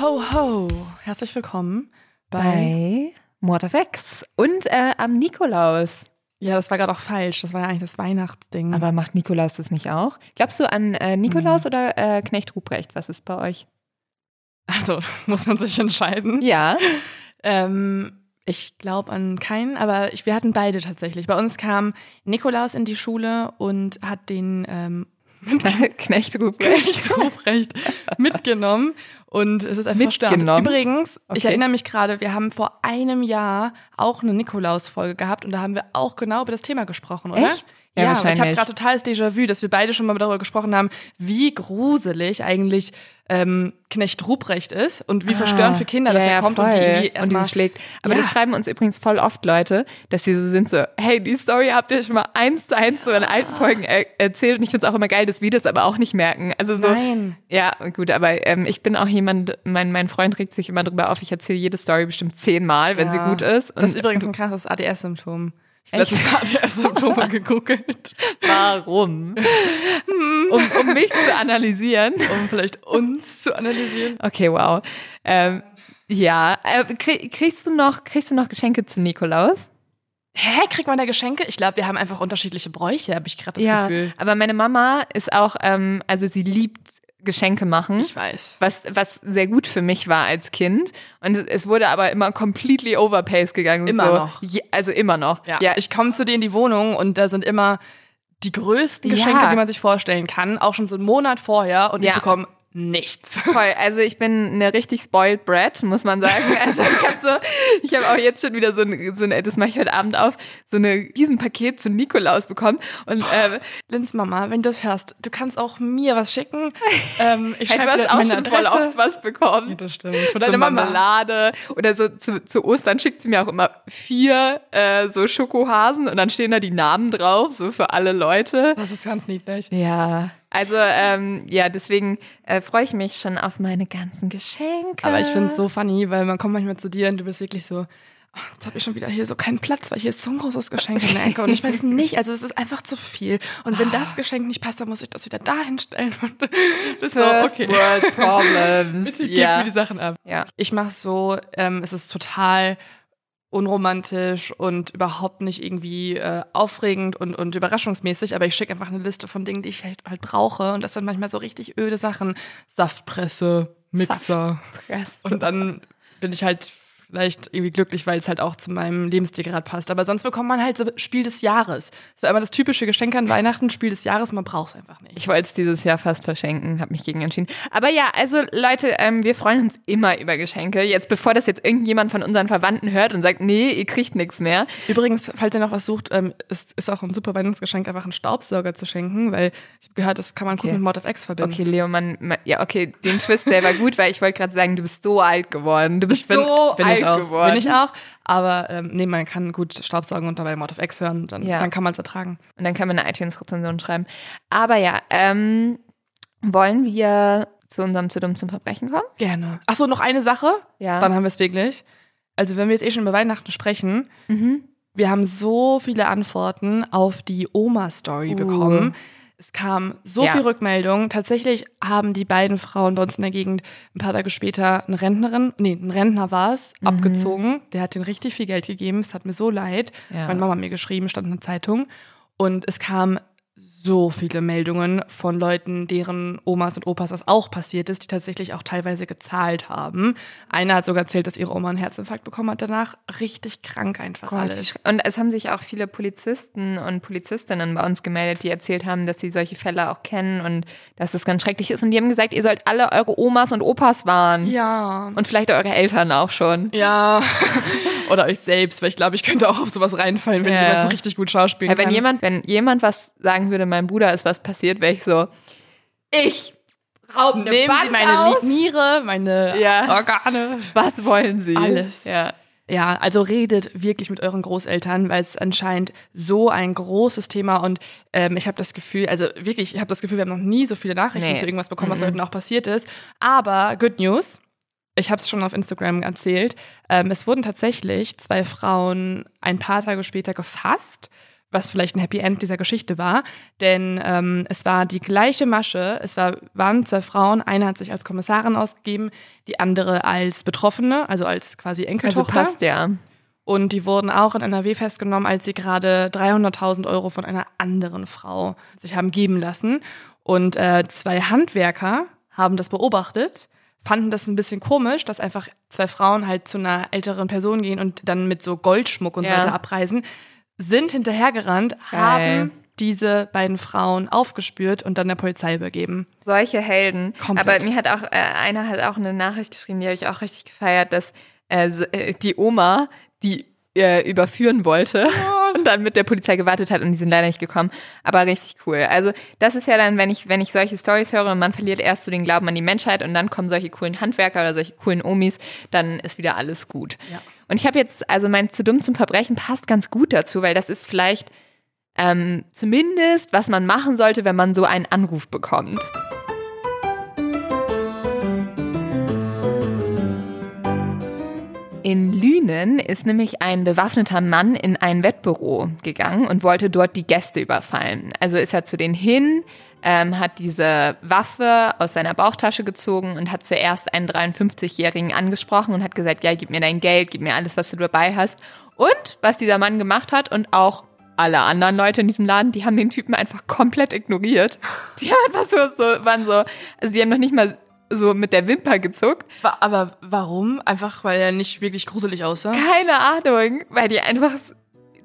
Ho, ho. Herzlich willkommen bei. Bei of X und äh, am Nikolaus. Ja, das war gerade auch falsch. Das war ja eigentlich das Weihnachtsding. Aber macht Nikolaus das nicht auch? Glaubst du an äh, Nikolaus oder äh, Knecht Ruprecht? Was ist bei euch? also muss man sich entscheiden. Ja. Ähm, ich glaube an keinen, aber ich, wir hatten beide tatsächlich. Bei uns kam Nikolaus in die Schule und hat den ähm, Knecht Ruprecht. Knecht Ruprecht mitgenommen. Und es ist einfach Mitgenommen? verstörend. Übrigens, ich Okay. erinnere mich gerade, wir haben vor einem Jahr auch eine Nikolaus-Folge gehabt und da haben wir auch genau über das Thema gesprochen, oder? Echt? Ja, Ja, aber ich habe wahrscheinlich. gerade totales Déjà-vu, dass wir beide schon mal darüber gesprochen haben, wie gruselig eigentlich ähm, Knecht Ruprecht ist und wie verstörend für Kinder, dass Ah, ja, er kommt und voll. die und erstmal dieses schlägt. Aber Ja. das schreiben uns übrigens voll oft Leute, dass sie so sind so, hey, die Story habt ihr schon mal eins zu eins so in alten Folgen er erzählt und ich finde es auch immer geil, dass wir das aber auch nicht merken. Also so, Nein. ja, gut, aber ähm, ich bin auch jemand, mein, mein Freund regt sich immer drüber auf, ich erzähle jede Story bestimmt zehnmal, wenn Ja. sie gut ist. Das ist übrigens ein krasses ADS-Symptom. Ich habe Echt? letztens ADS-Symptome gegoogelt, Warum? um, um mich zu analysieren. um vielleicht uns zu analysieren. Okay, wow. Ähm, ja, äh, krieg, kriegst du noch, kriegst du noch Geschenke zu Nikolaus? Hä, kriegt man da Geschenke? Ich glaube, wir haben einfach unterschiedliche Bräuche, habe ich gerade das ja, Gefühl. aber meine Mama ist auch, ähm, also sie liebt Geschenke machen. Ich weiß. Was, was sehr gut für mich war als Kind. Und es, wurde aber immer completely overpaced gegangen. Immer so. noch. Je, also immer noch. Ja, ich komme zu dir in die Wohnung und da sind immer die größten Geschenke, Ja. die man sich vorstellen kann, auch schon so einen Monat vorher und Ja. ich bekomme nichts. Voll. Also ich bin eine richtig spoiled brat, muss man sagen. Also ich habe so, ich habe auch jetzt schon wieder so ein, so ein, das mache ich heute Abend auf, so eine Riesenpaket zu Nikolaus bekommen. Und äh, Linz Mama, wenn du das hörst, du kannst auch mir was schicken. Ähm, ich hey, du hast auch meine schon voll oft was bekommen. Ja, das stimmt. Von so Mama. Marmelade oder so zu, zu Ostern schickt sie mir auch immer vier äh, so Schokohasen und dann stehen da die Namen drauf, so für alle Leute. Das ist ganz niedlich. Ja, also ähm, ja, deswegen äh, freue ich mich schon auf meine ganzen Geschenke. Aber ich finde es so funny, weil man kommt manchmal zu dir und du bist wirklich so, oh, jetzt habe ich schon wieder hier so keinen Platz, weil hier ist so ein großes Geschenk in der Ecke und ich weiß nicht, also es ist einfach zu viel. Und wenn das Geschenk nicht passt, dann muss ich das wieder dahin stellen. Und bist so, First okay. World Problems. Bitte gib ja. mir die Sachen ab. ja. Ich mache so, ähm, es ist total unromantisch und überhaupt nicht irgendwie äh, aufregend und, und überraschungsmäßig, aber ich schicke einfach eine Liste von Dingen, die ich halt, halt brauche und das sind manchmal so richtig öde Sachen. Saftpresse, Mixer. Und dann bin ich halt vielleicht irgendwie glücklich, weil es halt auch zu meinem Lebensstil gerade passt. Aber sonst bekommt man halt so Spiel des Jahres. Das war immer das typische Geschenk an Weihnachten, Spiel des Jahres, man braucht es einfach nicht. Ich wollte es dieses Jahr fast verschenken, habe mich gegen entschieden. Aber ja, also Leute, ähm, wir freuen uns immer über Geschenke. Jetzt, bevor das jetzt irgendjemand von unseren Verwandten hört und sagt, nee, ihr kriegt nichts mehr. Übrigens, falls ihr noch was sucht, ähm, es ist auch ein super Weihnachtsgeschenk, einfach einen Staubsauger zu schenken, weil ich habe gehört, das kann man gut Okay. mit Mod of X verbinden. Okay, Leo, man, man ja, okay, den Twist, der war gut, weil ich wollte gerade sagen, du bist so alt geworden. Du bist bin, so bin alt ich auch. geworden. Bin ich auch. Aber ähm, nee, man kann gut Staubsaugen und dabei Mod of X hören, dann, Ja. dann kann man es ertragen. Und dann kann man eine iTunes-Rezension schreiben. Aber ja, ähm, wollen wir zu unserem zu dumm zum Verbrechen kommen? Gerne. Achso, noch eine Sache, Ja. dann haben wir es wirklich. Also wenn wir jetzt eh schon über Weihnachten sprechen, Mhm. wir haben so viele Antworten auf die Oma-Story Uh. bekommen. Es kam so Ja. viel Rückmeldung. Tatsächlich haben die beiden Frauen bei uns in der Gegend ein paar Tage später eine Rentnerin, nee, ein Rentner war es, Mhm. abgezogen. Der hat denen richtig viel Geld gegeben. Es hat mir so leid. Ja. Meine Mama hat mir geschrieben, stand in der Zeitung. Und es kam so viele Meldungen von Leuten, deren Omas und Opas das auch passiert ist, die tatsächlich auch teilweise gezahlt haben. Eine hat sogar erzählt, dass ihre Oma einen Herzinfarkt bekommen hat danach. Richtig krank einfach Gott, alles. und es haben sich auch viele Polizisten und Polizistinnen bei uns gemeldet, die erzählt haben, dass sie solche Fälle auch kennen und dass es ganz schrecklich ist. Und die haben gesagt, ihr sollt alle eure Omas und Opas warnen. Ja. Und vielleicht eure Eltern auch schon. Ja. Oder euch selbst, weil ich glaube, ich könnte auch auf sowas reinfallen, wenn Ja. jemand so richtig gut schauspielen Ja, wenn kann. jemand, wenn jemand was sagen würde, mein Bruder ist was passiert, wäre ich so, ich raube eine Nehmen Bank Sie meine aus. Niere, meine Ja. Organe. Was wollen Sie? Alles. Ja. Ja, also redet wirklich mit euren Großeltern, weil es anscheinend so ein großes Thema und ähm, ich habe das Gefühl, also wirklich, ich habe das Gefühl, wir haben noch nie so viele Nachrichten Nee. zu irgendwas bekommen, was Mhm. Leuten auch passiert ist. Aber Good News, ich habe es schon auf Instagram erzählt, ähm, es wurden tatsächlich zwei Frauen ein paar Tage später gefasst, was vielleicht ein Happy End dieser Geschichte war, denn ähm, es war die gleiche Masche, es war, waren zwei Frauen, eine hat sich als Kommissarin ausgegeben, die andere als Betroffene, also als quasi Also Enkeltochter. passt ja. Und die wurden auch in NRW festgenommen, als sie gerade 300.000 Euro von einer anderen Frau sich haben geben lassen. Und äh, zwei Handwerker haben das beobachtet, fanden das ein bisschen komisch, dass einfach zwei Frauen halt zu einer älteren Person gehen und dann mit so Goldschmuck und so Ja. weiter abreisen, sind hinterhergerannt, Geil. haben diese beiden Frauen aufgespürt und dann der Polizei übergeben. Solche Helden. Komplett. Aber mir hat auch, äh, einer hat auch eine Nachricht geschrieben, die habe ich auch richtig gefeiert, dass äh, äh, die Oma, die äh, überführen wollte und dann mit der Polizei gewartet hat und die sind leider nicht gekommen. Aber richtig cool. Also das ist ja dann, wenn ich, wenn ich solche Stories höre und man verliert erst so den Glauben an die Menschheit und dann kommen solche coolen Handwerker oder solche coolen Omis, dann ist wieder alles gut. Ja. Und ich habe jetzt, also mein zu dumm zum Verbrechen passt ganz gut dazu, weil das ist vielleicht ähm, zumindest, was man machen sollte, wenn man so einen Anruf bekommt. In Lünen ist nämlich ein bewaffneter Mann in ein Wettbüro gegangen und wollte dort die Gäste überfallen. Also ist er zu denen hin, ähm, hat diese Waffe aus seiner Bauchtasche gezogen und hat zuerst einen 53-Jährigen angesprochen und hat gesagt, ja, gib mir dein Geld, gib mir alles, was du dabei hast. Und was dieser Mann gemacht hat und auch alle anderen Leute in diesem Laden, die haben den Typen einfach komplett ignoriert. Die haben einfach so, so, waren so, also die haben noch nicht mal so mit der Wimper gezuckt. Aber warum? Einfach, weil er nicht wirklich gruselig aussah? Keine Ahnung, weil die einfach s-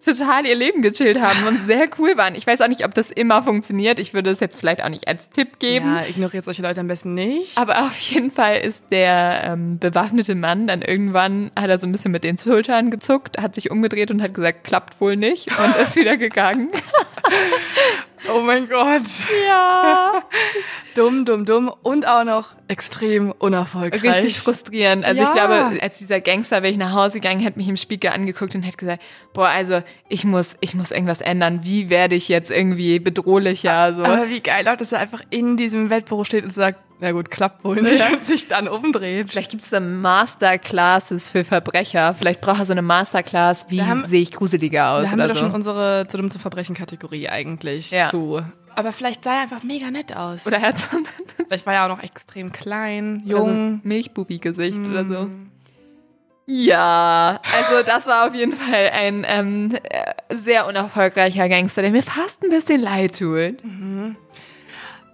total ihr Leben gechillt haben und sehr cool waren. Ich weiß auch nicht, ob das immer funktioniert. Ich würde es jetzt vielleicht auch nicht als Tipp geben. Ja, ignoriert solche Leute am besten nicht. Aber auf jeden Fall ist der ähm, bewaffnete Mann dann irgendwann, hat er so ein bisschen mit den Schultern gezuckt, hat sich umgedreht und hat gesagt, klappt wohl nicht und ist wieder gegangen. oh mein Gott. ja. Dumm, dumm, dumm und auch noch extrem unerfolgreich. Richtig frustrierend. Also Ja. ich glaube, als dieser Gangster wäre ich nach Hause gegangen, hätte mich im Spiegel angeguckt und hätte gesagt, boah, also ich muss, ich muss irgendwas ändern. Wie werde ich jetzt irgendwie bedrohlicher? So. Aber wie geil auch, dass er einfach in diesem Wettbüro steht und sagt, na gut, klappt wohl nicht Ja. und sich dann umdreht. Vielleicht gibt es da Masterclasses für Verbrecher. Vielleicht braucht er so eine Masterclass, wie Wir haben- sehe ich gruseliger aus Da haben wir oder doch so. schon unsere zu dumm zu Verbrechen Kategorie eigentlich Ja. zu. Aber vielleicht sah er einfach mega nett aus. Oder er hat so vielleicht war er auch noch extrem klein, so jung. ein Milchbubi-Gesicht oder so. Ja, also das war auf jeden Fall ein ähm, äh, sehr unerfolgreicher Gangster, der mir fast ein bisschen leid tut.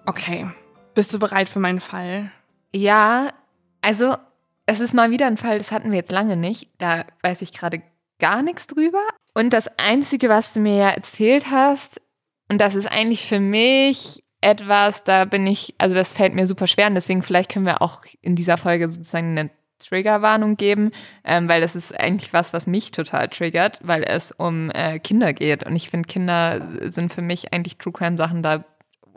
Okay. Bist du bereit für meinen Fall? Ja, also es ist mal wieder ein Fall, das hatten wir jetzt lange nicht. Da weiß ich gerade gar nichts drüber. Und das Einzige, was du mir ja erzählt hast, und das ist eigentlich für mich etwas, da bin ich, also das fällt mir super schwer und deswegen vielleicht können wir auch in dieser Folge sozusagen eine Triggerwarnung geben, ähm, weil das ist eigentlich was, was mich total triggert, weil es um äh, Kinder geht. Und ich finde, Kinder sind für mich eigentlich True Crime Sachen, da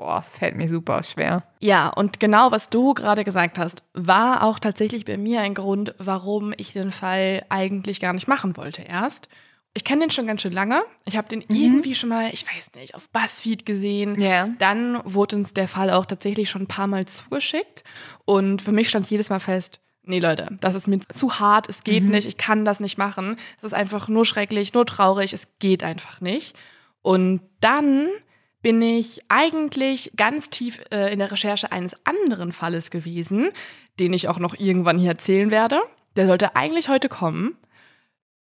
boah, fällt mir super schwer. Ja, und genau was du gerade gesagt hast, war auch tatsächlich bei mir ein Grund, warum ich den Fall eigentlich gar nicht machen wollte erst. Ich kenne den schon ganz schön lange. Ich habe den irgendwie schon mal, ich weiß nicht, auf BuzzFeed gesehen. Ja. Dann wurde uns der Fall auch tatsächlich schon ein paar Mal zugeschickt. Und für mich stand jedes Mal fest, nee Leute, das ist mir zu hart, es geht nicht, ich kann das nicht machen. Es ist einfach nur schrecklich, nur traurig, es geht einfach nicht. Und dann bin ich eigentlich ganz tief äh, in der Recherche eines anderen Falles gewesen, den ich auch noch irgendwann hier erzählen werde. Der sollte eigentlich heute kommen.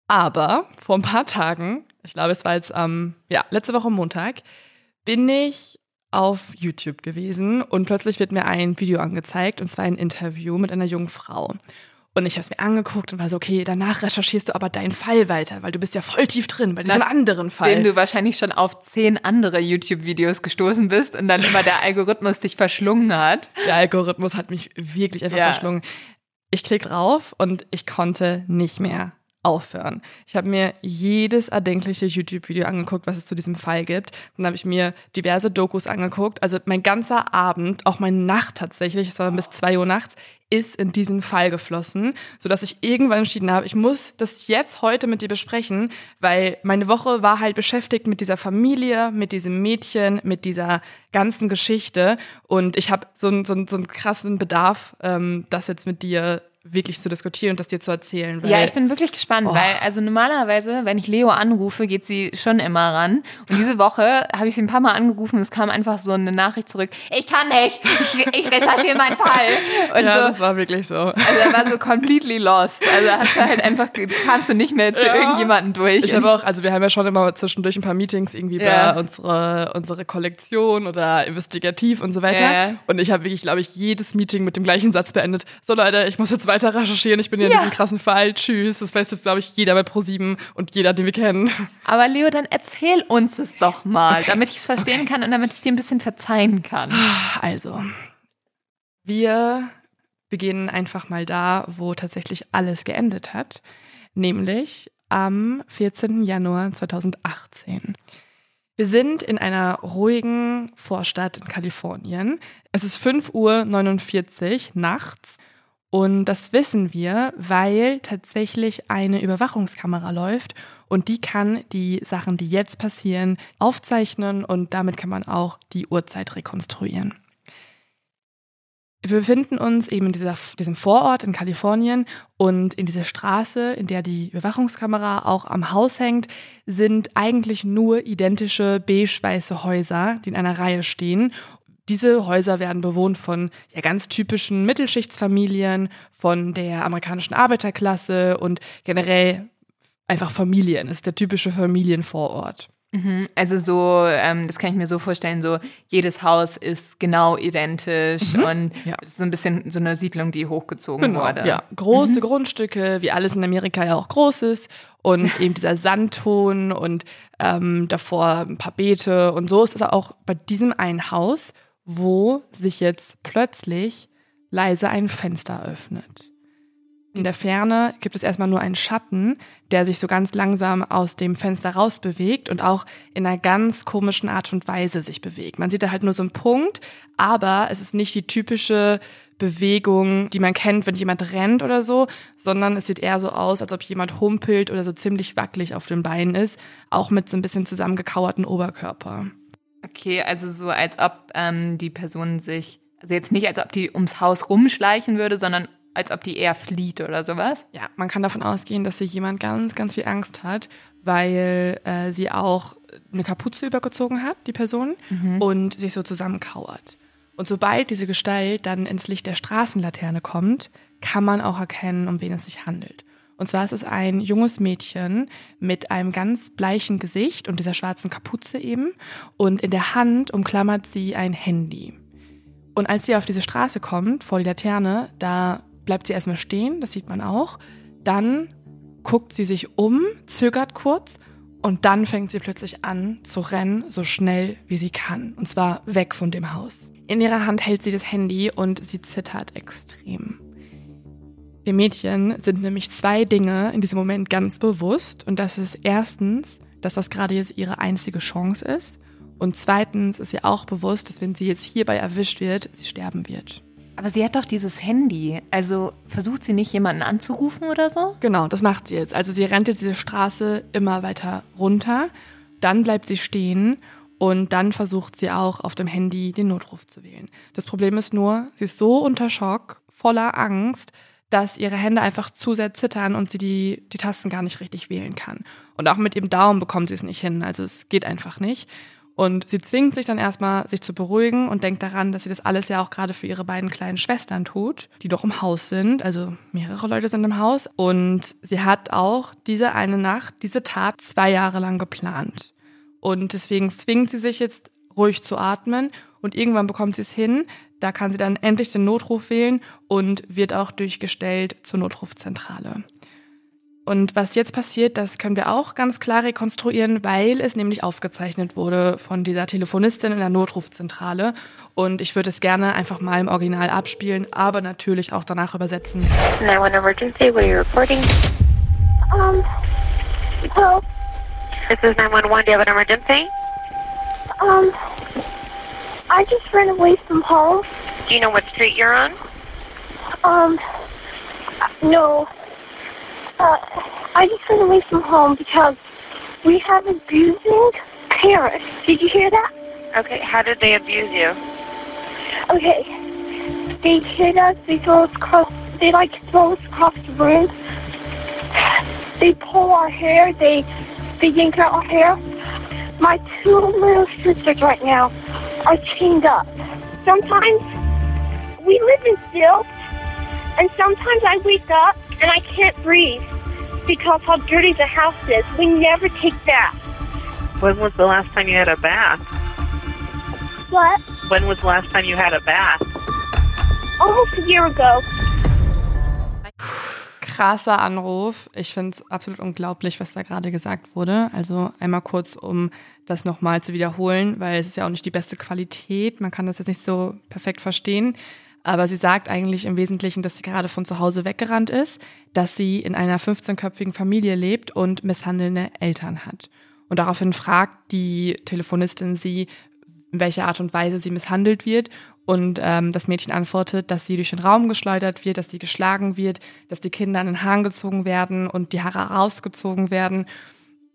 Aber vor ein paar Tagen, ich glaube, es war jetzt am, ähm, ja, letzte Woche Montag, bin ich auf YouTube gewesen und plötzlich wird mir ein Video angezeigt und zwar ein Interview mit einer jungen Frau. Und ich habe es mir angeguckt und war so, okay, danach recherchierst du aber deinen Fall weiter, weil du bist ja voll tief drin bei diesem Nach, anderen Fall. Dem du wahrscheinlich schon auf zehn andere YouTube-Videos gestoßen bist und dann immer der Algorithmus dich verschlungen hat. Der Algorithmus hat mich wirklich einfach ja. verschlungen. Ich klicke drauf und ich konnte nicht mehr aufhören. Ich habe mir jedes erdenkliche YouTube-Video angeguckt, was es zu diesem Fall gibt. Dann habe ich mir diverse Dokus angeguckt. Also mein ganzer Abend, auch meine Nacht tatsächlich, es war bis zwei Uhr nachts, ist in diesen Fall geflossen, sodass ich irgendwann entschieden habe, ich muss das jetzt heute mit dir besprechen, weil meine Woche war halt beschäftigt mit dieser Familie, mit diesem Mädchen, mit dieser ganzen Geschichte und ich habe so, einen so, so einen krassen Bedarf, ähm, das jetzt mit dir wirklich zu diskutieren und das dir zu erzählen. ja, ich bin wirklich gespannt, oh. weil also normalerweise, wenn ich Leo anrufe, geht sie schon immer ran. Und diese Woche habe ich sie ein paar Mal angerufen und es kam einfach so eine Nachricht zurück. Ich kann nicht, ich, ich recherchiere meinen Fall. Und ja, so, das war wirklich so. Also er war so completely lost. Also hast du halt einfach, kamst du nicht mehr zu ja. irgendjemanden durch. Ich habe auch, also wir haben ja schon immer zwischendurch ein paar Meetings irgendwie ja. bei unserer unsere Kollektion oder investigativ und so weiter. Ja. Und ich habe wirklich, glaube ich, jedes Meeting mit dem gleichen Satz beendet. So Leute, ich muss jetzt weiter recherchieren. Ich bin ja in diesem krassen Fall. Tschüss. Das weiß jetzt, glaube ich, jeder bei Pro7 und jeder, den wir kennen. Aber Leo, dann erzähl uns es doch mal, okay. damit ich es verstehen kann und damit ich dir ein bisschen verzeihen kann. Also, wir beginnen einfach mal da, wo tatsächlich alles geendet hat, nämlich am 14. Januar 2018. Wir sind in einer ruhigen Vorstadt in Kalifornien. Es ist 5.49 Uhr nachts und das wissen wir, weil tatsächlich eine Überwachungskamera läuft und die kann die Sachen, die jetzt passieren, aufzeichnen und damit kann man auch die Uhrzeit rekonstruieren. Wir befinden uns eben in dieser, diesem Vorort in Kalifornien und in dieser Straße, in der die Überwachungskamera auch am Haus hängt, sind eigentlich nur identische beige-weiße Häuser, die in einer Reihe stehen diese Häuser werden bewohnt von ja, ganz typischen Mittelschichtsfamilien, von der amerikanischen Arbeiterklasse und generell einfach Familien. Es ist der typische Familienvorort. Mhm. Also so, ähm, das kann ich mir so vorstellen, so jedes Haus ist genau identisch mhm. und ja. es ist so ein bisschen so eine Siedlung, die hochgezogen genau, wurde. Ja, große mhm. Grundstücke, wie alles in Amerika ja auch groß ist und eben dieser Sandton und ähm, davor ein paar Beete und so ist es auch bei diesem einen Haus wo sich jetzt plötzlich leise ein Fenster öffnet. In der Ferne gibt es erstmal nur einen Schatten, der sich so ganz langsam aus dem Fenster rausbewegt und auch in einer ganz komischen Art und Weise sich bewegt. Man sieht da halt nur so einen Punkt, aber es ist nicht die typische Bewegung, die man kennt, wenn jemand rennt oder so, sondern es sieht eher so aus, als ob jemand humpelt oder so ziemlich wackelig auf den Beinen ist, auch mit so ein bisschen zusammengekauerten Oberkörper. Okay, also so als ob ähm, die Person sich, also jetzt nicht als ob die ums Haus rumschleichen würde, sondern als ob die eher flieht oder sowas. Ja, man kann davon ausgehen, dass sich jemand ganz, ganz viel Angst hat, weil äh, sie auch eine Kapuze übergezogen hat, die Person, mhm. und sich so zusammenkauert. Und sobald diese Gestalt dann ins Licht der Straßenlaterne kommt, kann man auch erkennen, um wen es sich handelt. Und zwar ist es ein junges Mädchen mit einem ganz bleichen Gesicht und dieser schwarzen Kapuze eben. Und in der Hand umklammert sie ein Handy. Und als sie auf diese Straße kommt, vor die Laterne, da bleibt sie erstmal stehen, das sieht man auch. Dann guckt sie sich um, zögert kurz und dann fängt sie plötzlich an zu rennen, so schnell wie sie kann. Und zwar weg von dem Haus. In ihrer Hand hält sie das Handy und sie zittert extrem. Dem Mädchen sind nämlich zwei Dinge in diesem Moment ganz bewusst. Und das ist erstens, dass das gerade jetzt ihre einzige Chance ist. Und zweitens ist ihr auch bewusst, dass wenn sie jetzt hierbei erwischt wird, sie sterben wird. Aber sie hat doch dieses Handy. Also versucht sie nicht jemanden anzurufen oder so? Genau, das macht sie jetzt. Also sie rennt jetzt diese Straße immer weiter runter. Dann bleibt sie stehen und dann versucht sie auch auf dem Handy den Notruf zu wählen. Das Problem ist nur, sie ist so unter Schock, voller Angst, dass ihre Hände einfach zu sehr zittern und sie die, die Tasten gar nicht richtig wählen kann. Und auch mit ihrem Daumen bekommt sie es nicht hin. Also es geht einfach nicht. Und sie zwingt sich dann erstmal, sich zu beruhigen und denkt daran, dass sie das alles ja auch gerade für ihre beiden kleinen Schwestern tut, die doch im Haus sind. Also mehrere Leute sind im Haus. Und sie hat auch diese eine Nacht, diese Tat zwei Jahre lang geplant. Und deswegen zwingt sie sich jetzt ruhig zu atmen und irgendwann bekommt sie es hin. Da kann sie dann endlich den Notruf wählen und wird auch durchgestellt zur Notrufzentrale. Und was jetzt passiert, das können wir auch ganz klar rekonstruieren, weil es nämlich aufgezeichnet wurde von dieser Telefonistin in der Notrufzentrale. Und ich würde es gerne einfach mal im Original abspielen, aber natürlich auch danach übersetzen. 911 emergency, what are you reporting? Help. This is 911, do you have an emergency? Um, I just ran away from home. Do you know what street you're on? Um, no. Uh, I just ran away from home because we have abusing parents. Did you hear that? Okay, how did they abuse you? Okay. They hit us. They throw us across. They like throw us across the room. They pull our hair. They they yank out our hair. My two little sisters right now are chained up. Sometimes we live in stilts, and sometimes I wake up and I can't breathe because how dirty the house is. We never take baths. When was the last time you had a bath? What? When was the last time you had a bath? Almost a year ago. Krasser Anruf. Ich finde es absolut unglaublich, was da gerade gesagt wurde. Also einmal kurz, um das nochmal zu wiederholen, weil es ist ja auch nicht die beste Qualität. Man kann das jetzt nicht so perfekt verstehen. Aber sie sagt eigentlich im Wesentlichen, dass sie gerade von zu Hause weggerannt ist, dass sie in einer 15-köpfigen Familie lebt und misshandelnde Eltern hat. Und daraufhin fragt die Telefonistin sie, in welcher Art und Weise sie misshandelt wird. Und ähm, das Mädchen antwortet, dass sie durch den Raum geschleudert wird, dass sie geschlagen wird, dass die Kinder an den Haaren gezogen werden und die Haare rausgezogen werden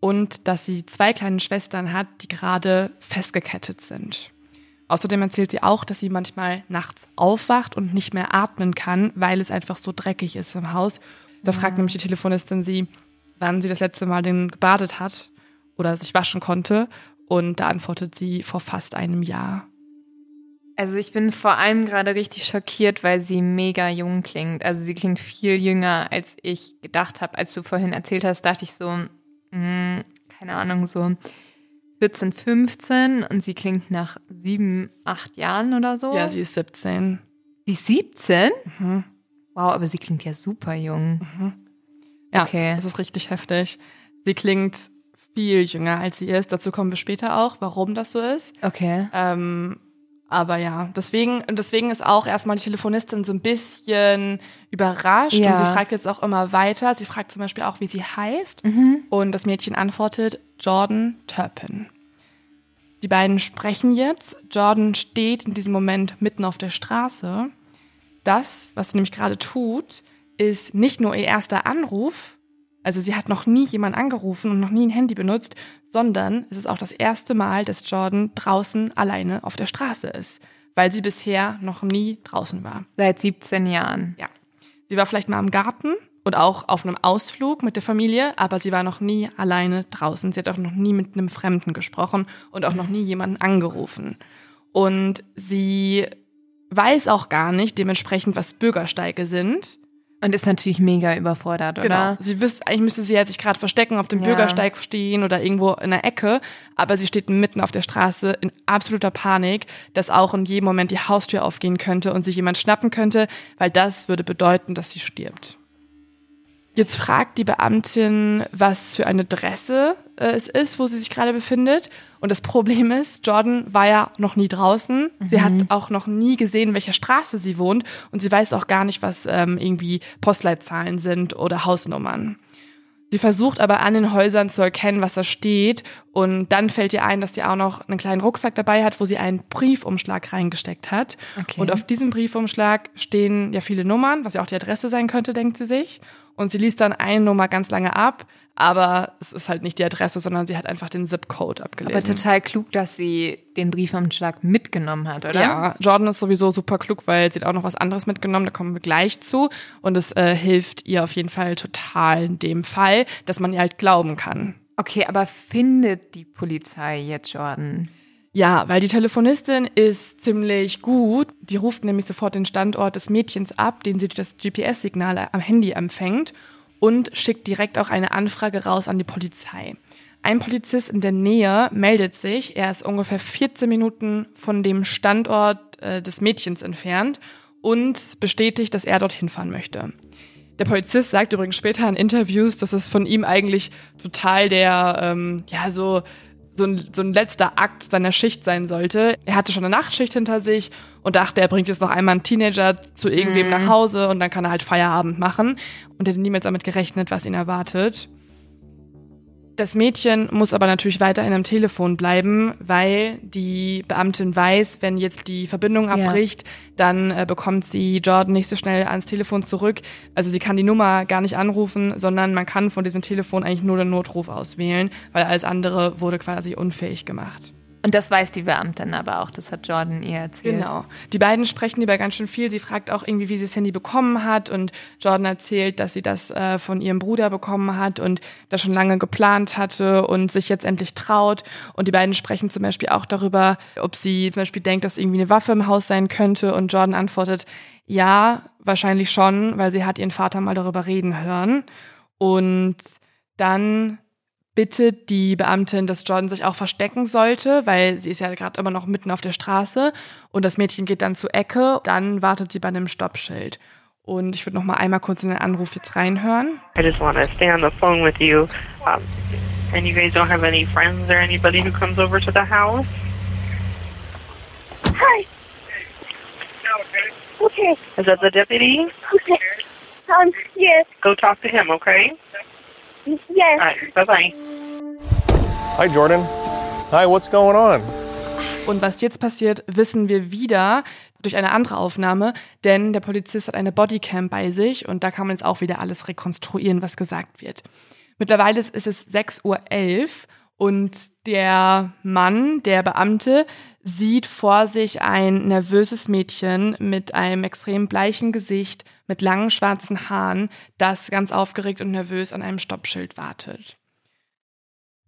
und dass sie zwei kleine Schwestern hat, die gerade festgekettet sind. Außerdem erzählt sie auch, dass sie manchmal nachts aufwacht und nicht mehr atmen kann, weil es einfach so dreckig ist im Haus. Da fragt nämlich die Telefonistin sie, wann sie das letzte Mal den gebadet hat oder sich waschen konnte. Und da antwortet sie vor fast einem Jahr. Also ich bin vor allem gerade richtig schockiert, weil sie mega jung klingt. Also sie klingt viel jünger, als ich gedacht habe. Als du vorhin erzählt hast, dachte ich so, mh, keine Ahnung, so 14, 15 und sie klingt nach sieben, acht Jahren oder so. Ja, sie ist 17. Sie ist 17? Mhm. Wow, aber sie klingt ja super jung. Ja, Okay. das ist richtig heftig. Sie klingt viel jünger, als sie ist. Dazu kommen wir später auch, warum das so ist. Okay. Ähm, aber ja, deswegen, und deswegen ist auch erstmal die Telefonistin so ein bisschen überrascht Ja. und sie fragt jetzt auch immer weiter. Sie fragt zum Beispiel auch, wie sie heißt. Und das Mädchen antwortet Jordan Turpin. Die beiden sprechen jetzt. Jordan steht in diesem Moment mitten auf der Straße. Das, was sie nämlich gerade tut, ist nicht nur ihr erster Anruf, also sie hat noch nie jemand angerufen und noch nie ein Handy benutzt, sondern es ist auch das erste Mal, dass Jordan draußen alleine auf der Straße ist, weil sie bisher noch nie draußen war. Seit 17 Jahren. Ja. Sie war vielleicht mal im Garten und auch auf einem Ausflug mit der Familie, aber sie war noch nie alleine draußen. Sie hat auch noch nie mit einem Fremden gesprochen und auch noch nie jemanden angerufen. Und sie weiß auch gar nicht dementsprechend, was Bürgersteige sind. Und ist natürlich mega überfordert, Genau. oder? Sie wüsste, eigentlich müsste sie jetzt sich gerade verstecken, auf dem Ja. Bürgersteig stehen oder irgendwo in der Ecke, aber sie steht mitten auf der Straße in absoluter Panik, dass auch in jedem Moment die Haustür aufgehen könnte und sich jemand schnappen könnte, weil das würde bedeuten, dass sie stirbt. Jetzt fragt die Beamtin, was für eine Adresse äh, es ist, wo sie sich gerade befindet. Und das Problem ist, Jordan war ja noch nie draußen. Sie hat auch noch nie gesehen, in welcher Straße sie wohnt. Und sie weiß auch gar nicht, was ähm, irgendwie Postleitzahlen sind oder Hausnummern. Sie versucht aber an den Häusern zu erkennen, was da steht. Und dann fällt ihr ein, dass sie auch noch einen kleinen Rucksack dabei hat, wo sie einen Briefumschlag reingesteckt hat. Okay. Und auf diesem Briefumschlag stehen ja viele Nummern, was ja auch die Adresse sein könnte, denkt sie sich. Und sie liest dann eine Nummer ganz lange ab, aber es ist halt nicht die Adresse, sondern sie hat einfach den Zip-Code abgelesen. Aber total klug, dass sie den Briefumschlag mitgenommen hat, oder? Ja, Jordan ist sowieso super klug, weil sie hat auch noch was anderes mitgenommen, da kommen wir gleich zu. Und es äh, hilft ihr auf jeden Fall total in dem Fall, dass man ihr halt glauben kann. Okay, aber findet die Polizei jetzt Jordan? Ja, weil die Telefonistin ist ziemlich gut. Die ruft nämlich sofort den Standort des Mädchens ab, den sie durch das GPS-Signal am Handy empfängt und schickt direkt auch eine Anfrage raus an die Polizei. Ein Polizist in der Nähe meldet sich. Er ist ungefähr 14 Minuten von dem Standort äh, des Mädchens entfernt und bestätigt, dass er dorthin fahren möchte. Der Polizist sagt übrigens später in Interviews, dass es von ihm eigentlich total der, ähm, ja, so, so ein, so ein letzter Akt seiner Schicht sein sollte. Er hatte schon eine Nachtschicht hinter sich und dachte, er bringt jetzt noch einmal einen Teenager zu irgendwem Mhm. nach Hause und dann kann er halt Feierabend machen. Und er hätte niemals damit gerechnet, was ihn erwartet. Das Mädchen muss aber natürlich weiterhin am Telefon bleiben, weil die Beamtin weiß, wenn jetzt die Verbindung Ja. abbricht, dann äh, bekommt sie Jordan nicht so schnell ans Telefon zurück. Also sie kann die Nummer gar nicht anrufen, sondern man kann von diesem Telefon eigentlich nur den Notruf auswählen, weil alles andere wurde quasi unfähig gemacht. Und das weiß die Beamtin aber auch, das hat Jordan ihr erzählt. Genau. Die beiden sprechen über ganz schön viel. Sie fragt auch irgendwie, wie sie das Handy bekommen hat. Und Jordan erzählt, dass sie das äh, von ihrem Bruder bekommen hat und das schon lange geplant hatte und sich jetzt endlich traut. Und die beiden sprechen zum Beispiel auch darüber, ob sie zum Beispiel denkt, dass irgendwie eine Waffe im Haus sein könnte. Und Jordan antwortet, ja, wahrscheinlich schon, weil sie hat ihren Vater mal darüber reden hören. Und dann bittet die Beamtin, dass Jordan sich auch verstecken sollte, weil sie ist ja gerade immer noch mitten auf der Straße und das Mädchen geht dann zur Ecke, dann wartet sie bei einem Stoppschild. Und ich würde noch mal einmal kurz in den Anruf jetzt reinhören. I just want to stay on the phone with you. Um, and you guys don't have any friends or anybody who comes over to the house? Hi. Okay. Is that the deputy? Okay. Um, yes. Go talk to him, okay? Yes. All right. Bye bye. Hi, Jordan. Hi, what's going on? Und was jetzt passiert, wissen wir wieder durch eine andere Aufnahme, denn der Polizist hat eine Bodycam bei sich und da kann man jetzt auch wieder alles rekonstruieren, was gesagt wird. Mittlerweile ist es 6.11 Uhr und der Mann, der Beamte, sieht vor sich ein nervöses Mädchen mit einem extrem bleichen Gesicht, mit langen schwarzen Haaren, das ganz aufgeregt und nervös an einem Stoppschild wartet.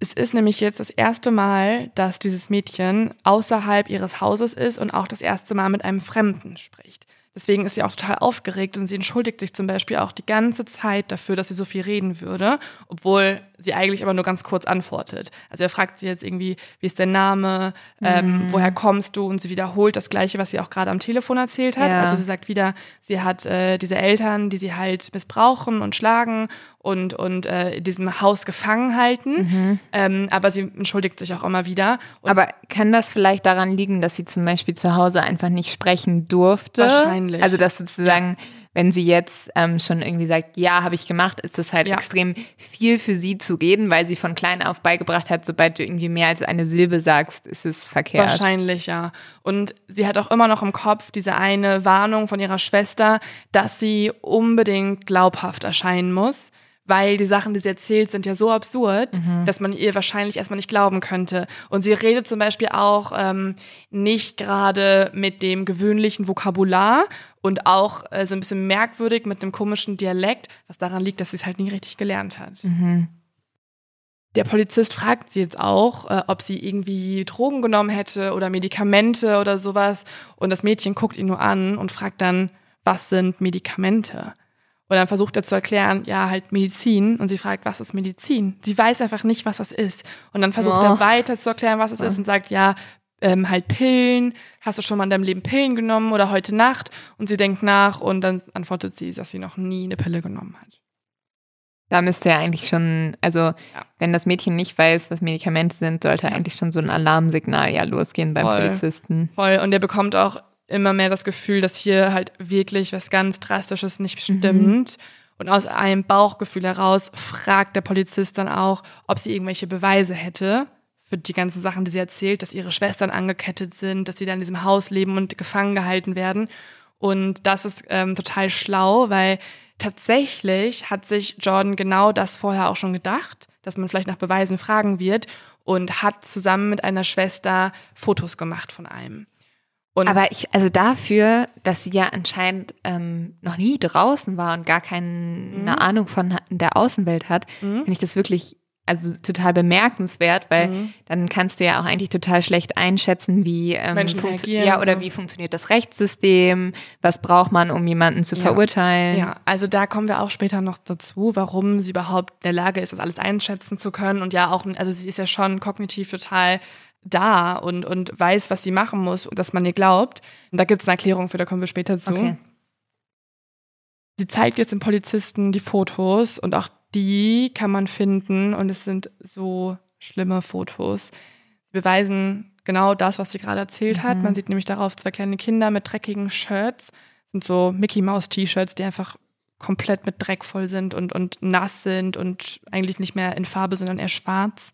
Es ist nämlich jetzt das erste Mal, dass dieses Mädchen außerhalb ihres Hauses ist und auch das erste Mal mit einem Fremden spricht. Deswegen ist sie auch total aufgeregt und sie entschuldigt sich zum Beispiel auch die ganze Zeit dafür, dass sie so viel reden würde, obwohl sie eigentlich aber nur ganz kurz antwortet. Also er fragt sie jetzt irgendwie, wie ist dein Name, ähm, woher kommst du? Und sie wiederholt das Gleiche, was sie auch gerade am Telefon erzählt hat. Ja. Also sie sagt wieder, sie hat äh, diese Eltern, die sie halt missbrauchen und schlagen und, und äh, in diesem Haus gefangen halten. Ähm, aber sie entschuldigt sich auch immer wieder. Und Aber kann das vielleicht daran liegen, dass sie zum Beispiel zu Hause einfach nicht sprechen durfte? Wahrscheinlich. Also dass sozusagen, wenn sie jetzt ähm, schon irgendwie sagt, ja, habe ich gemacht, ist das halt Ja. extrem viel für sie zu reden, weil sie von klein auf beigebracht hat, sobald du irgendwie mehr als eine Silbe sagst, ist es verkehrt. Wahrscheinlich, ja. Und sie hat auch immer noch im Kopf diese eine Warnung von ihrer Schwester, dass sie unbedingt glaubhaft erscheinen muss. Weil die Sachen, die sie erzählt, sind ja so absurd, dass man ihr wahrscheinlich erstmal nicht glauben könnte. Und sie redet zum Beispiel auch ähm, nicht gerade mit dem gewöhnlichen Vokabular und auch äh, so ein bisschen merkwürdig mit dem komischen Dialekt, was daran liegt, dass sie es halt nie richtig gelernt hat. Der Polizist fragt sie jetzt auch, äh, ob sie irgendwie Drogen genommen hätte oder Medikamente oder sowas. Und das Mädchen guckt ihn nur an und fragt dann, was sind Medikamente? Und dann versucht er zu erklären, ja, halt Medizin. Und sie fragt, was ist Medizin? Sie weiß einfach nicht, was das ist. Und dann versucht Oh. er weiter zu erklären, was es ist und sagt, ja, ähm, halt Pillen. Hast du schon mal in deinem Leben Pillen genommen oder heute Nacht? Und sie denkt nach und dann antwortet sie, dass sie noch nie eine Pille genommen hat. Da müsste ja eigentlich schon, also wenn das Mädchen nicht weiß, was Medikamente sind, sollte eigentlich schon so ein Alarmsignal ja losgehen beim Voll. Polizisten. Voll. Und er bekommt auch immer mehr das Gefühl, dass hier halt wirklich was ganz Drastisches nicht stimmt. Und aus einem Bauchgefühl heraus fragt der Polizist dann auch, ob sie irgendwelche Beweise hätte für die ganzen Sachen, die sie erzählt, dass ihre Schwestern angekettet sind, dass sie da in diesem Haus leben und gefangen gehalten werden. Und das ist ähm, total schlau, weil tatsächlich hat sich Jordan genau das vorher auch schon gedacht, dass man vielleicht nach Beweisen fragen wird und hat zusammen mit einer Schwester Fotos gemacht von einem. Und Aber ich, also dafür, dass sie ja anscheinend ähm, noch nie draußen war und gar keine Mhm. Ahnung von der Außenwelt hat, finde ich das wirklich also total bemerkenswert, weil Mhm. dann kannst du ja auch eigentlich total schlecht einschätzen, wie ähm, Menschen reagieren ja oder so. wie funktioniert das Rechtssystem, was braucht man, um jemanden zu Ja. verurteilen. Ja, also da kommen wir auch später noch dazu, warum sie überhaupt in der Lage ist, das alles einschätzen zu können. Und ja, auch, also sie ist ja schon kognitiv total da und, und weiß, was sie machen muss, und dass man ihr glaubt. Und da gibt es eine Erklärung für, da kommen wir später zu. Okay. Sie zeigt jetzt den Polizisten die Fotos und auch die kann man finden und es sind so schlimme Fotos. Sie beweisen genau das, was sie gerade erzählt hat. Mhm. Man sieht nämlich darauf zwei kleine Kinder mit dreckigen Shirts. Das sind so Mickey Mouse T-Shirts, die einfach komplett mit Dreck voll sind und, und nass sind und eigentlich nicht mehr in Farbe, sondern eher schwarz.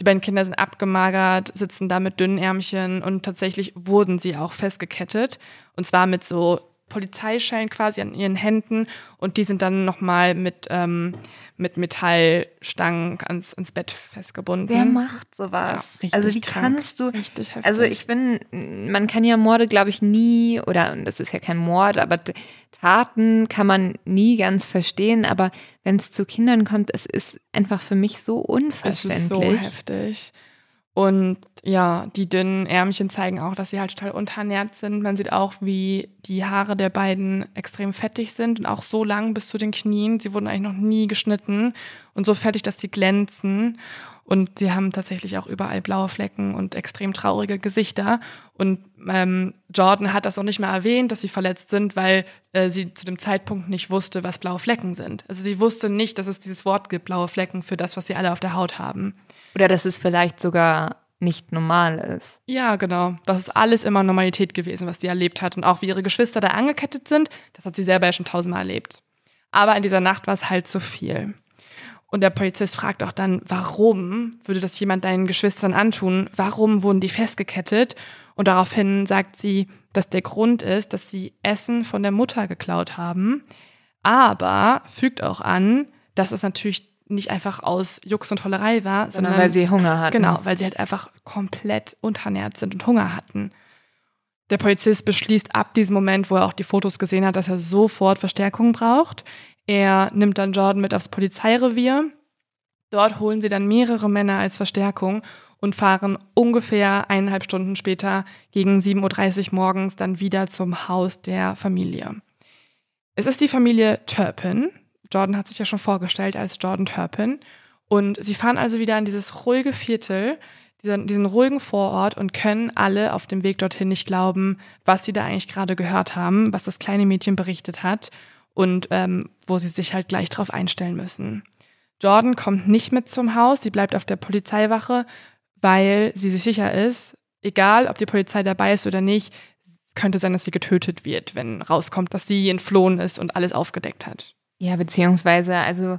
Die beiden Kinder sind abgemagert, sitzen da mit dünnen Ärmchen und tatsächlich wurden sie auch festgekettet. Und zwar mit so Polizeischellen quasi an ihren Händen und die sind dann nochmal mit, ähm, mit Metallstangen ans, ans Bett festgebunden. Wer macht Ja, sowas? richtig also wie krank. kannst du Richtig heftig. Also ich bin, man kann ja Morde, glaube ich, nie, oder das ist ja kein Mord, aber Taten kann man nie ganz verstehen. Aber wenn es zu Kindern kommt, es ist einfach für mich so Es unverständlich. ist so heftig. Und ja, die dünnen Ärmchen zeigen auch, dass sie halt total unterernährt sind. Man sieht auch, wie die Haare der beiden extrem fettig sind und auch so lang bis zu den Knien. Sie wurden eigentlich noch nie geschnitten und so fettig, dass sie glänzen. Und sie haben tatsächlich auch überall blaue Flecken und extrem traurige Gesichter. Und ähm, Jordan hat das auch nicht mal erwähnt, dass sie verletzt sind, weil äh, sie zu dem Zeitpunkt nicht wusste, was blaue Flecken sind. Also sie wusste nicht, dass es dieses Wort gibt, blaue Flecken, für das, was sie alle auf der Haut haben. Oder dass es vielleicht sogar nicht normal ist. Ja, genau. Das ist alles immer Normalität gewesen, was sie erlebt hat. Und auch wie ihre Geschwister da angekettet sind, das hat sie selber ja schon tausendmal erlebt. Aber in dieser Nacht war es halt zu viel. Und der Polizist fragt auch dann, warum würde das jemand deinen Geschwistern antun? Warum wurden die festgekettet? Und daraufhin sagt sie, dass der Grund ist, dass sie Essen von der Mutter geklaut haben. Aber fügt auch an, dass es natürlich nicht einfach aus Jux und Tollerei war, Sondern sondern weil sie Hunger hatten. Genau, weil sie halt einfach komplett unterernährt sind und Hunger hatten. Der Polizist beschließt ab diesem Moment, wo er auch die Fotos gesehen hat, dass er sofort Verstärkung braucht. Er nimmt dann Jordan mit aufs Polizeirevier. Dort holen sie dann mehrere Männer als Verstärkung und fahren ungefähr eineinhalb Stunden später gegen 7.30 Uhr morgens dann wieder zum Haus der Familie. Es ist die Familie Turpin. Jordan hat sich ja schon vorgestellt als Jordan Turpin. Und sie fahren also wieder in dieses ruhige Viertel, diesen, diesen ruhigen Vorort und können alle auf dem Weg dorthin nicht glauben, was sie da eigentlich gerade gehört haben, was das kleine Mädchen berichtet hat und ähm, wo sie sich halt gleich drauf einstellen müssen. Jordan kommt nicht mit zum Haus, sie bleibt auf der Polizeiwache, weil sie sich sicher ist, egal ob die Polizei dabei ist oder nicht, könnte sein, dass sie getötet wird, wenn rauskommt, dass sie entflohen ist und alles aufgedeckt hat. Ja, beziehungsweise, also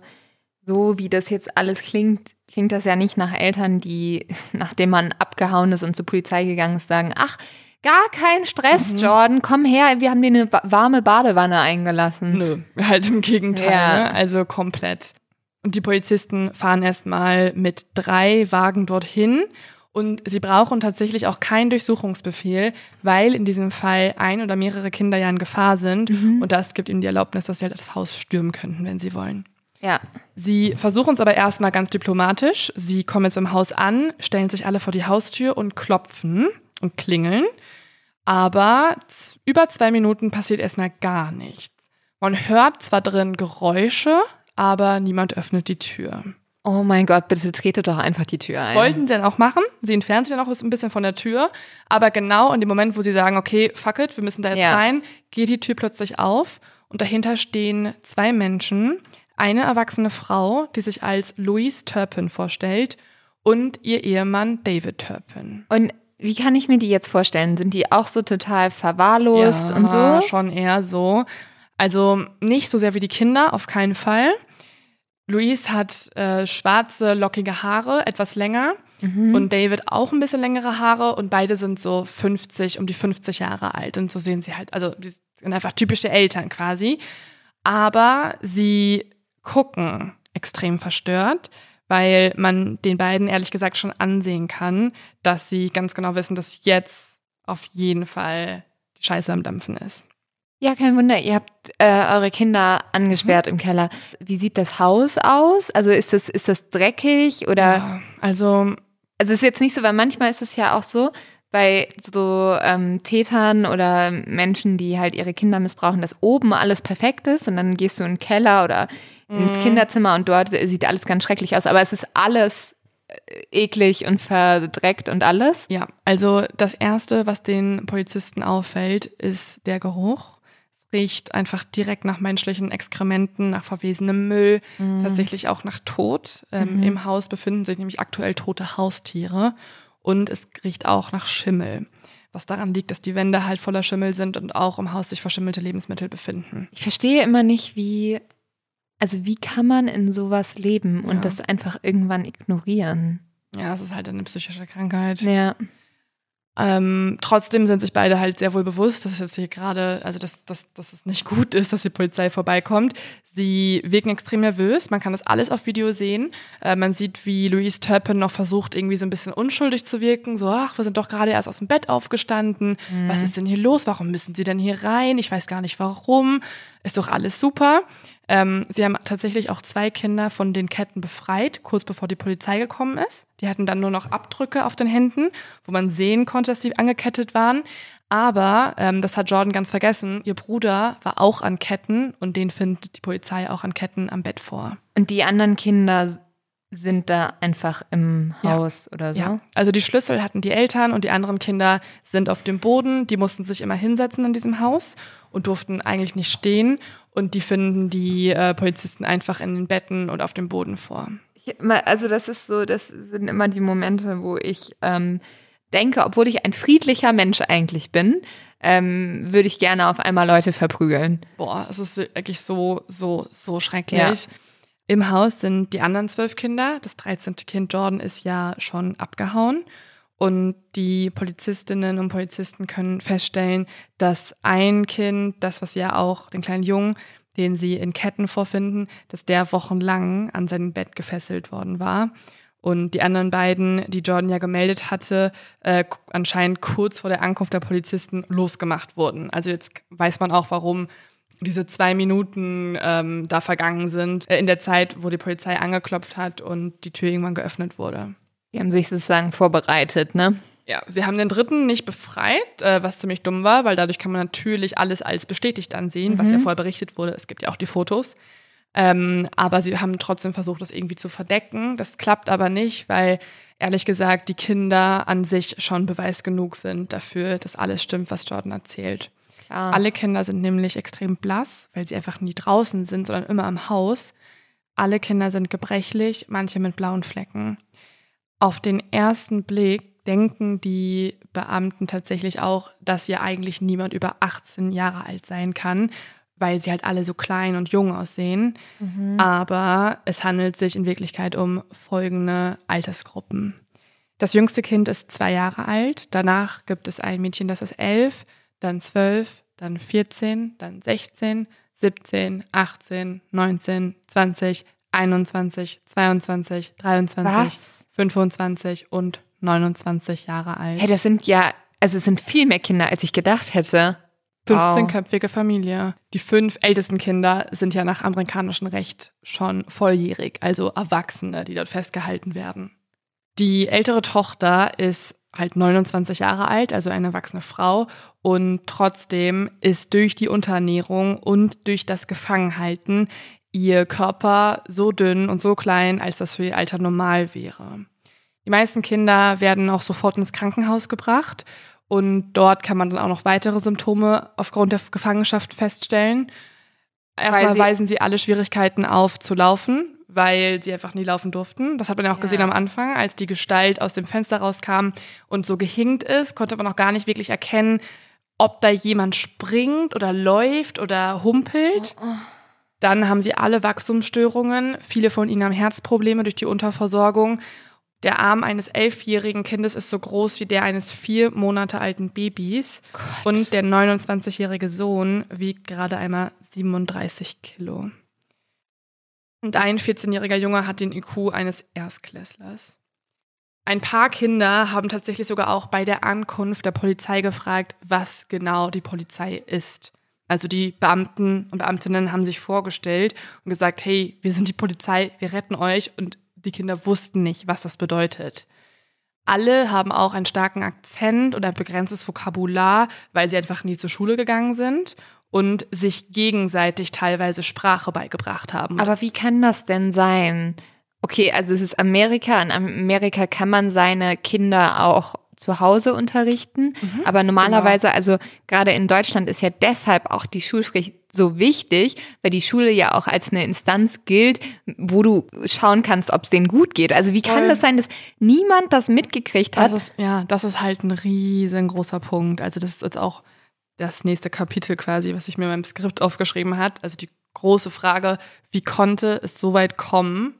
so wie das jetzt alles klingt, klingt das ja nicht nach Eltern, die, nachdem man abgehauen ist und zur Polizei gegangen ist, sagen, ach, gar kein Stress, Mhm. Jordan, komm her, wir haben dir eine ba- warme Badewanne eingelassen. Nö, halt im Gegenteil. Ja. Ne? Also komplett. Und die Polizisten fahren erstmal mit drei Wagen dorthin und sie brauchen tatsächlich auch keinen Durchsuchungsbefehl, weil in diesem Fall ein oder mehrere Kinder ja in Gefahr sind und das gibt ihnen die Erlaubnis, dass sie halt das Haus stürmen könnten, wenn sie wollen. Ja, Sie versuchen es aber erstmal ganz diplomatisch. Sie kommen jetzt beim Haus an, stellen sich alle vor die Haustür und klopfen und klingeln. Aber über zwei Minuten passiert erstmal gar nichts. Man hört zwar drin Geräusche, aber niemand öffnet die Tür. Oh mein Gott, bitte trete doch einfach die Tür ein. Wollten sie dann auch machen. Sie entfernen sich dann auch ein bisschen von der Tür. Aber genau in dem Moment, wo sie sagen, okay, fuck it, wir müssen da jetzt Ja. rein, geht die Tür plötzlich auf und dahinter stehen zwei Menschen. Eine erwachsene Frau, die sich als Louise Turpin vorstellt und ihr Ehemann David Turpin. Und wie kann ich mir die jetzt vorstellen? Sind die auch so total verwahrlost und so? schon eher so. Also nicht so sehr wie die Kinder, auf keinen Fall. Louise hat äh, schwarze, lockige Haare, etwas länger. Mhm. Und David auch ein bisschen längere Haare. Und beide sind so 50, um die 50 Jahre alt. Und so sehen sie halt, also die sind einfach typische Eltern quasi. Aber sie gucken extrem verstört, weil man den beiden ehrlich gesagt schon ansehen kann, dass sie ganz genau wissen, dass jetzt auf jeden Fall die Scheiße am Dampfen ist. Ja, kein Wunder, ihr habt äh, eure Kinder angesperrt Mhm. im Keller. Wie sieht das Haus aus? Also ist das, ist das dreckig oder? Ja, also Also ist jetzt nicht so, weil manchmal ist es ja auch so, bei so ähm, Tätern oder Menschen, die halt ihre Kinder missbrauchen, dass oben alles perfekt ist und dann gehst du in den Keller oder ins Mhm. Kinderzimmer und dort sieht alles ganz schrecklich aus. Aber es ist alles äh, eklig und verdreckt und alles. Ja, also das Erste, was den Polizisten auffällt, ist der Geruch. Riecht einfach direkt nach menschlichen Exkrementen, nach verwesenem Müll, tatsächlich auch nach Tod. Ähm, Mhm. Im Haus befinden sich nämlich aktuell tote Haustiere und es riecht auch nach Schimmel. Was daran liegt, dass die Wände halt voller Schimmel sind und auch im Haus sich verschimmelte Lebensmittel befinden. Ich verstehe immer nicht, wie, also wie kann man in sowas leben und Ja. das einfach irgendwann ignorieren? Ja, es ist halt eine psychische Krankheit. Ja. Ähm, trotzdem sind sich beide halt sehr wohl bewusst, dass es jetzt hier gerade, also dass, dass, dass es nicht gut ist, dass die Polizei vorbeikommt. Sie wirken extrem nervös. Man kann das alles auf Video sehen. Äh, man sieht, wie Louise Turpin noch versucht, irgendwie so ein bisschen unschuldig zu wirken. So, ach, wir sind doch gerade erst aus dem Bett aufgestanden. Was ist denn hier los? Warum müssen sie denn hier rein? Ich weiß gar nicht warum. Ist doch alles super. Ähm, sie haben tatsächlich auch zwei Kinder von den Ketten befreit, kurz bevor die Polizei gekommen ist. Die hatten dann nur noch Abdrücke auf den Händen, wo man sehen konnte, dass die angekettet waren. Aber, ähm, das hat Jordan ganz vergessen, ihr Bruder war auch an Ketten und den findet die Polizei auch an Ketten am Bett vor. Und die anderen Kinder sind da einfach im Ja. Haus oder so? Ja, also die Schlüssel hatten die Eltern und die anderen Kinder sind auf dem Boden. Die mussten sich immer hinsetzen in diesem Haus und durften eigentlich nicht stehen. Und die finden die äh, Polizisten einfach in den Betten und auf dem Boden vor. Also das ist so, das sind immer die Momente, wo ich ähm, denke, obwohl ich ein friedlicher Mensch eigentlich bin, ähm, würde ich gerne auf einmal Leute verprügeln. Boah, es ist wirklich so, so, so schrecklich. Ja. Im Haus sind die anderen zwölf Kinder. Das 13. Kind Jordan ist ja schon abgehauen. Und die Polizistinnen und Polizisten können feststellen, dass ein Kind, das was ja auch, den kleinen Jungen, den sie in Ketten vorfinden, dass der wochenlang an sein Bett gefesselt worden war. Und die anderen beiden, die Jordan ja gemeldet hatte, äh, anscheinend kurz vor der Ankunft der Polizisten losgemacht wurden. Also jetzt weiß man auch, warum diese zwei Minuten ähm, da vergangen sind, äh, in der Zeit, wo die Polizei angeklopft hat und die Tür irgendwann geöffnet wurde. Die haben sich sozusagen vorbereitet, ne? Ja, sie haben den dritten nicht befreit, äh, was ziemlich dumm war, weil dadurch kann man natürlich alles als bestätigt ansehen, was ja vorher berichtet wurde. Es gibt ja auch die Fotos. Ähm, aber sie haben trotzdem versucht, das irgendwie zu verdecken. Das klappt aber nicht, weil ehrlich gesagt die Kinder an sich schon Beweis genug sind dafür, dass alles stimmt, was Jordan erzählt. Klar. Alle Kinder sind nämlich extrem blass, weil sie einfach nie draußen sind, sondern immer im Haus. Alle Kinder sind gebrechlich, manche mit blauen Flecken. Auf den ersten Blick denken die Beamten tatsächlich auch, dass hier eigentlich niemand über 18 Jahre alt sein kann, weil sie halt alle so klein und jung aussehen. Aber es handelt sich in Wirklichkeit um folgende Altersgruppen. Das jüngste Kind ist zwei Jahre alt, danach gibt es ein Mädchen, das ist elf, dann zwölf, dann 14, dann 16, 17, 18, 19, 20, 21, 22, 23, Was? 25 und 29 Jahre alt. Hey, das sind ja, also es sind viel mehr Kinder, als ich gedacht hätte. Wow. 15-köpfige Familie. Die fünf ältesten Kinder sind ja nach amerikanischem Recht schon volljährig, also Erwachsene, die dort festgehalten werden. Die ältere Tochter ist halt 29 Jahre alt, also eine erwachsene Frau. Und trotzdem ist durch die Unterernährung und durch das Gefangenhalten ihr Körper so dünn und so klein, als das für ihr Alter normal wäre. Die meisten Kinder werden auch sofort ins Krankenhaus gebracht und dort kann man dann auch noch weitere Symptome aufgrund der Gefangenschaft feststellen. Erstmal sie- weisen sie alle Schwierigkeiten auf zu laufen, weil sie einfach nie laufen durften. Das hat man ja auch Ja. gesehen am Anfang, als die Gestalt aus dem Fenster rauskam und so gehinkt ist, konnte man noch gar nicht wirklich erkennen, ob da jemand springt oder läuft oder humpelt. Dann haben sie alle Wachstumsstörungen. Viele von ihnen haben Herzprobleme durch die Unterversorgung. Der Arm eines elfjährigen Kindes ist so groß wie der eines vier Monate alten Babys. Und der 29-jährige Sohn wiegt gerade einmal 37 Kilo. Und ein 14-jähriger Junge hat den IQ eines Erstklässlers. Ein paar Kinder haben tatsächlich sogar auch bei der Ankunft der Polizei gefragt, was genau die Polizei ist. Also die Beamten und Beamtinnen haben sich vorgestellt und gesagt, hey, wir sind die Polizei, wir retten euch. Und die Kinder wussten nicht, was das bedeutet. Alle haben auch einen starken Akzent oder ein begrenztes Vokabular, weil sie einfach nie zur Schule gegangen sind und sich gegenseitig teilweise Sprache beigebracht haben. Aber wie kann das denn sein? Okay, also es ist Amerika. In Amerika kann man seine Kinder auch zu Hause unterrichten. Mhm. Aber normalerweise, also gerade in Deutschland ist ja deshalb auch die Schulpflicht so wichtig, weil die Schule ja auch als eine Instanz gilt, wo du schauen kannst, ob es denen gut geht. Also wie kann Voll. das sein, dass niemand das mitgekriegt hat? Das ist, ja, das ist halt ein riesengroßer Punkt. Also das ist jetzt auch das nächste Kapitel quasi, was ich mir in meinem Skript aufgeschrieben hat. Also die große Frage, wie konnte es so weit kommen?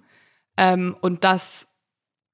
Ähm, und das,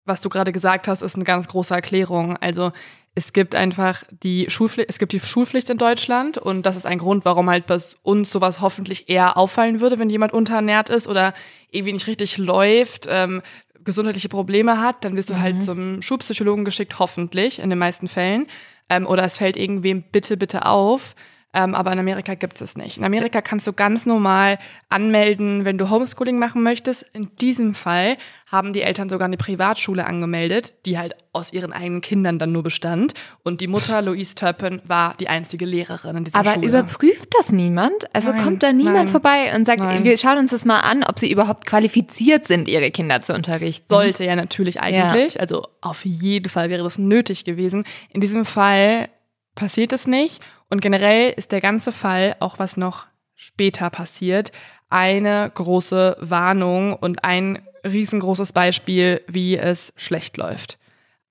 was du gerade gesagt hast, ist eine ganz große Erklärung. Also es gibt einfach die Schulpflicht, es gibt die Schulpflicht in Deutschland und das ist ein Grund, warum halt bei uns sowas hoffentlich eher auffallen würde, wenn jemand unterernährt ist oder irgendwie nicht richtig läuft, ähm, gesundheitliche Probleme hat, dann wirst du halt zum Schulpsychologen geschickt, hoffentlich in den meisten Fällen. Ähm, oder es fällt irgendwem bitte, bitte auf. Ähm, aber in Amerika gibt es es nicht. In Amerika kannst du ganz normal anmelden, wenn du Homeschooling machen möchtest. In diesem Fall haben die Eltern sogar eine Privatschule angemeldet, die halt aus ihren eigenen Kindern dann nur bestand. Und die Mutter, Louise Turpin, war die einzige Lehrerin in dieser Aber Schule. überprüft das niemand? Also Nein, kommt da niemand nein, vorbei und sagt, nein. wir schauen uns das mal an, ob sie überhaupt qualifiziert sind, ihre Kinder zu unterrichten? Sollte ja natürlich eigentlich. Also auf jeden Fall wäre das nötig gewesen. In diesem Fall passiert es nicht. Und generell ist der ganze Fall, auch was noch später passiert, eine große Warnung und ein riesengroßes Beispiel, wie es schlecht läuft.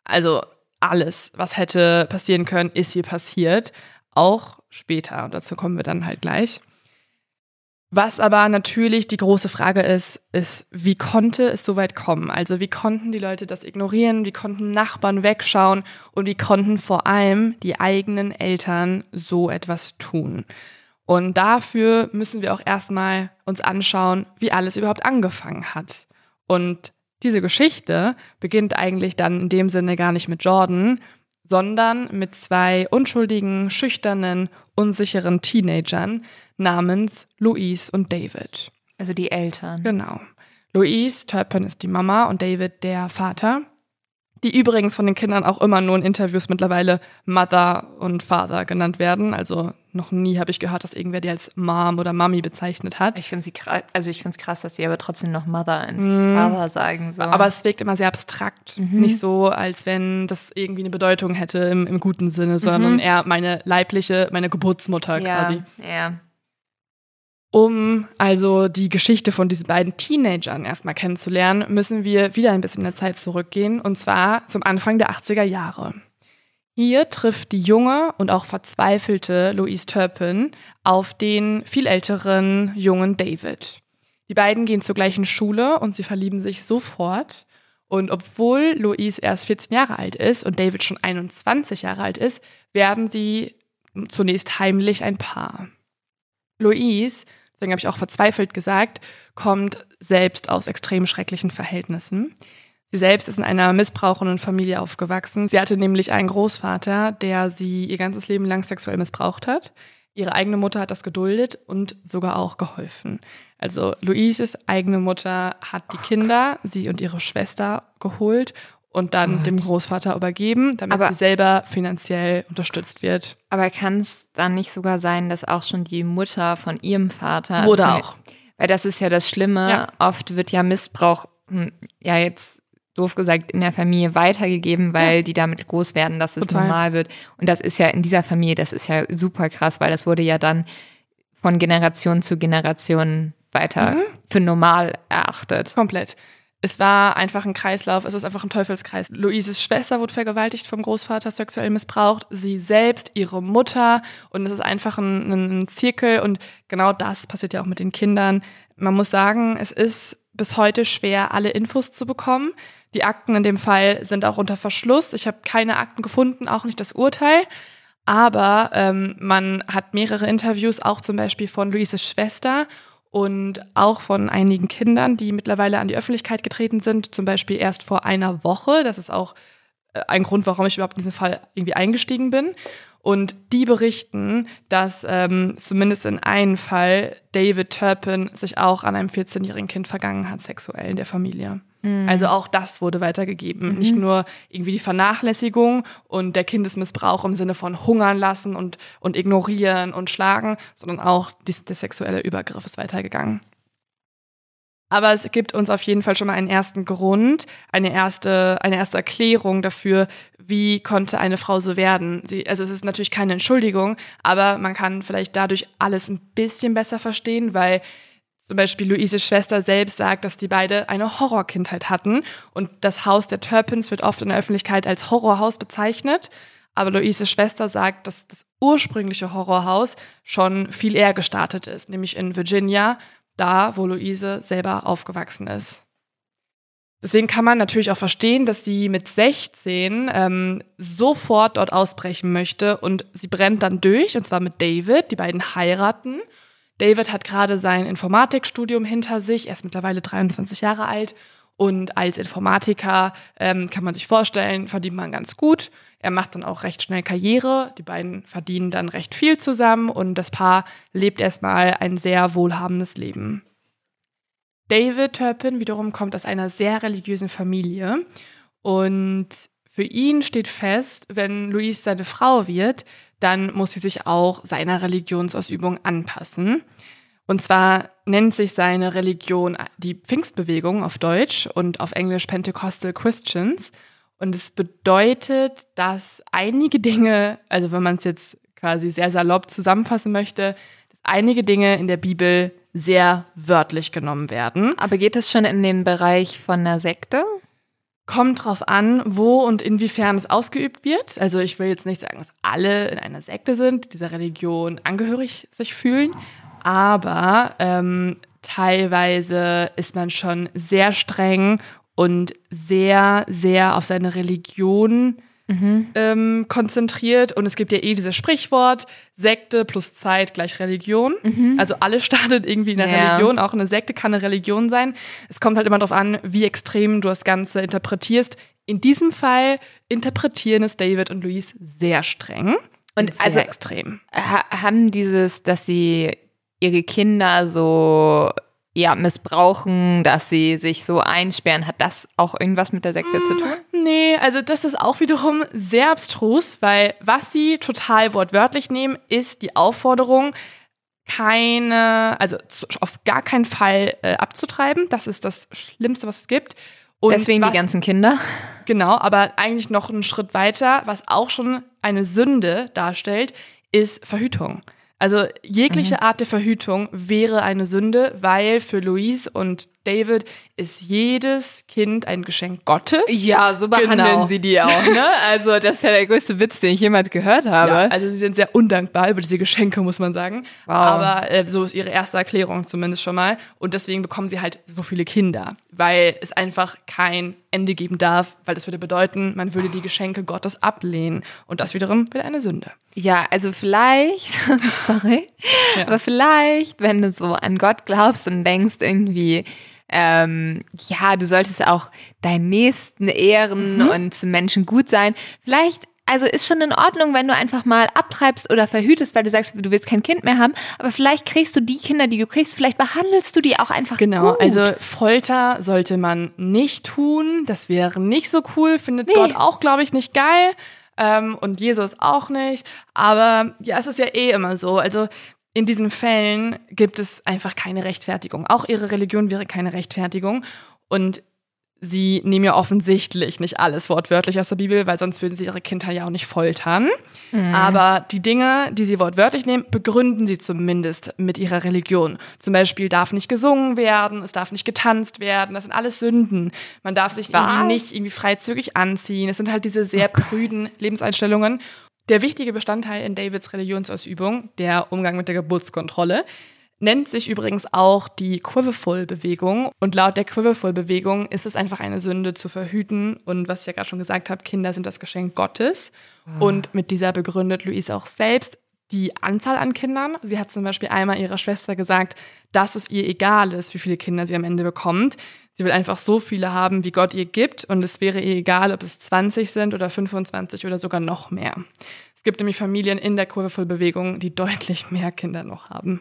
Also alles, was hätte passieren können, ist hier passiert. Auch später. Und dazu kommen wir dann halt gleich. Was aber natürlich die große Frage ist, ist, wie konnte es so weit kommen? Also wie konnten die Leute das ignorieren? Wie konnten Nachbarn wegschauen? Und wie konnten vor allem die eigenen Eltern so etwas tun? Und dafür müssen wir auch erstmal uns anschauen, wie alles überhaupt angefangen hat. Und diese Geschichte beginnt eigentlich dann in dem Sinne gar nicht mit Jordan, sondern mit zwei unschuldigen, schüchternen, unsicheren Teenagern namens Louise und David. Also die Eltern. Genau. Louise Turpin ist die Mama und David der Vater, die übrigens von den Kindern auch immer nur in Interviews mittlerweile Mother und Father genannt werden. Also noch nie habe ich gehört, dass irgendwer die als Mom oder Mami bezeichnet hat. Ich finde sie also ich finde es krass, dass die aber trotzdem noch Mother und Father sagen. So. Aber es wirkt immer sehr abstrakt. Nicht so, als wenn das irgendwie eine Bedeutung hätte im, im guten Sinne, sondern eher meine leibliche, meine Geburtsmutter ja, quasi. ja. Um also die Geschichte von diesen beiden Teenagern erstmal kennenzulernen, müssen wir wieder ein bisschen in der Zeit zurückgehen, und zwar zum Anfang der 80er Jahre. Hier trifft die junge und auch verzweifelte Louise Turpin auf den viel älteren jungen David. Die beiden gehen zur gleichen Schule und sie verlieben sich sofort. Und obwohl Louise erst 14 Jahre alt ist und David schon 21 Jahre alt ist, werden sie zunächst heimlich ein Paar. Louise, deswegen habe ich auch verzweifelt gesagt, kommt selbst aus extrem schrecklichen Verhältnissen. Sie selbst ist in einer missbrauchenden Familie aufgewachsen. Sie hatte nämlich einen Großvater, der sie ihr ganzes Leben lang sexuell missbraucht hat. Ihre eigene Mutter hat das geduldet und sogar auch geholfen. Also Louises eigene Mutter hat die Kinder, sie und ihre Schwester geholt und dann dem Großvater übergeben, damit Aber- sie selber finanziell unterstützt wird. Aber kann es dann nicht sogar sein, dass auch schon die Mutter von ihrem Vater. Wurde also auch. Weil das ist ja das Schlimme. Ja. Oft wird ja Missbrauch, hm, ja jetzt doof gesagt, in der Familie weitergegeben, weil die damit groß werden, dass es Total. normal wird. Und das ist ja in dieser Familie, das ist ja super krass, weil das wurde ja dann von Generation zu Generation weiter Mhm. für normal erachtet. Komplett. Es war einfach ein Kreislauf, es ist einfach ein Teufelskreis. Luises Schwester wurde vergewaltigt vom Großvater, sexuell missbraucht, sie selbst, ihre Mutter und es ist einfach ein, ein Zirkel und genau das passiert ja auch mit den Kindern. Man muss sagen, es ist bis heute schwer, alle Infos zu bekommen. Die Akten in dem Fall sind auch unter Verschluss. Ich habe keine Akten gefunden, auch nicht das Urteil. Aber ähm, man hat mehrere Interviews, auch zum Beispiel von Luises Schwester und auch von einigen Kindern, die mittlerweile an die Öffentlichkeit getreten sind, zum Beispiel erst vor einer Woche. Das ist auch äh, ein Grund, warum ich überhaupt in diesen Fall irgendwie eingestiegen bin. Und die berichten, dass ähm, zumindest in einem Fall David Turpin sich auch an einem 14-jährigen Kind vergangen hat, sexuell in der Familie. Also auch das wurde weitergegeben. Nicht nur irgendwie die Vernachlässigung und der Kindesmissbrauch im Sinne von hungern lassen und, und ignorieren und schlagen, sondern auch die, der sexuelle Übergriff ist weitergegangen. Aber es gibt uns auf jeden Fall schon mal einen ersten Grund, eine erste, eine erste Erklärung dafür, wie konnte eine Frau so werden. Sie, also es ist natürlich keine Entschuldigung, aber man kann vielleicht dadurch alles ein bisschen besser verstehen, weil zum Beispiel Luises Schwester selbst sagt, dass die beide eine Horrorkindheit hatten und das Haus der Turpins wird oft in der Öffentlichkeit als Horrorhaus bezeichnet. Aber Luises Schwester sagt, dass das ursprüngliche Horrorhaus schon viel eher gestartet ist, nämlich in Virginia, da wo Luise selber aufgewachsen ist. Deswegen kann man natürlich auch verstehen, dass sie mit 16 ähm, sofort dort ausbrechen möchte und sie brennt dann durch, und zwar mit David. Die beiden heiraten. David hat gerade sein Informatikstudium hinter sich, er ist mittlerweile 23 Jahre alt und als Informatiker ähm, kann man sich vorstellen, verdient man ganz gut. Er macht dann auch recht schnell Karriere. Die beiden verdienen dann recht viel zusammen und das Paar lebt erstmal ein sehr wohlhabendes Leben. David Turpin wiederum kommt aus einer sehr religiösen Familie und für ihn steht fest, wenn Louise seine Frau wird, dann muss sie sich auch seiner Religionsausübung anpassen. Und zwar nennt sich seine Religion die Pfingstbewegung auf Deutsch und auf Englisch Pentecostal Christians. Und es bedeutet, dass einige Dinge, also wenn man es jetzt quasi sehr salopp zusammenfassen möchte, dass einige Dinge in der Bibel sehr wörtlich genommen werden. Aber geht es schon in den Bereich von einer Sekte? Kommt drauf an, wo und inwiefern es ausgeübt wird. Also ich will jetzt nicht sagen, dass alle in einer Sekte sind, dieser Religion angehörig sich fühlen, aber ähm, teilweise ist man schon sehr streng und sehr, sehr auf seine Religion ähm, konzentriert. Und es gibt ja eh dieses Sprichwort, Sekte plus Zeit gleich Religion. Also alles startet irgendwie in der Ja. Religion. Auch eine Sekte kann eine Religion sein. Es kommt halt immer darauf an, wie extrem du das Ganze interpretierst. In diesem Fall interpretieren es David und Louise sehr streng. Und sehr also- extrem. Ha haben dieses, dass sie ihre Kinder so ja, missbrauchen, dass sie sich so einsperren, hat das auch irgendwas mit der Sekte zu tun? Nee, also das ist auch wiederum sehr abstrus, weil was sie total wortwörtlich nehmen, ist die Aufforderung, keine, also auf gar keinen Fall äh, abzutreiben. Das ist das Schlimmste, was es gibt. Und Deswegen was, die ganzen Kinder. Genau, aber eigentlich noch einen Schritt weiter, was auch schon eine Sünde darstellt, ist Verhütung. Also jegliche Art der Verhütung wäre eine Sünde, weil für Louise und David ist jedes Kind ein Geschenk Gottes. Ja, so behandeln Genau. sie die auch, ne? Also, das ist ja der größte Witz, den ich jemals gehört habe. Ja, also sie sind sehr undankbar über diese Geschenke, muss man sagen. Wow. Aber äh, so ist ihre erste Erklärung zumindest schon mal. Und deswegen bekommen sie halt so viele Kinder, weil es einfach kein Ende geben darf, weil das würde bedeuten, man würde die Geschenke Gottes ablehnen. Und das wiederum wäre eine Sünde. Ja, also vielleicht, sorry, aber vielleicht, wenn du so an Gott glaubst und denkst irgendwie, ähm, ja, du solltest auch deinen Nächsten ehren und Menschen gut sein, vielleicht, also ist schon in Ordnung, wenn du einfach mal abtreibst oder verhütest, weil du sagst, du willst kein Kind mehr haben, aber vielleicht kriegst du die Kinder, die du kriegst, vielleicht behandelst du die auch einfach Genau, gut. also Folter sollte man nicht tun. Das wäre nicht so cool, findet Nee. Gott auch, glaube ich, nicht geil. Ähm, und Jesus auch nicht. Aber ja, es ist ja eh immer so. Also in diesen Fällen gibt es einfach keine Rechtfertigung. Auch ihre Religion wäre keine Rechtfertigung. Und sie nehmen ja offensichtlich nicht alles wortwörtlich aus der Bibel, weil sonst würden sie ihre Kinder ja auch nicht foltern. Aber die Dinge, die sie wortwörtlich nehmen, begründen sie zumindest mit ihrer Religion. Zum Beispiel darf nicht gesungen werden, es darf nicht getanzt werden, das sind alles Sünden. Man darf sich irgendwie nicht irgendwie freizügig anziehen. Es sind halt diese sehr prüden Lebenseinstellungen. Der wichtige Bestandteil in Davids Religionsausübung, der Umgang mit der Geburtskontrolle, nennt sich übrigens auch die Quiverful-Bewegung. Und laut der Quiverful-Bewegung ist es einfach eine Sünde zu verhüten. Und was ich ja gerade schon gesagt habe, Kinder sind das Geschenk Gottes. Und mit dieser begründet Louise auch selbst die Anzahl an Kindern. Sie hat zum Beispiel einmal ihrer Schwester gesagt, dass es ihr egal ist, wie viele Kinder sie am Ende bekommt. Sie will einfach so viele haben, wie Gott ihr gibt. Und es wäre ihr egal, ob es 20 sind oder 25 oder sogar noch mehr. Es gibt nämlich Familien in der Kurvevollbewegung, die deutlich mehr Kinder noch haben.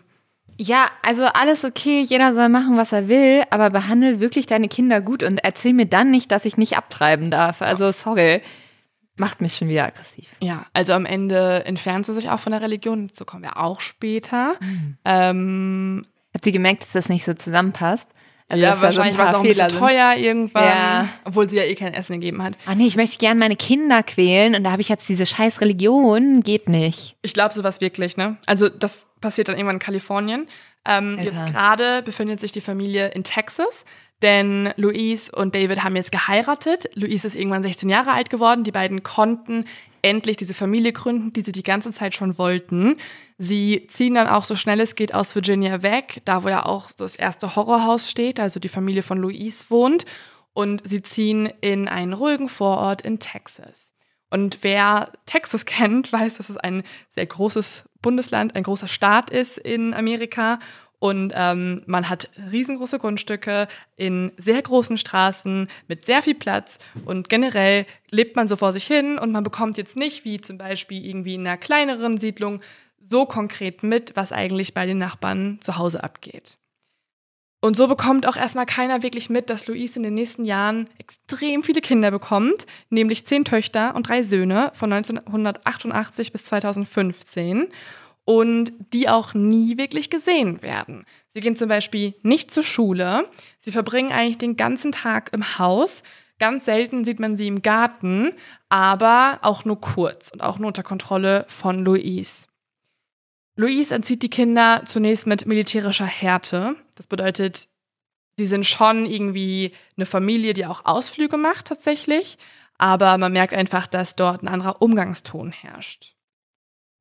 Ja, also alles okay, jeder soll machen, was er will, aber behandle wirklich deine Kinder gut und erzähl mir dann nicht, dass ich nicht abtreiben darf. Also sorry, macht mich schon wieder aggressiv. Ja, also am Ende entfernt sie sich auch von der Religion, dazu kommen wir auch später. Ähm, Hat sie gemerkt, dass das nicht so zusammenpasst? Also, ja, wahrscheinlich war es auch ein bisschen sind? teuer irgendwann, Ja. obwohl sie ja eh kein Essen gegeben hat. Ah nee, ich möchte gerne meine Kinder quälen und da habe ich jetzt diese scheiß Religion, geht nicht. Ich glaube sowas wirklich, ne? Also das passiert dann irgendwann in Kalifornien. Ähm, jetzt gerade befindet sich die Familie in Texas, denn Louise und David haben jetzt geheiratet. Louise ist irgendwann 16 Jahre alt geworden. Die beiden konnten endlich diese Familie gründen, die sie die ganze Zeit schon wollten. Sie ziehen dann auch so schnell es geht aus Virginia weg, da wo ja auch das erste Horrorhaus steht, also die Familie von Louise wohnt. Und sie ziehen in einen ruhigen Vorort in Texas. Und wer Texas kennt, weiß, dass es ein sehr großes Bundesland, ein großer Staat ist in Amerika. Und ähm, man hat riesengroße Grundstücke in sehr großen Straßen mit sehr viel Platz. Und generell lebt man so vor sich hin und man bekommt jetzt nicht, wie zum Beispiel irgendwie in einer kleineren Siedlung, so konkret mit, was eigentlich bei den Nachbarn zu Hause abgeht. Und so bekommt auch erstmal keiner wirklich mit, dass Louise in den nächsten Jahren extrem viele Kinder bekommt, nämlich zehn Töchter und drei Söhne von 1988 bis 2015 und die auch nie wirklich gesehen werden. Sie gehen zum Beispiel nicht zur Schule, sie verbringen eigentlich den ganzen Tag im Haus, ganz selten sieht man sie im Garten, aber auch nur kurz und auch nur unter Kontrolle von Louise. Louise erzieht die Kinder zunächst mit militärischer Härte. Das bedeutet, sie sind schon irgendwie eine Familie, die auch Ausflüge macht tatsächlich, aber man merkt einfach, dass dort ein anderer Umgangston herrscht.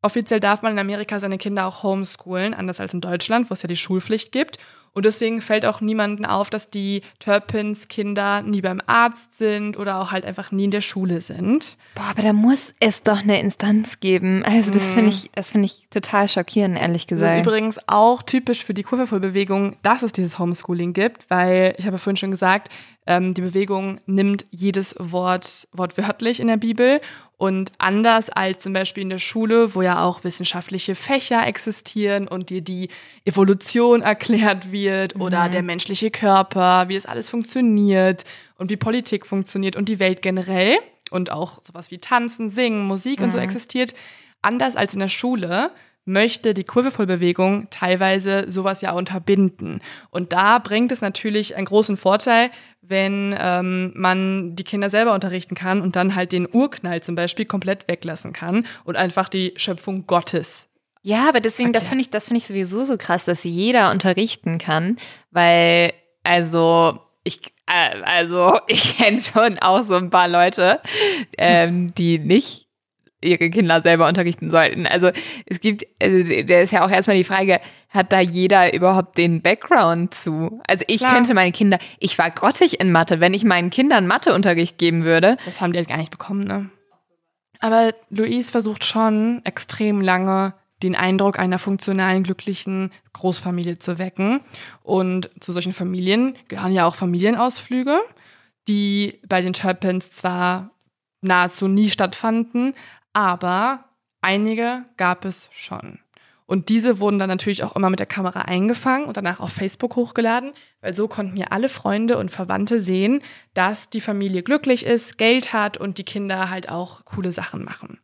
Offiziell darf man in Amerika seine Kinder auch homeschoolen, anders als in Deutschland, wo es ja die Schulpflicht gibt. Und deswegen fällt auch niemandem auf, dass die Turpins Kinder nie beim Arzt sind oder auch halt einfach nie in der Schule sind. Boah, aber da muss es doch eine Instanz geben. Also das finde ich, das finde ich total schockierend, ehrlich Das ist gesagt. übrigens auch typisch für die Kurvevollbewegung, dass es dieses Homeschooling gibt, weil ich habe ja vorhin schon gesagt, ähm, die Bewegung nimmt jedes Wort wortwörtlich in der Bibel und anders als zum Beispiel in der Schule, wo ja auch wissenschaftliche Fächer existieren und dir die Evolution erklärt wird oder der menschliche Körper, wie es alles funktioniert und wie Politik funktioniert und die Welt generell und auch sowas wie Tanzen, Singen, Musik und so existiert, anders als in der Schule möchte die Kurvevollbewegung teilweise sowas ja unterbinden. Und da bringt es natürlich einen großen Vorteil, wenn ähm, man die Kinder selber unterrichten kann und dann halt den Urknall zum Beispiel komplett weglassen kann und einfach die Schöpfung Gottes. Ja, aber deswegen, das Okay. finde ich, das finde ich sowieso so krass, dass jeder unterrichten kann, weil, also, ich, äh, also, ich kenne schon auch so ein paar Leute, ähm, die nicht ihre Kinder selber unterrichten sollten. Also es gibt, also da ist ja auch erstmal die Frage, hat da jeder überhaupt den Background zu? Also ich Klar. könnte meine Kinder, ich war grottig in Mathe, wenn ich meinen Kindern Matheunterricht geben würde. Das haben die halt gar nicht bekommen, ne? Aber Louise versucht schon extrem lange den Eindruck einer funktionalen, glücklichen Großfamilie zu wecken. Und zu solchen Familien gehören ja auch Familienausflüge, die bei den Turpins zwar nahezu nie stattfanden, aber einige gab es schon. Und diese wurden dann natürlich auch immer mit der Kamera eingefangen und danach auf Facebook hochgeladen, weil so konnten ja alle Freunde und Verwandte sehen, dass die Familie glücklich ist, Geld hat und die Kinder halt auch coole Sachen machen.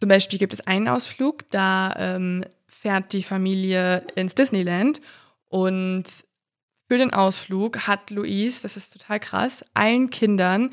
Zum Beispiel gibt es einen Ausflug, da ähm, fährt die Familie ins Disneyland und für den Ausflug hat Louise, das ist total krass, allen Kindern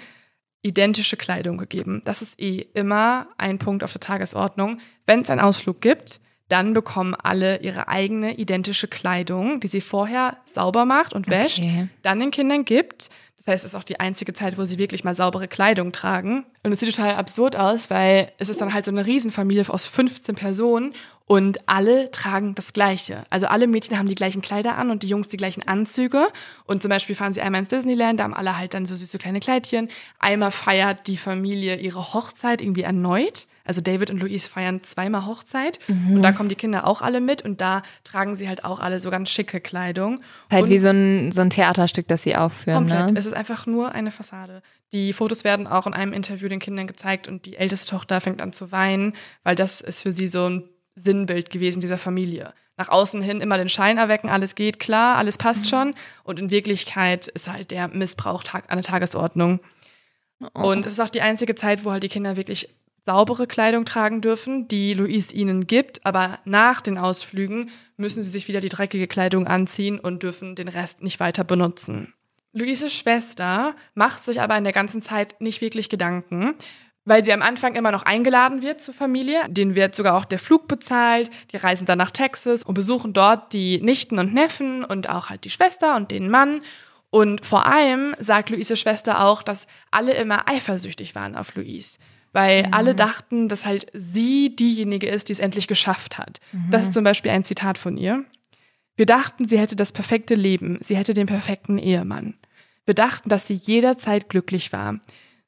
identische Kleidung gegeben. Das ist eh immer ein Punkt auf der Tagesordnung. Wenn es einen Ausflug gibt, dann bekommen alle ihre eigene identische Kleidung, die sie vorher sauber macht und wäscht, Okay. dann den Kindern gibt. Das heißt, es ist auch die einzige Zeit, wo sie wirklich mal saubere Kleidung tragen. Und es sieht total absurd aus, weil es ist dann halt so eine Riesenfamilie aus 15 Personen Und alle tragen das Gleiche. Also alle Mädchen haben die gleichen Kleider an und die Jungs die gleichen Anzüge. Und zum Beispiel fahren sie einmal ins Disneyland, da haben alle halt dann so süße kleine Kleidchen. Einmal feiert die Familie ihre Hochzeit irgendwie erneut. Also David und Louise feiern zweimal Hochzeit. Und da kommen die Kinder auch alle mit und da tragen sie halt auch alle so ganz schicke Kleidung. Halt und wie so ein, so ein Theaterstück, das sie aufführen. Komplett. Ne? Es ist einfach nur eine Fassade. Die Fotos werden auch in einem Interview den Kindern gezeigt und die älteste Tochter fängt an zu weinen, weil das ist für sie so ein Sinnbild gewesen dieser Familie. Nach außen hin immer den Schein erwecken, alles geht klar, alles passt schon. Und in Wirklichkeit ist halt der Missbrauch an der Tagesordnung. Und es ist auch die einzige Zeit, wo halt die Kinder wirklich saubere Kleidung tragen dürfen, die Louise ihnen gibt. Aber nach den Ausflügen müssen sie sich wieder die dreckige Kleidung anziehen und dürfen den Rest nicht weiter benutzen. Luises Schwester macht sich aber in der ganzen Zeit nicht wirklich Gedanken, weil sie am Anfang immer noch eingeladen wird zur Familie. Denen wird sogar auch der Flug bezahlt. Die reisen dann nach Texas und besuchen dort die Nichten und Neffen und auch halt die Schwester und den Mann. Und vor allem sagt Luises Schwester auch, dass alle immer eifersüchtig waren auf Louise. Weil alle dachten, dass halt sie diejenige ist, die es endlich geschafft hat. Das ist zum Beispiel ein Zitat von ihr. Wir dachten, sie hätte das perfekte Leben, sie hätte den perfekten Ehemann. Wir dachten, dass sie jederzeit glücklich war.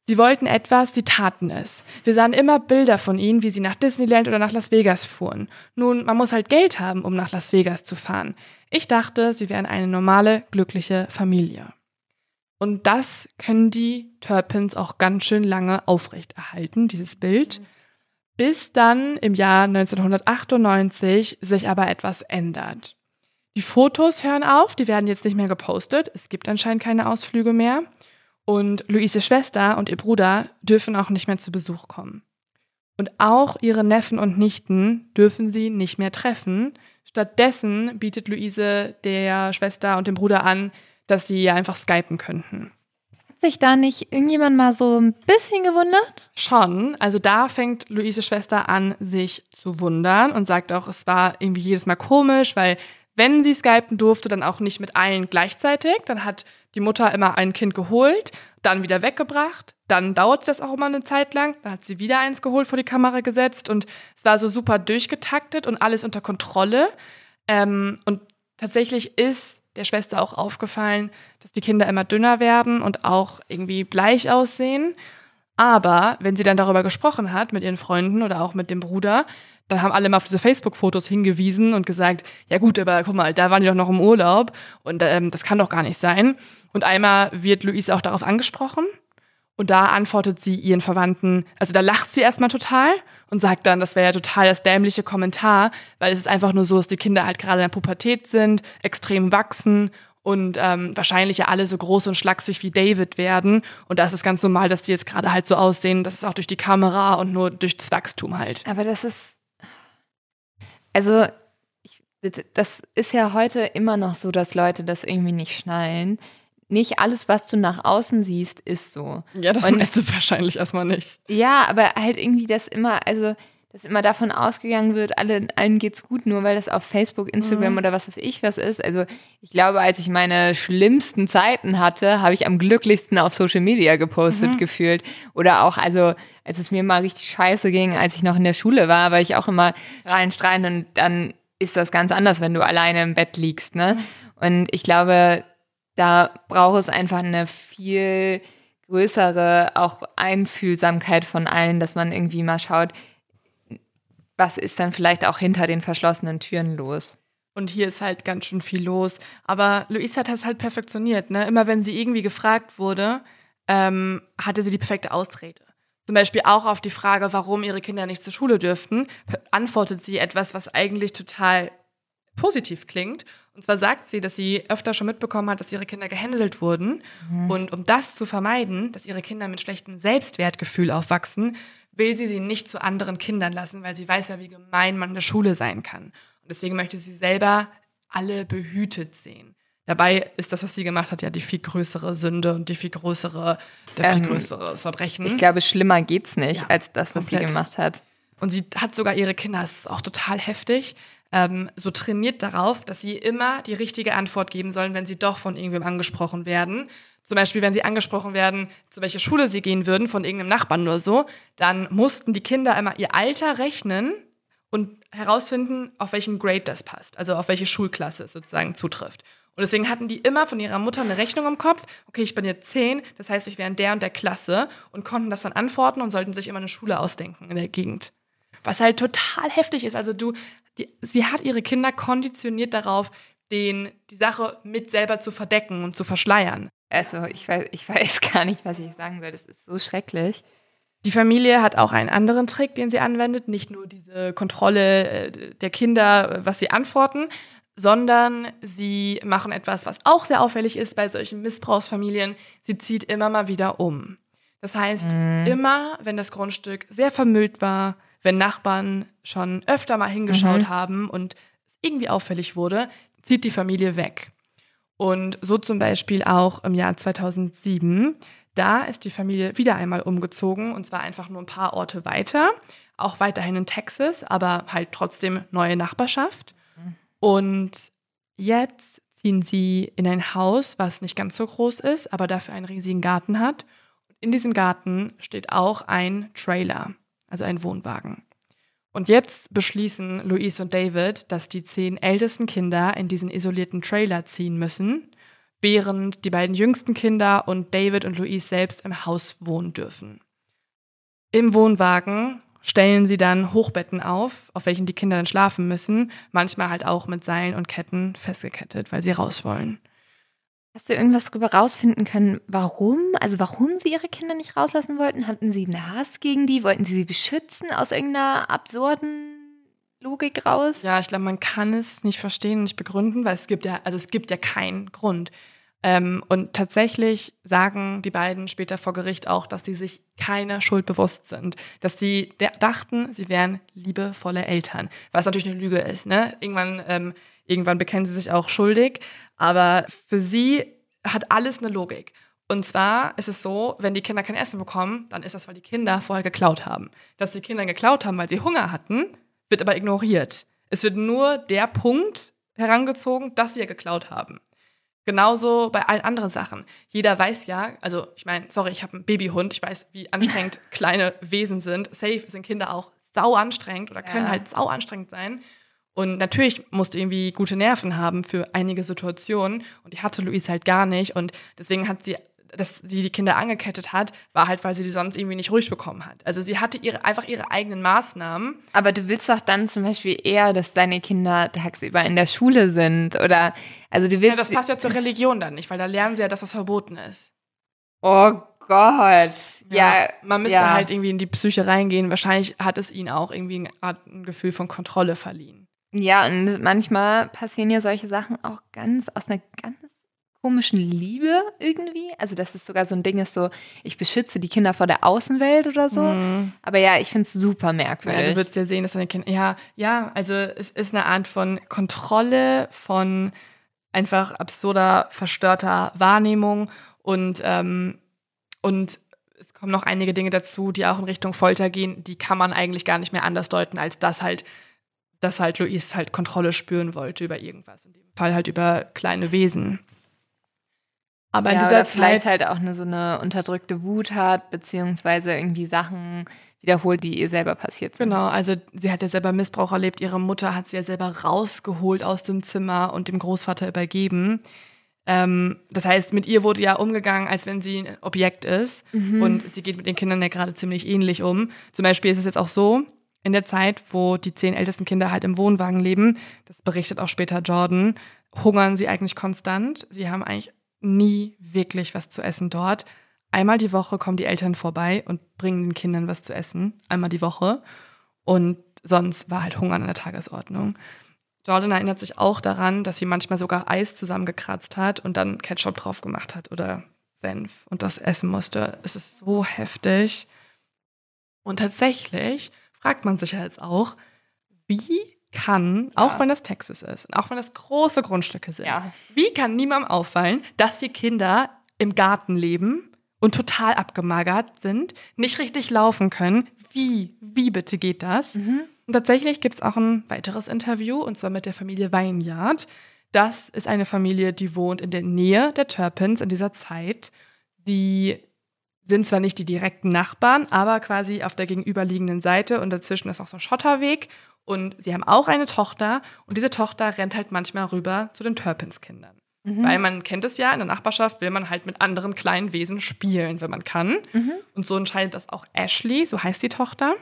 Sie wollten etwas, sie taten es. Wir sahen immer Bilder von ihnen, wie sie nach Disneyland oder nach Las Vegas fuhren. Nun, man muss halt Geld haben, um nach Las Vegas zu fahren. Ich dachte, sie wären eine normale, glückliche Familie. Und das können die Turpins auch ganz schön lange aufrechterhalten, dieses Bild. Bis dann im Jahr 1998 sich aber etwas ändert. Die Fotos hören auf, die werden jetzt nicht mehr gepostet. Es gibt anscheinend keine Ausflüge mehr. Und Luises Schwester und ihr Bruder dürfen auch nicht mehr zu Besuch kommen. Und auch ihre Neffen und Nichten dürfen sie nicht mehr treffen. Stattdessen bietet Luise der Schwester und dem Bruder an, dass sie einfach skypen könnten. Hat sich da nicht irgendjemand mal so ein bisschen gewundert? Schon, also da fängt Luises Schwester an, sich zu wundern und sagt auch, es war irgendwie jedes Mal komisch, weil wenn sie skypen durfte, dann auch nicht mit allen gleichzeitig. Dann hat die Mutter immer ein Kind geholt, dann wieder weggebracht. Dann dauert das auch immer eine Zeit lang. Dann hat sie wieder eins geholt, vor die Kamera gesetzt und es war so super durchgetaktet und alles unter Kontrolle. Ähm, und tatsächlich ist der Schwester auch aufgefallen, dass die Kinder immer dünner werden und auch irgendwie bleich aussehen. Aber wenn sie dann darüber gesprochen hat mit ihren Freunden oder auch mit dem Bruder, dann haben alle mal auf diese Facebook-Fotos hingewiesen und gesagt, ja gut, aber guck mal, da waren die doch noch im Urlaub und ähm, das kann doch gar nicht sein. Und einmal wird Luise auch darauf angesprochen und da antwortet sie ihren Verwandten, also da lacht sie erstmal total und sagt dann, das wäre ja total das dämliche Kommentar, weil es ist einfach nur so, dass die Kinder halt gerade in der Pubertät sind, extrem wachsen und ähm, wahrscheinlich ja alle so groß und schlaksig wie David werden. Und da ist es ganz normal, dass die jetzt gerade halt so aussehen. Das ist auch durch die Kamera und nur durch das Wachstum halt. Aber das ist. Also, ich, das ist ja heute immer noch so, dass Leute das irgendwie nicht schnallen. Nicht alles, was du nach außen siehst, ist so. Ja, das Und- du wahrscheinlich erstmal nicht. Ja, aber halt irgendwie das immer, also dass immer davon ausgegangen wird, alle, allen geht's gut, nur weil das auf Facebook, Instagram Mhm. oder was weiß ich was ist. Also ich glaube, als ich meine schlimmsten Zeiten hatte, habe ich am glücklichsten auf Social Media gepostet Mhm. gefühlt. Oder auch, also als es mir mal richtig scheiße ging, als ich noch in der Schule war, war ich auch immer reinstrahlen und dann ist das ganz anders, wenn du alleine im Bett liegst. Ne? Und ich glaube, da braucht es einfach eine viel größere auch Einfühlsamkeit von allen, dass man irgendwie mal schaut, was ist dann vielleicht auch hinter den verschlossenen Türen los. Und hier ist halt ganz schön viel los. Aber Luisa hat das halt perfektioniert. Ne? Immer wenn sie irgendwie gefragt wurde, ähm, hatte sie die perfekte Ausrede. Zum Beispiel auch auf die Frage, warum ihre Kinder nicht zur Schule dürften, antwortet sie etwas, was eigentlich total positiv klingt. Und zwar sagt sie, dass sie öfter schon mitbekommen hat, dass ihre Kinder gehänselt wurden. Und um das zu vermeiden, dass ihre Kinder mit schlechtem Selbstwertgefühl aufwachsen, will sie sie nicht zu anderen Kindern lassen, weil sie weiß ja, wie gemein man in der Schule sein kann. Und deswegen möchte sie selber alle behütet sehen. Dabei ist das, was sie gemacht hat, ja die viel größere Sünde und die viel größere, der viel Ähm, größere Verbrechen. Ich glaube, schlimmer geht's nicht Ja, als das, was sie komplett. gemacht hat. Und sie hat sogar ihre Kinder, das ist auch total heftig, ähm, so trainiert darauf, dass sie immer die richtige Antwort geben sollen, wenn sie doch von irgendwem angesprochen werden. Zum Beispiel, wenn sie angesprochen werden, zu welcher Schule sie gehen würden, von irgendeinem Nachbarn oder so, dann mussten die Kinder immer ihr Alter rechnen und herausfinden, auf welchen Grade das passt, also auf welche Schulklasse es sozusagen zutrifft. Und deswegen hatten die immer von ihrer Mutter eine Rechnung im Kopf. Okay, ich bin jetzt zehn, das heißt, ich wäre in der und der Klasse und konnten das dann antworten und sollten sich immer eine Schule ausdenken in der Gegend. Was halt total heftig ist. Also du, die, sie hat ihre Kinder konditioniert darauf, den, die Sache mit selber zu verdecken und zu verschleiern. Also ich weiß, ich weiß gar nicht, was ich sagen soll. Das ist so schrecklich. Die Familie hat auch einen anderen Trick, den sie anwendet. Nicht nur diese Kontrolle äh, der Kinder, was sie antworten, sondern sie machen etwas, was auch sehr auffällig ist bei solchen Missbrauchsfamilien. Sie zieht immer mal wieder um. Das heißt, mhm. immer, wenn das Grundstück sehr vermüllt war, wenn Nachbarn schon öfter mal hingeschaut mhm. haben und es irgendwie auffällig wurde, zieht die Familie weg. Und so zum Beispiel auch im Jahr 2007. Da ist die Familie wieder einmal umgezogen und zwar einfach nur ein paar Orte weiter, auch weiterhin in Texas, aber halt trotzdem neue Nachbarschaft. Und jetzt ziehen sie in ein Haus, was nicht ganz so groß ist, aber dafür einen riesigen Garten hat. Und in diesem Garten steht auch ein Trailer, also ein Wohnwagen. Und jetzt beschließen Louise und David, dass die zehn ältesten Kinder in diesen isolierten Trailer ziehen müssen, während die beiden jüngsten Kinder und David und Louise selbst im Haus wohnen dürfen. Im Wohnwagen stellen sie dann Hochbetten auf, auf welchen die Kinder dann schlafen müssen, manchmal halt auch mit Seilen und Ketten festgekettet, weil sie raus wollen. Hast du irgendwas darüber rausfinden können, warum? Also warum sie ihre Kinder nicht rauslassen wollten? Hatten sie einen Hass gegen die? Wollten sie sie beschützen aus irgendeiner absurden Logik raus? Ja, ich glaube, man kann es nicht verstehen, nicht begründen, weil es gibt ja, also es gibt ja keinen Grund. Ähm, und tatsächlich sagen die beiden später vor Gericht auch, dass sie sich keiner Schuld bewusst sind. Dass sie dachten, sie wären liebevolle Eltern. Was natürlich eine Lüge ist. Ne? Irgendwann, ähm, irgendwann bekennen sie sich auch schuldig. Aber für sie hat alles eine Logik. Und zwar ist es so, wenn die Kinder kein Essen bekommen, dann ist das, weil die Kinder vorher geklaut haben. Dass die Kinder geklaut haben, weil sie Hunger hatten, wird aber ignoriert. Es wird nur der Punkt herangezogen, dass sie ja geklaut haben. Genauso bei allen anderen Sachen. Jeder weiß ja, also ich meine, sorry, ich habe einen Babyhund, ich weiß, wie anstrengend kleine Wesen sind. Safe sind Kinder auch sau anstrengend oder können ja. halt sau anstrengend sein. Und natürlich musste irgendwie gute Nerven haben für einige Situationen. Und die hatte Louise halt gar nicht. Und deswegen hat sie, dass sie die Kinder angekettet hat, war halt, weil sie die sonst irgendwie nicht ruhig bekommen hat. Also sie hatte ihre, einfach ihre eigenen Maßnahmen. Aber du willst doch dann zum Beispiel eher, dass deine Kinder tagsüber in der Schule sind oder, also du willst. Ja, das passt ja zur Religion dann nicht, weil da lernen sie ja, dass das verboten ist. Oh Gott. Ja, ja man müsste ja. halt irgendwie in die Psyche reingehen. Wahrscheinlich hat es ihnen auch irgendwie eine Art, ein Gefühl von Kontrolle verliehen. Ja, und manchmal passieren ja solche Sachen auch ganz aus einer ganz komischen Liebe irgendwie. Also, dass es sogar so ein Ding ist, so, ich beschütze die Kinder vor der Außenwelt oder so. Mhm. Aber ja, ich finde es super merkwürdig. Ja, du würdest ja sehen, dass deine Kinder, ja, ja, also es ist eine Art von Kontrolle, von einfach absurder, verstörter Wahrnehmung und, ähm, und es kommen noch einige Dinge dazu, die auch in Richtung Folter gehen, die kann man eigentlich gar nicht mehr anders deuten, als dass halt dass halt Louise halt Kontrolle spüren wollte über irgendwas. In dem Fall halt über kleine Wesen. Aber ja, in dieser Zeit vielleicht halt auch eine, so eine unterdrückte Wut hat, beziehungsweise irgendwie Sachen wiederholt, die ihr selber passiert sind. Genau, also sie hat ja selber Missbrauch erlebt. Ihre Mutter hat sie ja selber rausgeholt aus dem Zimmer und dem Großvater übergeben. Ähm, das heißt, mit ihr wurde ja umgegangen, als wenn sie ein Objekt ist. Mhm. Und sie geht mit den Kindern ja gerade ziemlich ähnlich um. Zum Beispiel ist es jetzt auch so, in der Zeit, wo die zehn ältesten Kinder halt im Wohnwagen leben, das berichtet auch später Jordan, hungern sie eigentlich konstant. Sie haben eigentlich nie wirklich was zu essen dort. Einmal die Woche kommen die Eltern vorbei und bringen den Kindern was zu essen. Einmal die Woche. Und sonst war halt Hunger an der Tagesordnung. Jordan erinnert sich auch daran, dass sie manchmal sogar Eis zusammengekratzt hat und dann Ketchup drauf gemacht hat oder Senf und das essen musste. Es ist so heftig. Und tatsächlich fragt man sich ja jetzt auch, wie kann, auch ja. wenn das Texas ist und auch wenn das große Grundstücke sind, ja. wie kann niemandem auffallen, dass hier Kinder im Garten leben und total abgemagert sind, nicht richtig laufen können? Wie, wie bitte geht das? Mhm. Und tatsächlich gibt es auch ein weiteres Interview, und zwar mit der Familie Weinyard. Das ist eine Familie, die wohnt in der Nähe der Turpins in dieser Zeit. Sie sind zwar nicht die direkten Nachbarn, aber quasi auf der gegenüberliegenden Seite und dazwischen ist auch so ein Schotterweg Und sie haben auch eine Tochter und diese Tochter rennt halt manchmal rüber zu den Turpins-Kindern. Weil man kennt es ja, in der Nachbarschaft will man halt mit anderen kleinen Wesen spielen, wenn man kann. Und so entscheidet das auch Ashley, so heißt die Tochter.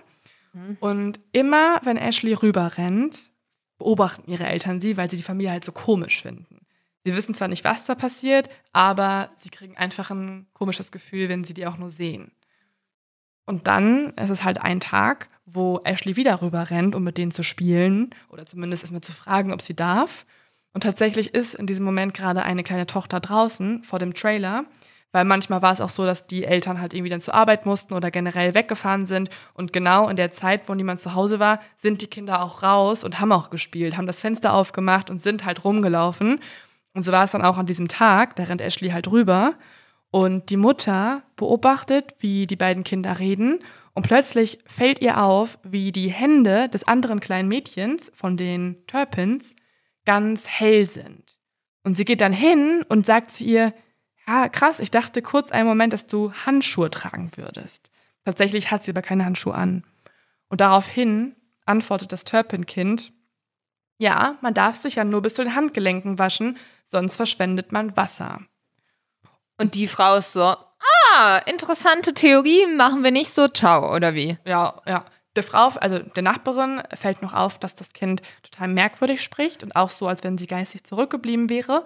Und immer, wenn Ashley rüber rennt, beobachten ihre Eltern sie, weil sie die Familie halt so komisch finden. Sie wissen zwar nicht, was da passiert, aber sie kriegen einfach ein komisches Gefühl, wenn sie die auch nur sehen. Und dann ist es halt ein Tag, wo Ashley wieder rüber rennt, um mit denen zu spielen oder zumindest erstmal zu fragen, ob sie darf. Und tatsächlich ist in diesem Moment gerade eine kleine Tochter draußen vor dem Trailer, weil manchmal war es auch so, dass die Eltern halt irgendwie dann zur Arbeit mussten oder generell weggefahren sind. Und genau in der Zeit, wo niemand zu Hause war, sind die Kinder auch raus und haben auch gespielt, haben das Fenster aufgemacht und sind halt rumgelaufen. Und so war es dann auch an diesem Tag, da rennt Ashley halt rüber. Und die Mutter beobachtet, wie die beiden Kinder reden. Und plötzlich fällt ihr auf, wie die Hände des anderen kleinen Mädchens, von den Turpins, ganz hell sind. Und sie geht dann hin und sagt zu ihr, ja, krass, ich dachte kurz einen Moment, dass du Handschuhe tragen würdest. Tatsächlich hat sie aber keine Handschuhe an. Und daraufhin antwortet das Turpin-Kind, ja, man darf sich ja nur bis zu den Handgelenken waschen, sonst verschwendet man Wasser. Und die Frau ist so, ah, interessante Theorie, machen wir nicht so, ciao, oder wie? Ja, ja. Der Frau, also der Nachbarin, fällt noch auf, dass das Kind total merkwürdig spricht und auch so, als wenn sie geistig zurückgeblieben wäre.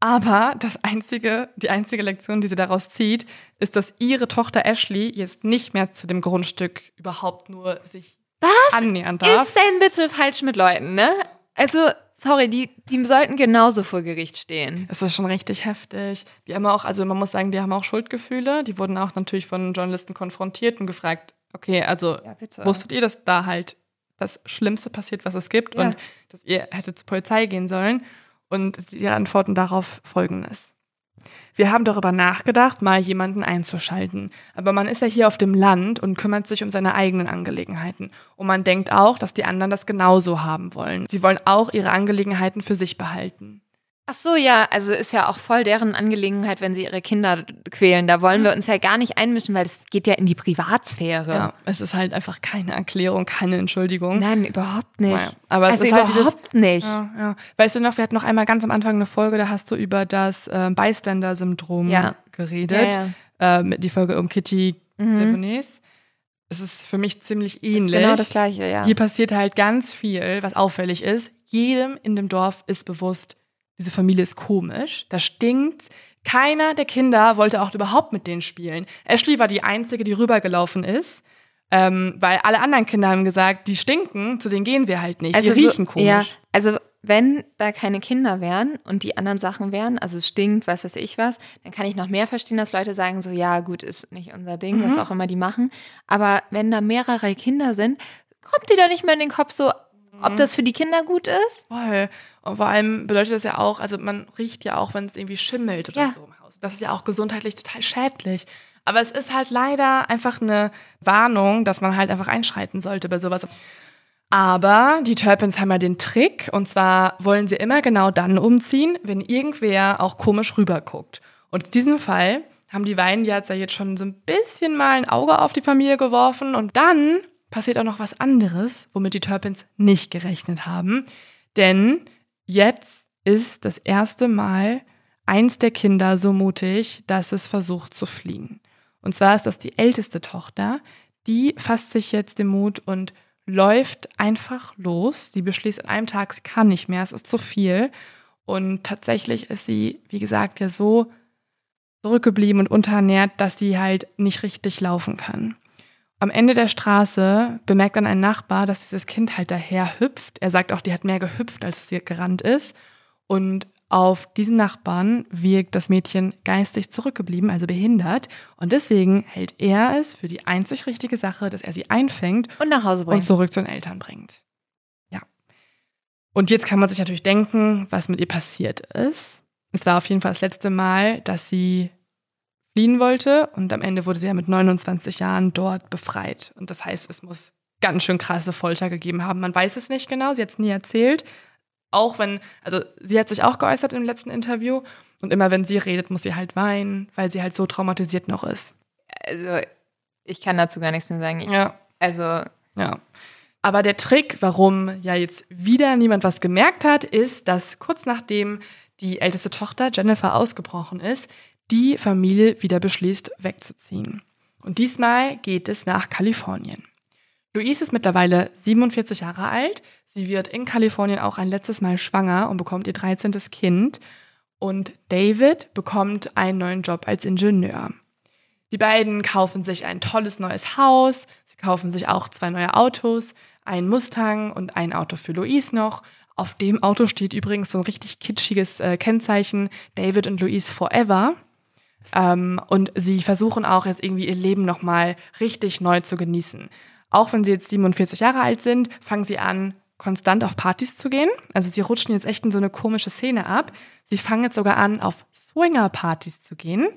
Aber das einzige, die einzige Lektion, die sie daraus zieht, ist, dass ihre Tochter Ashley jetzt nicht mehr zu dem Grundstück überhaupt nur sich Was annähern darf. ist denn bitte falsch mit Leuten, ne? Also, sorry, die, die sollten genauso vor Gericht stehen. Es ist schon richtig heftig. Die haben auch, also man muss sagen, die haben auch Schuldgefühle. Die wurden auch natürlich von Journalisten konfrontiert und gefragt, okay, also Ja, wusstet ihr, dass da halt das Schlimmste passiert, was es gibt Ja. und dass ihr hättet zur Polizei gehen sollen? Und die antworten darauf folgendes. Wir haben darüber nachgedacht, mal jemanden einzuschalten. Aber man ist ja hier auf dem Land und kümmert sich um seine eigenen Angelegenheiten. Und man denkt auch, dass die anderen das genauso haben wollen. Sie wollen auch ihre Angelegenheiten für sich behalten. Ach so, ja, also ist ja auch voll deren Angelegenheit, wenn sie ihre Kinder quälen. Da wollen wir uns ja gar nicht einmischen, weil das geht ja in die Privatsphäre. Ja, es ist halt einfach keine Erklärung, keine Entschuldigung. Nein, überhaupt nicht. Naja, aber es also ist halt dieses- überhaupt nicht. Ja, ja. Weißt du noch, wir hatten noch einmal ganz am Anfang eine Folge, da hast du über das äh, Bystander-Syndrom Ja. geredet. Ja, Äh, mit die Folge um Kitty Mhm. Es ist für mich ziemlich Ist ähnlich. Genau das Gleiche, ja. Hier passiert halt ganz viel, was auffällig ist. Jedem in dem Dorf ist bewusst, diese Familie ist komisch, da stinkt. Keiner der Kinder wollte auch überhaupt mit denen spielen. Ashley war die Einzige, die rübergelaufen ist, ähm, weil alle anderen Kinder haben gesagt, die stinken, zu denen gehen wir halt nicht. die riechen so, komisch. Ja, also wenn da keine Kinder wären und die anderen Sachen wären, also es stinkt, was weiß ich was, dann kann ich noch mehr verstehen, dass Leute sagen so, ja gut, ist nicht unser Ding, Mhm. was auch immer die machen. Aber wenn da mehrere Kinder sind, kommt dir da nicht mehr in den Kopf so. Ob das für die Kinder gut ist? Voll. Und vor allem bedeutet das ja auch, also man riecht ja auch, wenn es irgendwie schimmelt oder Ja. so im Haus. Das ist ja auch gesundheitlich total schädlich. Aber es ist halt leider einfach eine Warnung, dass man halt einfach einschreiten sollte bei sowas. Aber die Turpins haben ja den Trick, und zwar wollen sie immer genau dann umziehen, wenn irgendwer auch komisch rüberguckt. Und in diesem Fall haben die ja jetzt schon so ein bisschen mal ein Auge auf die Familie geworfen und dann passiert auch noch was anderes, womit die Turpins nicht gerechnet haben. Denn jetzt ist das erste Mal eins der Kinder so mutig, dass es versucht zu fliehen. Und zwar ist das die älteste Tochter, die fasst sich jetzt den Mut und läuft einfach los. Sie beschließt an einem Tag, sie kann nicht mehr, es ist zu viel. Und tatsächlich ist sie, wie gesagt, ja so zurückgeblieben und unterernährt, dass sie halt nicht richtig laufen kann. Am Ende der Straße bemerkt dann ein Nachbar, dass dieses Kind halt daher hüpft. Er sagt auch, die hat mehr gehüpft, als sie gerannt ist. Und auf diesen Nachbarn wirkt das Mädchen geistig zurückgeblieben, also behindert. Und deswegen hält er es für die einzig richtige Sache, dass er sie einfängt Und nach Hause und bringen. zurück zu den Eltern bringt. Ja. Und jetzt kann man sich natürlich denken, was mit ihr passiert ist. Es war auf jeden Fall das letzte Mal, dass sie fliehen wollte und am Ende wurde sie ja mit 29 Jahren dort befreit. Und das heißt, es muss ganz schön krasse Folter gegeben haben. Man weiß es nicht genau, sie hat es nie erzählt. Auch wenn, also sie hat sich auch geäußert im letzten Interview und immer wenn sie redet, muss sie halt weinen, weil sie halt so traumatisiert noch ist. Also, ich kann dazu gar nichts mehr sagen. Ich, Ja. Also, Ja. Aber der Trick, warum ja jetzt wieder niemand was gemerkt hat, ist, dass kurz nachdem die älteste Tochter Jennifer ausgebrochen ist, die Familie wieder beschließt, wegzuziehen. Und diesmal geht es nach Kalifornien. Louise ist mittlerweile 47 Jahre alt. Sie wird in Kalifornien auch ein letztes Mal schwanger und bekommt ihr 13. Kind. Und David bekommt einen neuen Job als Ingenieur. Die beiden kaufen sich ein tolles neues Haus. Sie kaufen sich auch zwei neue Autos, einen Mustang und ein Auto für Louise noch. Auf dem Auto steht übrigens so ein richtig kitschiges äh, Kennzeichen David und Louise Forever. Ähm, und sie versuchen auch jetzt irgendwie ihr Leben nochmal richtig neu zu genießen. Auch wenn sie jetzt 47 Jahre alt sind, fangen sie an, konstant auf Partys zu gehen. Also sie rutschen jetzt echt in so eine komische Szene ab. Sie fangen jetzt sogar an, auf Swinger-Partys zu gehen.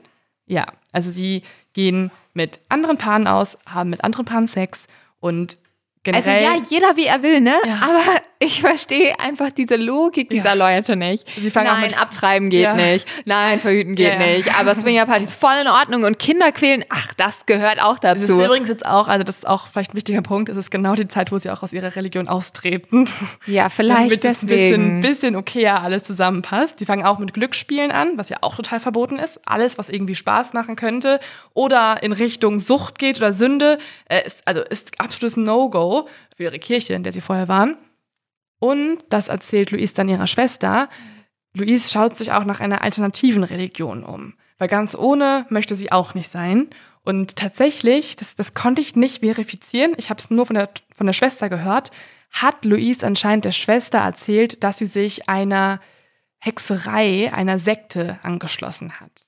Ja, also sie gehen mit anderen Paaren aus, haben mit anderen Paaren Sex und Also generell. ja, jeder wie er will, ne? Ja. Aber ich verstehe einfach diese Logik dieser Leute nicht. Sie fangen auch Nein, mit- abtreiben geht Ja. nicht. Nein, verhüten geht Ja, ja. nicht. Aber Swingerparty ist voll in Ordnung und Kinder quälen, ach, das gehört auch Es ist dazu. übrigens jetzt auch, also das ist auch vielleicht ein wichtiger Punkt, es ist genau die Zeit, wo sie auch aus ihrer Religion austreten. Ja, vielleicht Damit es ein bisschen, deswegen. bisschen okayer alles zusammenpasst. Die fangen auch mit Glücksspielen an, was ja auch total verboten ist. Alles, was irgendwie Spaß machen könnte oder in Richtung Sucht geht oder Sünde, äh, ist, also ist absolutes No-Go für ihre Kirche, in der sie vorher waren. Und das erzählt Louise dann ihrer Schwester. Louise schaut sich auch nach einer alternativen Religion um. Weil ganz ohne möchte sie auch nicht sein. Und tatsächlich, das, das konnte ich nicht verifizieren, ich habe es nur von der, von der Schwester gehört, hat Louise anscheinend der Schwester erzählt, dass sie sich einer Hexerei, einer Sekte angeschlossen hat.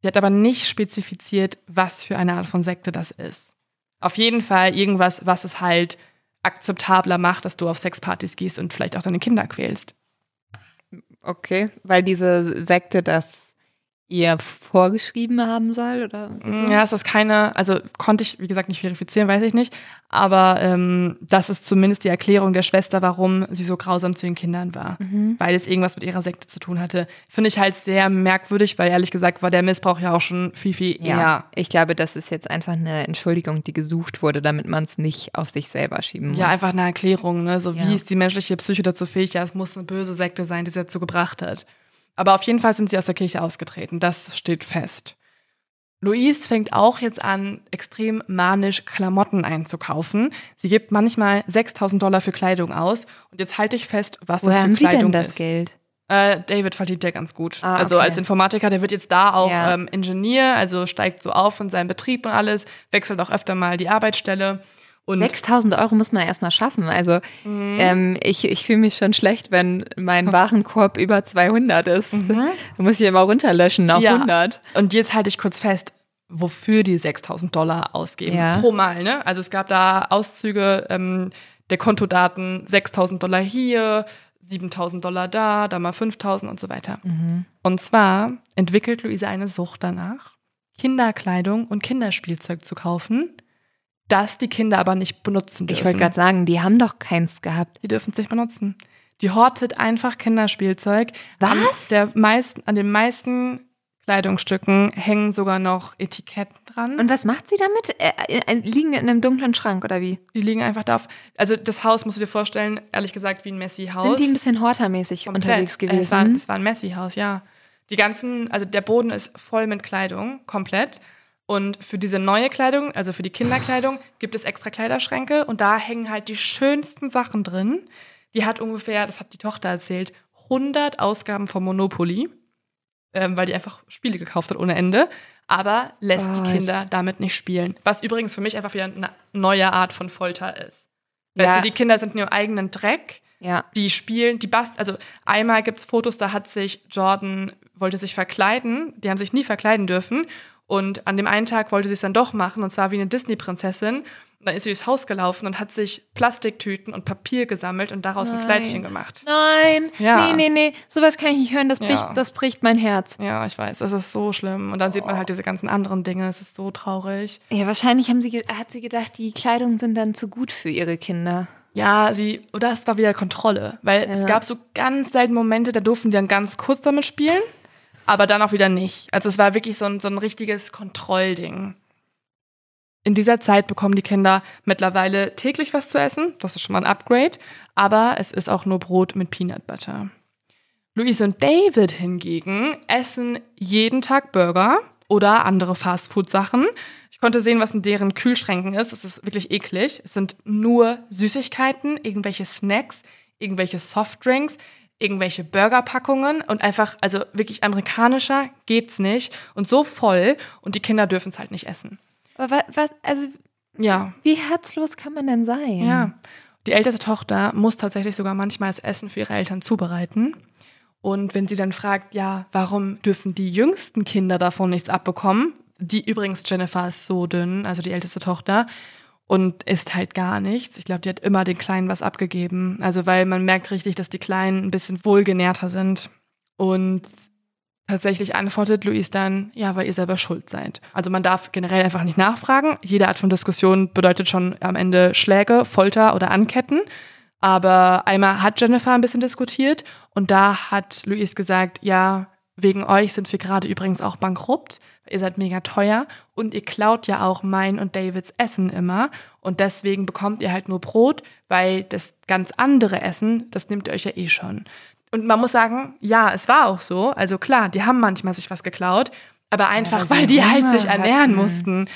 Sie hat aber nicht spezifiziert, was für eine Art von Sekte das ist. Auf jeden Fall irgendwas, was es halt akzeptabler macht, dass du auf Sexpartys gehst und vielleicht auch deine Kinder quälst. Okay, weil diese Sekte das ihr vorgeschrieben haben soll oder so? Ja, es ist keine, also konnte ich, wie gesagt, nicht verifizieren, weiß ich nicht. Aber ähm, das ist zumindest die Erklärung der Schwester, warum sie so grausam zu den Kindern war. Weil es irgendwas mit ihrer Sekte zu tun hatte. Finde ich halt sehr merkwürdig, weil ehrlich gesagt war der Missbrauch ja auch schon viel, viel Ja, eher. ich glaube, das ist jetzt einfach eine Entschuldigung, die gesucht wurde, damit man es nicht auf sich selber schieben muss. Ja, einfach eine Erklärung, ne? So Ja. wie ist die menschliche Psyche dazu fähig? Ja, es muss eine böse Sekte sein, die sie dazu gebracht hat. Aber auf jeden Fall sind sie aus der Kirche ausgetreten. Das steht fest. Louise fängt auch jetzt an, extrem manisch Klamotten einzukaufen. Sie gibt manchmal 6000 Dollar für Kleidung aus. Und jetzt halte ich fest, was Woher das für haben Sie Kleidung denn das ist. Geld? Äh, David verdient ja ganz gut. Ah, Also okay. als Informatiker, der wird jetzt da auch Ja. ähm, Ingenieur, also steigt so auf in seinem Betrieb und alles, wechselt auch öfter mal die Arbeitsstelle. Und 6000 Euro muss man erstmal schaffen. Also ähm, ich, ich fühle mich schon schlecht, wenn mein Warenkorb über 200 ist. Da muss ich immer runterlöschen auf Ja. 100. Und jetzt halte ich kurz fest, wofür die 6000 Dollar ausgeben. Ja. Pro Mal, ne? Also es gab da Auszüge ähm, der Kontodaten, 6000 Dollar hier, 7000 Dollar da, da mal 5000 und so weiter. Mhm. Und zwar entwickelt Luise eine Sucht danach, Kinderkleidung und Kinderspielzeug zu kaufen, das die Kinder aber nicht benutzen dürfen. Ich wollte gerade sagen, die haben doch keins gehabt. Die dürfen es nicht benutzen. Die hortet einfach Kinderspielzeug. Was? An, der meisten, an den meisten Kleidungsstücken hängen sogar noch Etiketten dran. Und was macht sie damit? Äh, äh, liegen in einem dunklen Schrank oder wie? die liegen einfach da. auf- Also das Haus musst du dir vorstellen, ehrlich gesagt, wie ein Messi-Haus. Sind die ein bisschen hortermäßig Komplett. unterwegs Äh, Es war, gewesen? es war ein Messi-Haus, ja. Die ganzen, also der Boden ist voll mit Kleidung, komplett. Und für diese neue Kleidung, also für die Kinderkleidung, gibt es extra Kleiderschränke und da hängen halt die schönsten Sachen drin. Die hat ungefähr, das hat die Tochter erzählt, 100 Ausgaben von Monopoly, ähm, weil die einfach Spiele gekauft hat ohne Ende, aber lässt Oh, die Kinder damit nicht spielen. Was übrigens für mich einfach wieder eine neue Art von Folter ist. Weißt Ja. du, die Kinder sind in ihrem eigenen Dreck ja. die spielen, die bast, also einmal gibt's Fotos, da hat sich Jordan, wollte sich verkleiden, die haben sich nie verkleiden dürfen und an dem einen Tag wollte sie es dann doch machen und zwar wie eine Disney-Prinzessin. Und Dann ist sie durchs Haus gelaufen und hat sich Plastiktüten und Papier gesammelt und daraus ein Nein. Kleidchen gemacht. Nein, Ja. nee, nee, nee, sowas kann ich nicht hören, das Ja. bricht, das bricht mein Herz. Ja, ich weiß, das ist so schlimm. Und dann sieht man halt diese ganzen anderen Dinge, es ist so traurig. Ja, wahrscheinlich haben sie, hat sie gedacht, die Kleidung sind dann zu gut für ihre Kinder. Ja, sie, oder es war wieder Kontrolle, weil es Ja. gab so ganz selten Momente, da durften die dann ganz kurz damit spielen, aber dann auch wieder nicht. Also es war wirklich so ein, so ein richtiges Kontrollding. In dieser Zeit bekommen die Kinder mittlerweile täglich was zu essen. Das ist schon mal ein Upgrade. Aber es ist auch nur Brot mit Peanut Butter. Louise und David hingegen essen jeden Tag Burger oder andere Fastfood-Sachen. Ich konnte sehen, was in deren Kühlschränken ist. Es ist wirklich eklig. Es sind nur Süßigkeiten, irgendwelche Snacks, irgendwelche Softdrinks, irgendwelche Burgerpackungen und einfach, also wirklich amerikanischer geht's nicht und so voll und die Kinder dürfen es halt nicht essen. Aber was, was, also Ja, wie herzlos kann man denn sein? ja. Die älteste Tochter muss tatsächlich sogar manchmal das Essen für ihre Eltern zubereiten. Und wenn sie dann fragt, ja, warum dürfen die jüngsten Kinder davon nichts abbekommen? Die übrigens, Jennifer ist so dünn, also die älteste Tochter, und isst halt gar nichts. Ich glaube, die hat immer den Kleinen was abgegeben. Also, weil man merkt richtig, dass die Kleinen ein bisschen wohlgenährter sind. Und tatsächlich antwortet Luis dann, ja, weil ihr selber schuld seid. Also man darf generell einfach nicht nachfragen. Jede Art von Diskussion bedeutet schon am Ende Schläge, Folter oder Anketten. Aber einmal hat Jennifer ein bisschen diskutiert und da hat Luis gesagt, ja, wegen euch sind wir gerade übrigens auch bankrupt. Ihr seid mega teuer und ihr klaut ja auch mein und Davids Essen immer. Und deswegen bekommt ihr halt nur Brot, weil das ganz andere Essen, das nehmt ihr euch ja eh schon. Und man muss sagen, ja, es war auch so. Also klar, die haben manchmal sich was geklaut, aber einfach, weil sie weil die halt sich ernähren hatten. mussten.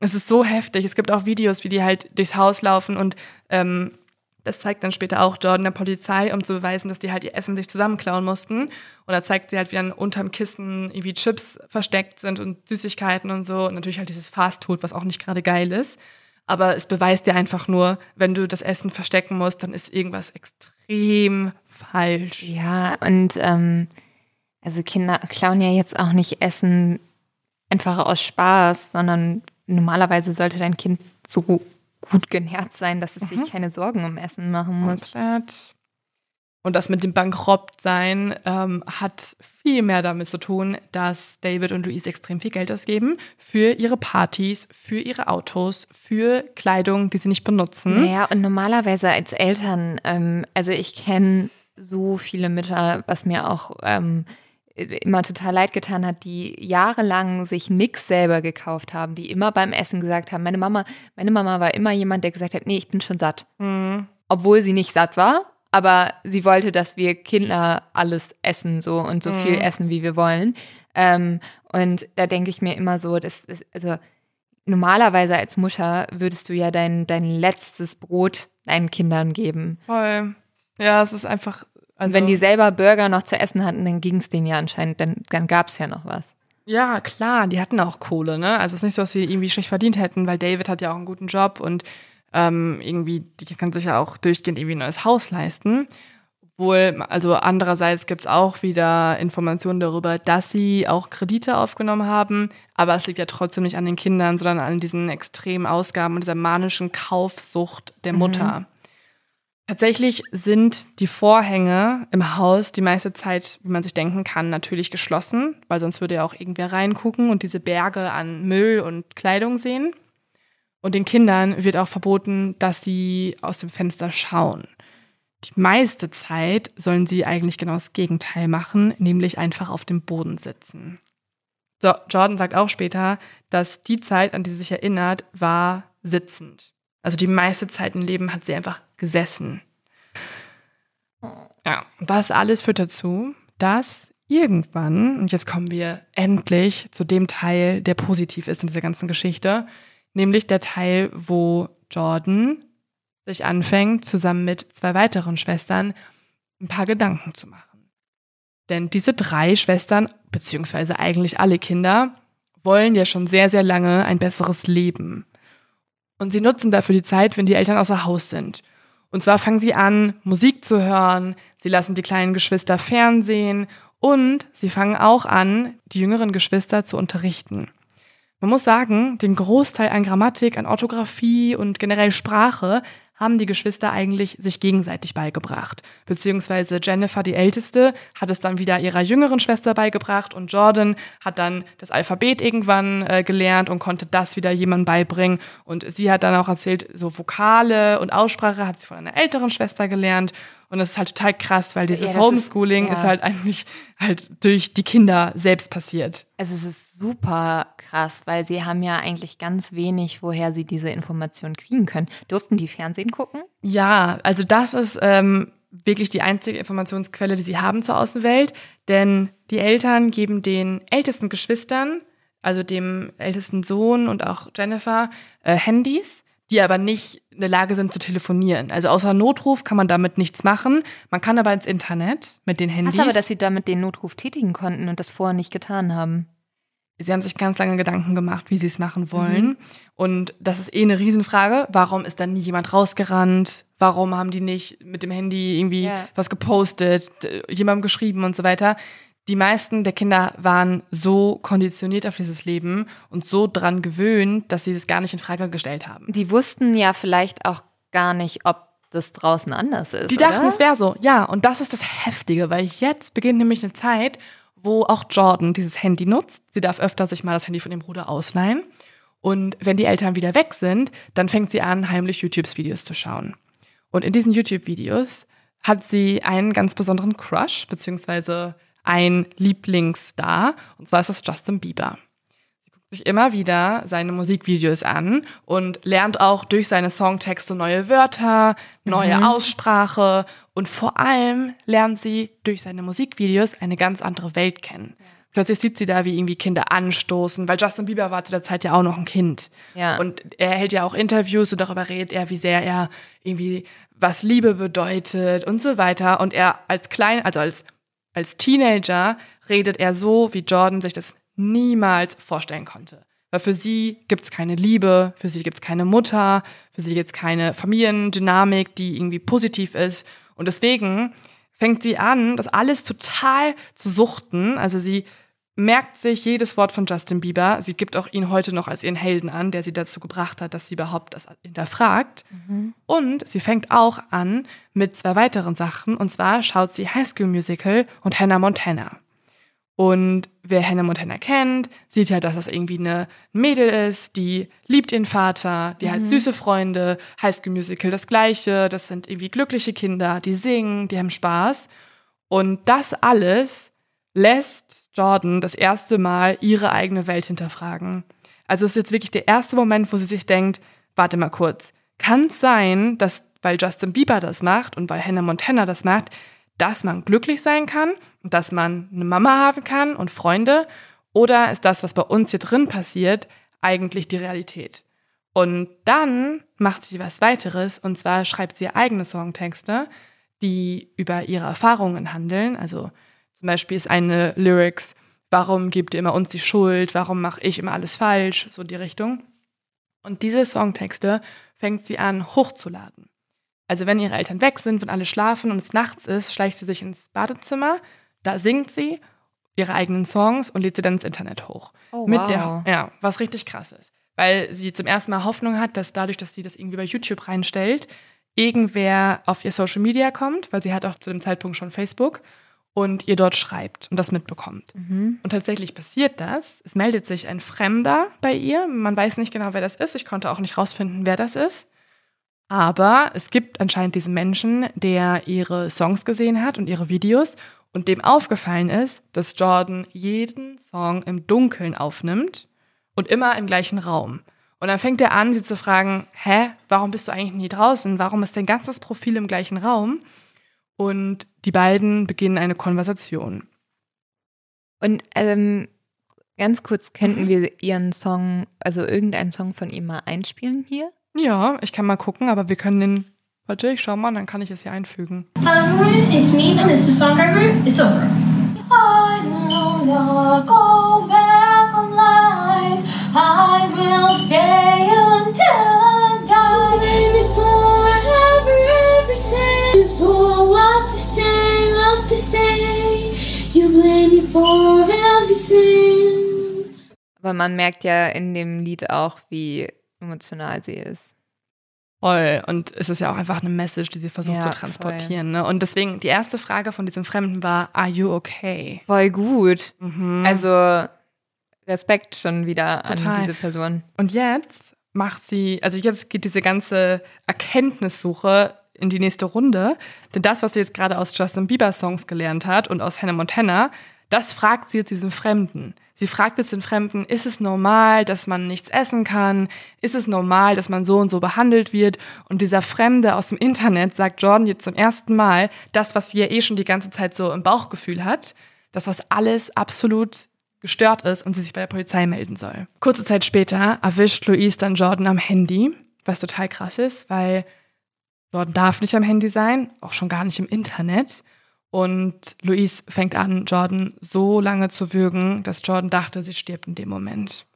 Es ist so heftig. Es gibt auch Videos, wie die halt durchs Haus laufen und ähm, das zeigt dann später auch Jordan der Polizei, um zu beweisen, dass die halt ihr Essen sich zusammenklauen mussten. Da zeigt sie halt, wie dann unterm Kissen irgendwie Chips versteckt sind und Süßigkeiten und so. Und natürlich halt dieses Fastfood, was auch nicht gerade geil ist. Aber es beweist dir einfach nur, wenn du das Essen verstecken musst, dann ist irgendwas extrem falsch. Ja, und ähm, also Kinder klauen ja jetzt auch nicht Essen einfach aus Spaß, sondern normalerweise sollte dein Kind so gut genährt sein, dass es Mhm. sich keine Sorgen um Essen machen muss. Komplett. Und das mit dem Bankrottsein ähm, hat viel mehr damit zu tun, dass David und Louise extrem viel Geld ausgeben für ihre Partys, für ihre Autos, für Kleidung, die sie nicht benutzen. Naja, und normalerweise als Eltern, ähm, also ich kenne so viele Mütter, was mir auch ähm, immer total leid getan hat, die jahrelang sich nix selber gekauft haben, die immer beim Essen gesagt haben, meine Mama, meine Mama war immer jemand, der gesagt hat, nee, ich bin schon satt. Mhm. Obwohl sie nicht satt war, aber sie wollte, dass wir Kinder alles essen so und so viel essen, wie wir wollen. Ähm, und da denke ich mir immer so, das ist, also normalerweise als Mutter würdest du ja dein, dein letztes Brot deinen Kindern geben. Voll. Ja, es ist einfach. Also, Und wenn die selber Burger noch zu essen hatten, dann ging es denen ja anscheinend, dann, dann gab es ja noch was. Ja, klar, die hatten auch Kohle, ne? Also es ist nicht so, dass sie irgendwie schlecht verdient hätten, weil David hat ja auch einen guten Job und ähm, irgendwie, die kann sich ja auch durchgehend irgendwie ein neues Haus leisten. Obwohl, also andererseits gibt es auch wieder Informationen darüber, dass sie auch Kredite aufgenommen haben, aber es liegt ja trotzdem nicht an den Kindern, sondern an diesen extremen Ausgaben und dieser manischen Kaufsucht der Mutter. Tatsächlich sind die Vorhänge im Haus die meiste Zeit, wie man sich denken kann, natürlich geschlossen, weil sonst würde ja auch irgendwer reingucken und diese Berge an Müll und Kleidung sehen. Und den Kindern wird auch verboten, dass sie aus dem Fenster schauen. Die meiste Zeit sollen sie eigentlich genau das Gegenteil machen, nämlich einfach auf dem Boden sitzen. So, Jordan sagt auch später, dass die Zeit, an die sie sich erinnert, war sitzend. Also die meiste Zeit im Leben hat sie einfach gesessen. Ja, das alles führt dazu, dass irgendwann, und jetzt kommen wir endlich zu dem Teil, der positiv ist in dieser ganzen Geschichte, nämlich der Teil, wo Jordan sich anfängt, zusammen mit zwei weiteren Schwestern ein paar Gedanken zu machen. Denn diese drei Schwestern, beziehungsweise eigentlich alle Kinder, wollen ja schon sehr, sehr lange ein besseres Leben. Und sie nutzen dafür die Zeit, wenn die Eltern außer Haus sind. Und zwar fangen sie an, Musik zu hören, sie lassen die kleinen Geschwister Fernsehen und sie fangen auch an, die jüngeren Geschwister zu unterrichten. Man muss sagen, den Großteil an Grammatik, an Orthographie und generell Sprache haben die Geschwister eigentlich sich gegenseitig beigebracht. Beziehungsweise Jennifer, die Älteste, hat es dann wieder ihrer jüngeren Schwester beigebracht und Jordan hat dann das Alphabet irgendwann äh, gelernt und konnte das wieder jemandem beibringen. Und sie hat dann auch erzählt, so Vokale und Aussprache hat sie von einer älteren Schwester gelernt. Und das ist halt total krass, weil dieses Ja, ist- Homeschooling ist, ja. halt eigentlich halt durch die Kinder selbst passiert. Also es ist super krass, weil sie haben ja eigentlich ganz wenig, woher sie diese Informationen kriegen können. Durften die Fernsehen gucken? Ja, also das ist ähm, wirklich die einzige Informationsquelle, die sie haben zur Außenwelt. Denn die Eltern geben den ältesten Geschwistern, also dem ältesten Sohn und auch Jennifer, äh, Handys, die aber nicht in der Lage sind zu telefonieren. Also außer Notruf kann man damit nichts machen. Man kann aber ins Internet mit den Handys. Krass aber, dass sie damit den Notruf tätigen konnten und das vorher nicht getan haben. Sie haben sich ganz lange Gedanken gemacht, wie sie es machen wollen. Mhm. Und das ist eh eine Riesenfrage. Warum ist da nie jemand rausgerannt? Warum haben die nicht mit dem Handy irgendwie Ja. was gepostet, jemandem geschrieben und so weiter? Die meisten der Kinder waren so konditioniert auf dieses Leben und so dran gewöhnt, dass sie das gar nicht in Frage gestellt haben. Die wussten ja vielleicht auch gar nicht, ob das draußen anders ist. Die dachten, oder? es wäre so. Ja, und das ist das Heftige, weil jetzt beginnt nämlich eine Zeit, wo auch Jordan dieses Handy nutzt. Sie darf öfter sich mal das Handy von dem Bruder ausleihen. Und wenn die Eltern wieder weg sind, dann fängt sie an, heimlich YouTube-Videos zu schauen. Und in diesen YouTube-Videos hat sie einen ganz besonderen Crush, beziehungsweise ein Lieblingsstar, und zwar ist das Justin Bieber. Sie guckt sich immer wieder seine Musikvideos an und lernt auch durch seine Songtexte neue Wörter, neue Aussprache und vor allem lernt sie durch seine Musikvideos eine ganz andere Welt kennen. Plötzlich sieht sie da, wie irgendwie Kinder anstoßen, weil Justin Bieber war zu der Zeit ja auch noch ein Kind. Ja. Und er hält ja auch Interviews und darüber redet er, wie sehr er irgendwie was Liebe bedeutet und so weiter. Und er als klein, also als, als Teenager redet er so, wie Jordan sich das niemals vorstellen konnte. Weil für sie gibt es keine Liebe, für sie gibt es keine Mutter, für sie gibt es keine Familiendynamik, die irgendwie positiv ist. Und deswegen fängt sie an, das alles total zu suchten. Also sie merkt sich jedes Wort von Justin Bieber. Sie gibt auch ihn heute noch als ihren Helden an, der sie dazu gebracht hat, dass sie überhaupt das hinterfragt. Und sie fängt auch an mit zwei weiteren Sachen. Und zwar schaut sie High School Musical und Hannah Montana. Und wer Hannah Montana kennt, sieht ja, dass das irgendwie eine Mädel ist, die liebt ihren Vater, die hat süße Freunde, High School Musical das gleiche, das sind irgendwie glückliche Kinder, die singen, die haben Spaß. Und das alles lässt Jordan das erste Mal ihre eigene Welt hinterfragen. Also es ist jetzt wirklich der erste Moment, wo sie sich denkt, warte mal kurz, kann es sein, dass weil Justin Bieber das macht und weil Hannah Montana das macht, dass man glücklich sein kann und dass man eine Mama haben kann und Freunde? Oder ist das, was bei uns hier drin passiert, eigentlich die Realität? Und dann macht sie was weiteres und zwar schreibt sie eigene Songtexte, die über ihre Erfahrungen handeln. Also zum Beispiel ist eine Lyrics, warum gebt ihr immer uns die Schuld, warum mache ich immer alles falsch, so die Richtung. Und diese Songtexte fängt sie an hochzuladen. Also wenn ihre Eltern weg sind, wenn alle schlafen und es nachts ist, schleicht sie sich ins Badezimmer, da singt sie ihre eigenen Songs und lädt sie dann ins Internet hoch. Oh, Mit wow. der, ja, was richtig krass ist. Weil sie zum ersten Mal Hoffnung hat, dass dadurch, dass sie das irgendwie bei YouTube reinstellt, irgendwer auf ihr Social Media kommt, weil sie hat auch zu dem Zeitpunkt schon Facebook und ihr dort schreibt und das mitbekommt. Mhm. Und tatsächlich passiert das. Es meldet sich ein Fremder bei ihr. Man weiß nicht genau, wer das ist. Ich konnte auch nicht rausfinden, wer das ist. Aber es gibt anscheinend diesen Menschen, der ihre Songs gesehen hat und ihre Videos und dem aufgefallen ist, dass Jordan jeden Song im Dunkeln aufnimmt und immer im gleichen Raum. Und dann fängt er an, sie zu fragen, hä, warum bist du eigentlich nie draußen? Warum ist dein ganzes Profil im gleichen Raum? Und die beiden beginnen eine Konversation. Und ähm, ganz kurz, könnten Mhm. wir ihren Song, also irgendeinen Song von ihm mal einspielen hier? Ja, ich kann mal gucken, aber wir können den. Warte, ich schau mal, dann kann ich es hier einfügen. Hello everyone, it's me and this is the song I wrote. It's over. I will not go back alive. I will stay Aber man merkt ja in dem Lied auch, wie emotional sie ist. Voll. Und es ist ja auch einfach eine Message, die sie versucht Ja, zu transportieren. Ne? Und deswegen, die erste Frage von diesem Fremden war, are you okay? Voll gut. Mhm. Also Respekt schon wieder Total. an diese Person. Und jetzt macht sie, also jetzt geht diese ganze Erkenntnissuche in die nächste Runde. Denn das, was sie jetzt gerade aus Justin Bieber Songs gelernt hat und aus Hannah Montana, das fragt sie jetzt diesen Fremden. Sie fragt jetzt den Fremden, ist es normal, dass man nichts essen kann? Ist es normal, dass man so und so behandelt wird? Und dieser Fremde aus dem Internet sagt Jordan jetzt zum ersten Mal das, was sie ja eh schon die ganze Zeit so im Bauchgefühl hat, dass das alles absolut gestört ist und sie sich bei der Polizei melden soll. Kurze Zeit später erwischt Louise dann Jordan am Handy, was total krass ist, weil Jordan darf nicht am Handy sein, auch schon gar nicht im Internet. Und Louise fängt an, Jordan so lange zu würgen, dass Jordan dachte, sie stirbt in dem Moment.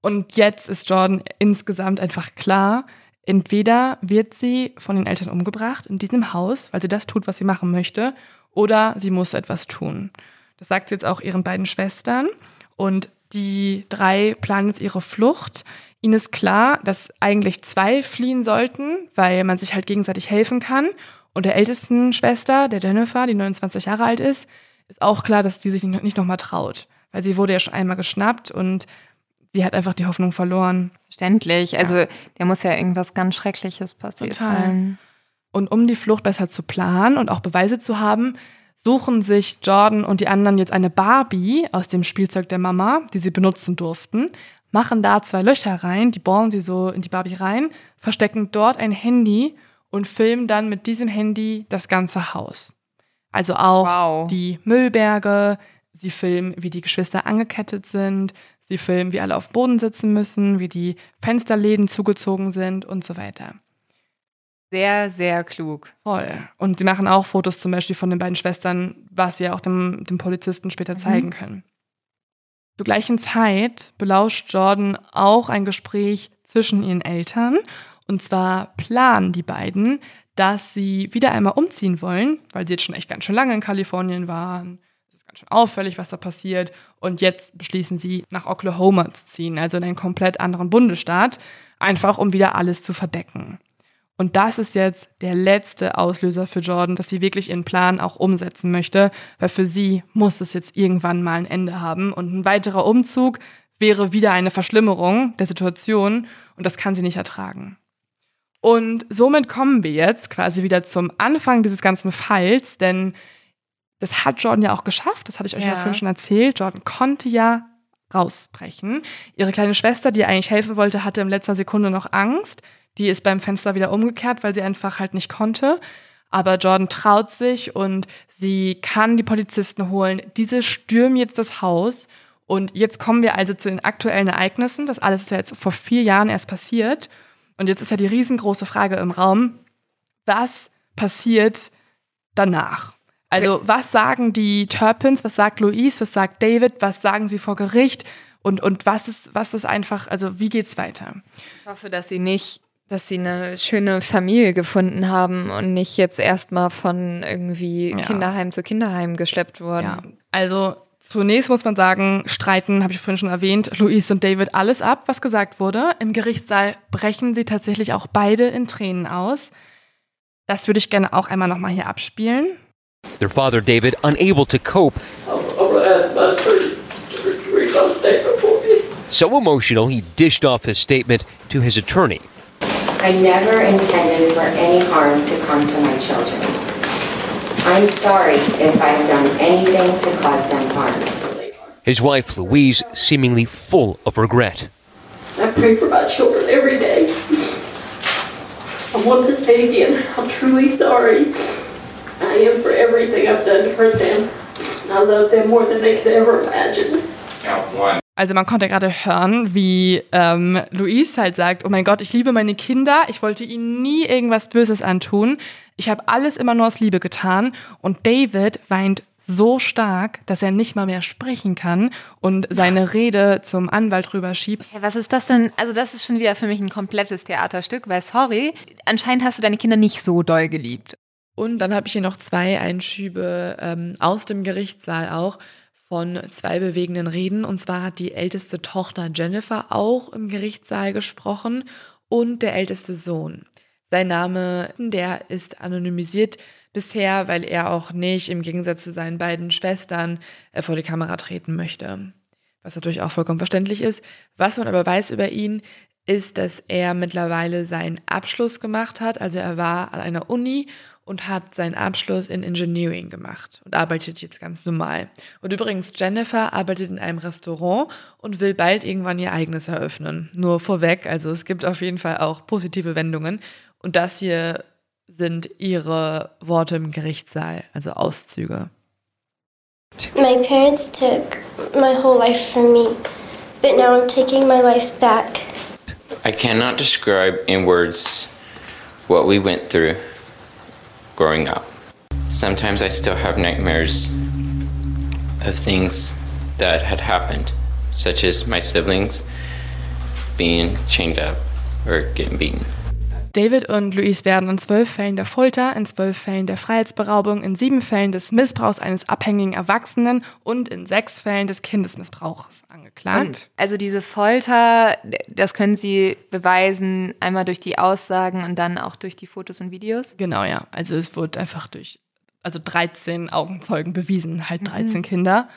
Und jetzt ist Jordan insgesamt einfach klar, entweder wird sie von den Eltern umgebracht in diesem Haus, weil sie das tut, was sie machen möchte, oder sie muss etwas tun. Das sagt sie jetzt auch ihren beiden Schwestern. Und die drei planen jetzt ihre Flucht. Ihnen ist klar, dass eigentlich zwei fliehen sollten, weil man sich halt gegenseitig helfen kann. Und der ältesten Schwester, der Jennifer, die 29 Jahre alt ist, ist auch klar, dass die sich nicht nochmal traut. Weil sie wurde ja schon einmal geschnappt und sie hat einfach die Hoffnung verloren. Verständlich. Also, der muss ja irgendwas ganz Schreckliches passiert Total. sein. Und um die Flucht besser zu planen und auch Beweise zu haben, suchen sich Jordan und die anderen jetzt eine Barbie aus dem Spielzeug der Mama, die sie benutzen durften, machen da zwei Löcher rein, die bohren sie so in die Barbie rein, verstecken dort ein Handy und filmen dann mit diesem Handy das ganze Haus. Also auch Wow. die Müllberge, sie filmen, wie die Geschwister angekettet sind, sie filmen, wie alle auf Boden sitzen müssen, wie die Fensterläden zugezogen sind und so weiter. Sehr, sehr klug. Voll. Und sie machen auch Fotos zum Beispiel von den beiden Schwestern, was sie ja auch dem, dem Polizisten später zeigen können. Zur gleichen Zeit belauscht Jordan auch ein Gespräch zwischen ihren Eltern. Und zwar planen die beiden, dass sie wieder einmal umziehen wollen, weil sie jetzt schon echt ganz schön lange in Kalifornien waren. Es ist ganz schön auffällig, was da passiert. Und jetzt beschließen sie, nach Oklahoma zu ziehen, also in einen komplett anderen Bundesstaat, einfach um wieder alles zu verdecken. Und das ist jetzt der letzte Auslöser für Jordan, dass sie wirklich ihren Plan auch umsetzen möchte, weil für sie muss es jetzt irgendwann mal ein Ende haben. Und ein weiterer Umzug wäre wieder eine Verschlimmerung der Situation und das kann sie nicht ertragen. Und somit kommen wir jetzt quasi wieder zum Anfang dieses ganzen Falls, denn das hat Jordan ja auch geschafft, das hatte ich euch ja, Ja. vorhin schon erzählt. Jordan konnte ja rausbrechen. Ihre kleine Schwester, die ihr eigentlich helfen wollte, hatte in letzter Sekunde noch Angst. Die ist beim Fenster wieder umgekehrt, weil sie einfach halt nicht konnte. Aber Jordan traut sich und sie kann die Polizisten holen. Diese stürmen jetzt das Haus. Und jetzt kommen wir also zu den aktuellen Ereignissen. Das alles ist ja jetzt vor vier Jahren erst passiert. Und jetzt ist ja die riesengroße Frage im Raum, was passiert danach? Also was sagen die Turpins, was sagt Louise, was sagt David, was sagen sie vor Gericht und, und was, ist, was ist einfach, also wie geht's weiter? Ich hoffe, dass sie nicht, dass sie eine schöne Familie gefunden haben und nicht jetzt erstmal von irgendwie Ja. Kinderheim zu Kinderheim geschleppt wurden. Ja, also zunächst muss man sagen, streiten, habe ich vorhin schon erwähnt, Louise und David alles ab, was gesagt wurde. Im Gerichtssaal brechen sie tatsächlich auch beide in Tränen aus. Das würde ich gerne auch einmal nochmal hier abspielen. Their father, David, unable to cope, so emotional he dished off his statement to his attorney. I never intended for any harm to come to my children. I'm sorry if I've done anything to cause them harm. His wife, Louise, seemingly full of regret. I pray for my children every day. I want to say again, I'm truly sorry. I am for everything I've done to hurt them. I love them more than they could ever imagine. Also man konnte gerade hören, wie ähm, Louise halt sagt, oh mein Gott, ich liebe meine Kinder, ich wollte ihnen nie irgendwas Böses antun, ich habe alles immer nur aus Liebe getan und David weint so stark, dass er nicht mal mehr sprechen kann und seine Rede zum Anwalt rüberschiebt. Ja, was ist das denn? Also, das ist schon wieder für mich ein komplettes Theaterstück, weil sorry, anscheinend hast du deine Kinder nicht so doll geliebt. Und dann habe ich hier noch zwei Einschübe ähm, aus dem Gerichtssaal auch von zwei bewegenden Reden. Und zwar hat die älteste Tochter Jennifer auch im Gerichtssaal gesprochen und der älteste Sohn. Sein Name, der ist anonymisiert bisher, weil er auch nicht im Gegensatz zu seinen beiden Schwestern äh, vor die Kamera treten möchte. Was natürlich auch vollkommen verständlich ist. Was man aber weiß über ihn, ist, dass er mittlerweile seinen Abschluss gemacht hat. Also er war an einer Uni und hat seinen Abschluss in Engineering gemacht und arbeitet jetzt ganz normal. Und übrigens, Jennifer arbeitet in einem Restaurant und will bald irgendwann ihr eigenes eröffnen. Nur vorweg, also es gibt auf jeden Fall auch positive Wendungen. Und das hier sind ihre Worte im Gerichtssaal, also Auszüge. My parents took my whole life from me, but now I'm taking my life back. I cannot describe in words what we went through growing up. Sometimes I still have nightmares of things that had happened, such as my siblings being chained up or getting beaten. David und Luis werden in zwölf Fällen der Folter, in zwölf Fällen der Freiheitsberaubung, in sieben Fällen des Missbrauchs eines abhängigen Erwachsenen und in sechs Fällen des Kindesmissbrauchs angeklagt. Und also diese Folter, das können Sie beweisen, einmal durch die Aussagen und dann auch durch die Fotos und Videos? Genau, ja. Also es wurde einfach durch, also 13 Augenzeugen bewiesen, halt 13 mhm. Kinder.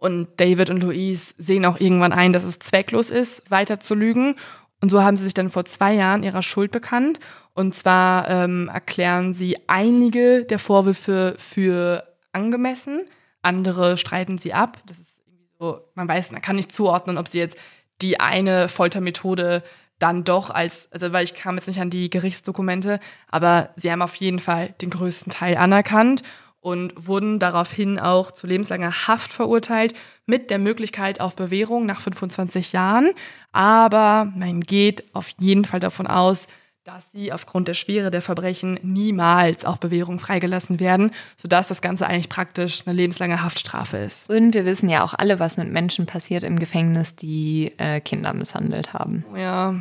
Und David und Louise sehen auch irgendwann ein, dass es zwecklos ist, weiter zu lügen und so haben sie sich dann vor zwei Jahren ihrer Schuld bekannt. Und zwar ähm, erklären sie einige der Vorwürfe für angemessen, andere streiten sie ab. Das ist irgendwie so, man weiß, man kann nicht zuordnen, ob sie jetzt die eine Foltermethode dann doch als, also weil ich kam jetzt nicht an die Gerichtsdokumente, aber sie haben auf jeden Fall den größten Teil anerkannt und wurden daraufhin auch zu lebenslanger Haft verurteilt mit der Möglichkeit auf Bewährung nach 25 Jahren. Aber man geht auf jeden Fall davon aus, dass sie aufgrund der Schwere der Verbrechen niemals auf Bewährung freigelassen werden, sodass das Ganze eigentlich praktisch eine lebenslange Haftstrafe ist. Und wir wissen ja auch alle, was mit Menschen passiert im Gefängnis, die äh, Kinder misshandelt haben. Ja.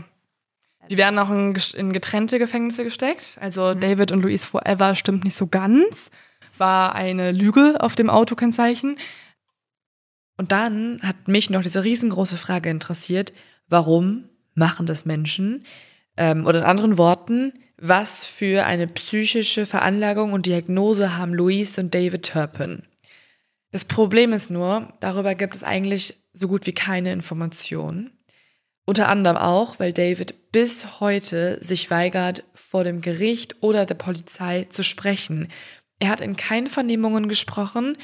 Die werden auch in, in getrennte Gefängnisse gesteckt. Also mhm. David und Louise Forever stimmt nicht so ganz war eine Lüge auf dem Autokennzeichen. Und dann hat mich noch diese riesengroße Frage interessiert, warum machen das Menschen? Ähm, oder in anderen Worten, was für eine psychische Veranlagung und Diagnose haben Louise und David Turpin? Das Problem ist nur, darüber gibt es eigentlich so gut wie keine Informationen. Unter anderem auch, weil David bis heute sich weigert, vor dem Gericht oder der Polizei zu sprechen. Er hat in keinen Vernehmungen gesprochen.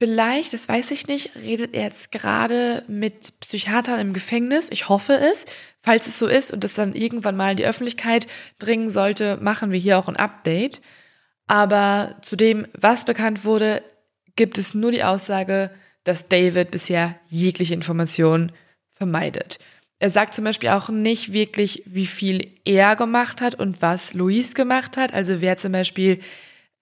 Vielleicht, das weiß ich nicht, redet er jetzt gerade mit Psychiatern im Gefängnis. Ich hoffe es. Falls es so ist und es dann irgendwann mal in die Öffentlichkeit dringen sollte, machen wir hier auch ein Update. Aber zu dem, was bekannt wurde, gibt es nur die Aussage, dass David bisher jegliche Information vermeidet. Er sagt zum Beispiel auch nicht wirklich, wie viel er gemacht hat und was Luis gemacht hat. Also wer zum Beispiel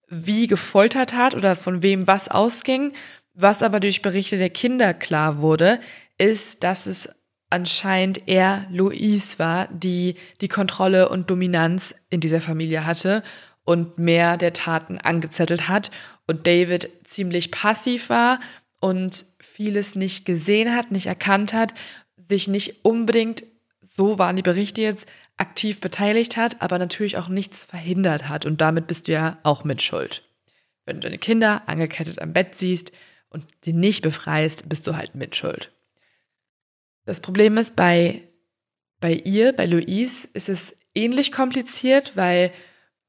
wie gefoltert hat oder von wem was ausging. Was aber durch Berichte der Kinder klar wurde, ist, dass es anscheinend eher Louise war, die die Kontrolle und Dominanz in dieser Familie hatte und mehr der Taten angezettelt hat und David ziemlich passiv war und vieles nicht gesehen hat, nicht erkannt hat, sich nicht unbedingt, so waren die Berichte jetzt, aktiv beteiligt hat, aber natürlich auch nichts verhindert hat. Und damit bist du ja auch mit Schuld. Wenn du deine Kinder angekettet am Bett siehst und sie nicht befreist, bist du halt mit Schuld. Das Problem ist, bei, bei ihr, bei Louise, ist es ähnlich kompliziert, weil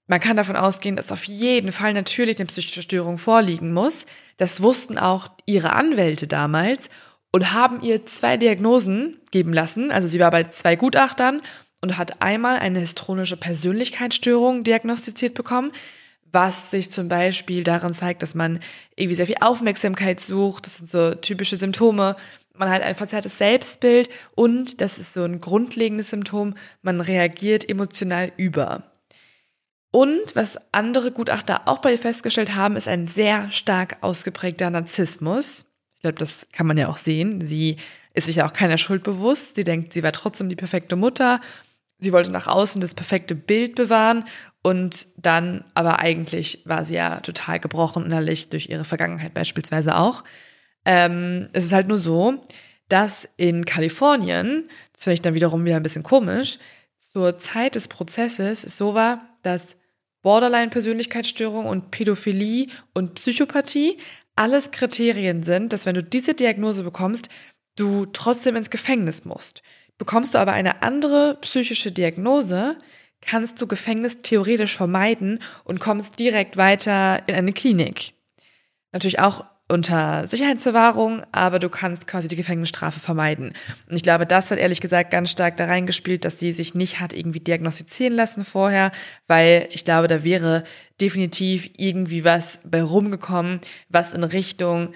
man kann davon ausgehen, dass auf jeden Fall natürlich eine psychische Störung vorliegen muss. Das wussten auch ihre Anwälte damals und haben ihr zwei Diagnosen geben lassen. Also sie war bei zwei Gutachtern und hat einmal eine histronische Persönlichkeitsstörung diagnostiziert bekommen, was sich zum Beispiel daran zeigt, dass man irgendwie sehr viel Aufmerksamkeit sucht. Das sind so typische Symptome. Man hat ein verzerrtes Selbstbild und das ist so ein grundlegendes Symptom, man reagiert emotional über. Und was andere Gutachter auch bei ihr festgestellt haben, ist ein sehr stark ausgeprägter Narzissmus. Ich glaube, das kann man ja auch sehen. Sie ist sich ja auch keiner Schuld bewusst. Sie denkt, sie war trotzdem die perfekte Mutter sie wollte nach außen das perfekte Bild bewahren und dann, aber eigentlich war sie ja total gebrochen innerlich durch ihre Vergangenheit beispielsweise auch. Ähm, es ist halt nur so, dass in Kalifornien, das finde ich dann wiederum wieder ein bisschen komisch, zur Zeit des Prozesses es so war, dass Borderline-Persönlichkeitsstörung und Pädophilie und Psychopathie alles Kriterien sind, dass wenn du diese Diagnose bekommst, du trotzdem ins Gefängnis musst. Bekommst du aber eine andere psychische Diagnose, kannst du Gefängnis theoretisch vermeiden und kommst direkt weiter in eine Klinik. Natürlich auch unter Sicherheitsverwahrung, aber du kannst quasi die Gefängnisstrafe vermeiden. Und ich glaube, das hat ehrlich gesagt ganz stark da reingespielt, dass sie sich nicht hat irgendwie diagnostizieren lassen vorher, weil ich glaube, da wäre definitiv irgendwie was bei rumgekommen, was in Richtung,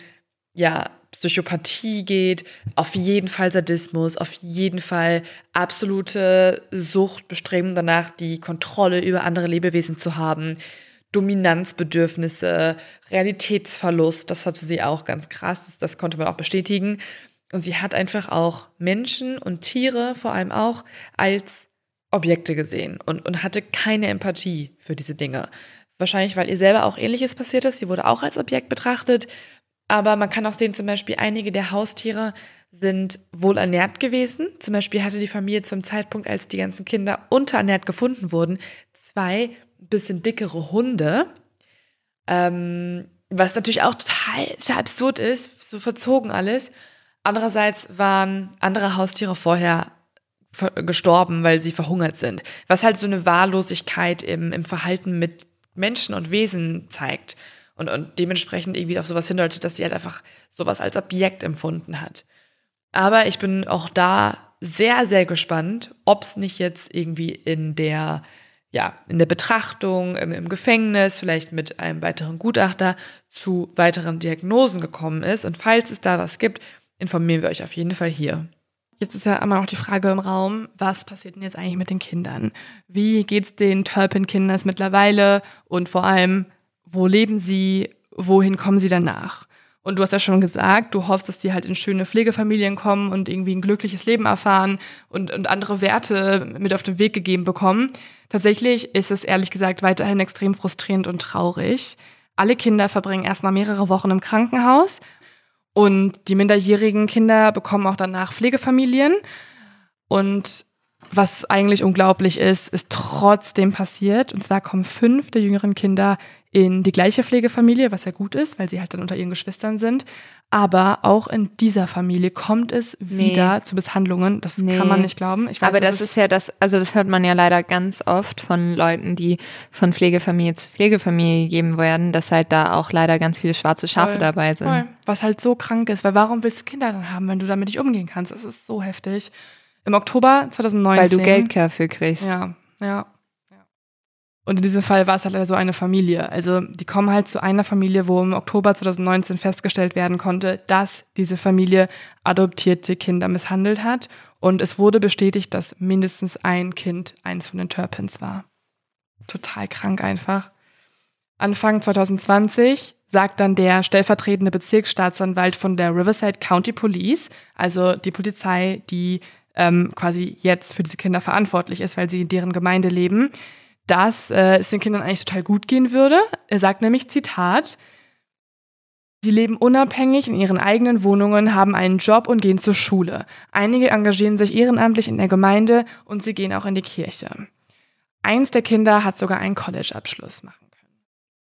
ja, Psychopathie geht, auf jeden Fall Sadismus, auf jeden Fall absolute Sucht, Bestreben danach, die Kontrolle über andere Lebewesen zu haben, Dominanzbedürfnisse, Realitätsverlust, das hatte sie auch ganz krass, das, das konnte man auch bestätigen. Und sie hat einfach auch Menschen und Tiere vor allem auch als Objekte gesehen und, und hatte keine Empathie für diese Dinge. Wahrscheinlich, weil ihr selber auch ähnliches passiert ist. Sie wurde auch als Objekt betrachtet. Aber man kann auch sehen, zum Beispiel einige der Haustiere sind wohl ernährt gewesen. Zum Beispiel hatte die Familie zum Zeitpunkt, als die ganzen Kinder unterernährt gefunden wurden, zwei bisschen dickere Hunde. Ähm, was natürlich auch total, total absurd ist, so verzogen alles. Andererseits waren andere Haustiere vorher gestorben, weil sie verhungert sind. Was halt so eine Wahllosigkeit im, im Verhalten mit Menschen und Wesen zeigt. Und, und dementsprechend irgendwie auf sowas hindeutet, dass sie halt einfach sowas als Objekt empfunden hat. Aber ich bin auch da sehr, sehr gespannt, ob es nicht jetzt irgendwie in der ja, in der Betrachtung, im, im, Gefängnis, vielleicht mit einem weiteren Gutachter zu weiteren Diagnosen gekommen ist. Und falls es da was gibt, informieren wir euch auf jeden Fall hier. Jetzt ist ja immer noch die Frage im Raum, was passiert denn jetzt eigentlich mit den Kindern? Wie geht's den Turpin-Kindern mittlerweile? Und vor allem, wo leben sie? Wohin kommen sie danach? Und du hast ja schon gesagt, du hoffst, dass die halt in schöne Pflegefamilien kommen und irgendwie ein glückliches Leben erfahren und, und andere Werte mit auf den Weg gegeben bekommen. Tatsächlich ist es ehrlich gesagt weiterhin extrem frustrierend und traurig. Alle Kinder verbringen erstmal mehrere Wochen im Krankenhaus und die minderjährigen Kinder bekommen auch danach Pflegefamilien. Und was eigentlich unglaublich ist, ist trotzdem passiert. Und zwar kommen fünf der jüngeren Kinder in die gleiche Pflegefamilie, was ja gut ist, weil sie halt dann unter ihren Geschwistern sind. Aber auch in dieser Familie kommt es nee. wieder zu Misshandlungen. Das nee. kann man nicht glauben. Weiß, Aber das, das ist ja das, also das hört man ja leider ganz oft von Leuten, die von Pflegefamilie zu Pflegefamilie gegeben werden, dass halt da auch leider ganz viele schwarze Schafe Voll. dabei sind. Voll. Was halt so krank ist, weil warum willst du Kinder dann haben, wenn du damit nicht umgehen kannst? Das ist so heftig. Im Oktober 2019. Weil du Geld dafür kriegst. Ja, ja. Und in diesem Fall war es halt so eine Familie. Also die kommen halt zu einer Familie, wo im Oktober 2019 festgestellt werden konnte, dass diese Familie adoptierte Kinder misshandelt hat. Und es wurde bestätigt, dass mindestens ein Kind eines von den Turpins war. Total krank einfach. Anfang 2020 sagt dann der stellvertretende Bezirksstaatsanwalt von der Riverside County Police, also die Polizei, die ähm, quasi jetzt für diese Kinder verantwortlich ist, weil sie in deren Gemeinde leben, dass äh, es den Kindern eigentlich total gut gehen würde. Er sagt nämlich, Zitat, Sie leben unabhängig in ihren eigenen Wohnungen, haben einen Job und gehen zur Schule. Einige engagieren sich ehrenamtlich in der Gemeinde und sie gehen auch in die Kirche. Eins der Kinder hat sogar einen College-Abschluss machen können.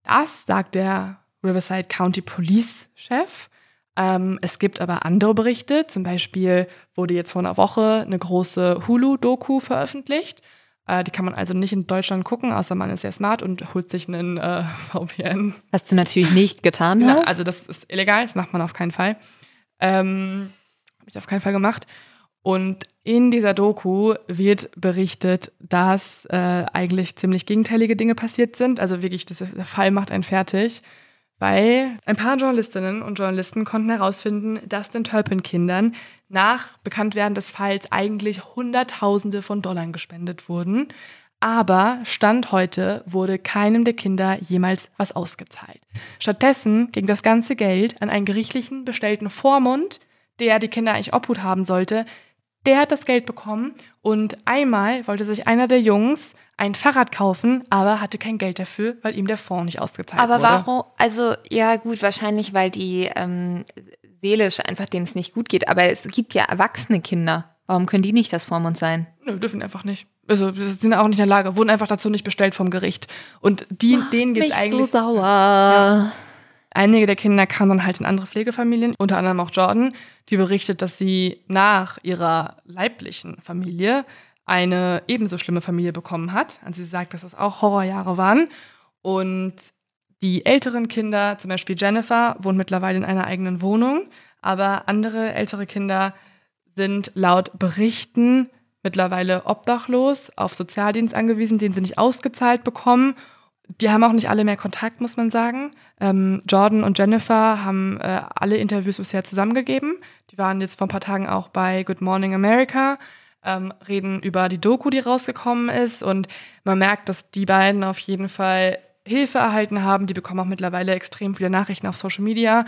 Das sagt der Riverside County Police Chef. Ähm, es gibt aber andere Berichte. Zum Beispiel wurde jetzt vor einer Woche eine große Hulu-Doku veröffentlicht. Äh, die kann man also nicht in Deutschland gucken, außer man ist sehr smart und holt sich einen äh, VPN. Was du natürlich nicht getan genau, hast. Also das ist illegal, das macht man auf keinen Fall. Ähm, Habe ich auf keinen Fall gemacht. Und in dieser Doku wird berichtet, dass äh, eigentlich ziemlich gegenteilige Dinge passiert sind. Also wirklich, das, der Fall macht einen fertig weil ein paar Journalistinnen und Journalisten konnten herausfinden, dass den Turpin-Kindern nach Bekanntwerden des Falls eigentlich Hunderttausende von Dollar gespendet wurden. Aber Stand heute wurde keinem der Kinder jemals was ausgezahlt. Stattdessen ging das ganze Geld an einen gerichtlichen bestellten Vormund, der die Kinder eigentlich Obhut haben sollte. Der hat das Geld bekommen und einmal wollte sich einer der Jungs ein Fahrrad kaufen, aber hatte kein Geld dafür, weil ihm der Fonds nicht ausgezahlt aber wurde. Aber warum? Also ja gut, wahrscheinlich, weil die ähm, seelisch einfach denen es nicht gut geht. Aber es gibt ja erwachsene Kinder. Warum können die nicht das Vormund sein? Nö, dürfen einfach nicht. Also sind auch nicht in der Lage, wurden einfach dazu nicht bestellt vom Gericht. Und die, oh, denen geht es eigentlich. so sauer. Ja. einige der Kinder kamen dann halt in andere Pflegefamilien, unter anderem auch Jordan, die berichtet, dass sie nach ihrer leiblichen Familie eine ebenso schlimme Familie bekommen hat. Also sie sagt, dass das auch Horrorjahre waren. Und die älteren Kinder, zum Beispiel Jennifer, wohnt mittlerweile in einer eigenen Wohnung, aber andere ältere Kinder sind laut Berichten mittlerweile obdachlos, auf Sozialdienst angewiesen, den sie nicht ausgezahlt bekommen. Die haben auch nicht alle mehr Kontakt, muss man sagen. Ähm, Jordan und Jennifer haben äh, alle Interviews bisher zusammengegeben. Die waren jetzt vor ein paar Tagen auch bei Good Morning America, ähm, reden über die Doku, die rausgekommen ist. Und man merkt, dass die beiden auf jeden Fall Hilfe erhalten haben. Die bekommen auch mittlerweile extrem viele Nachrichten auf Social Media.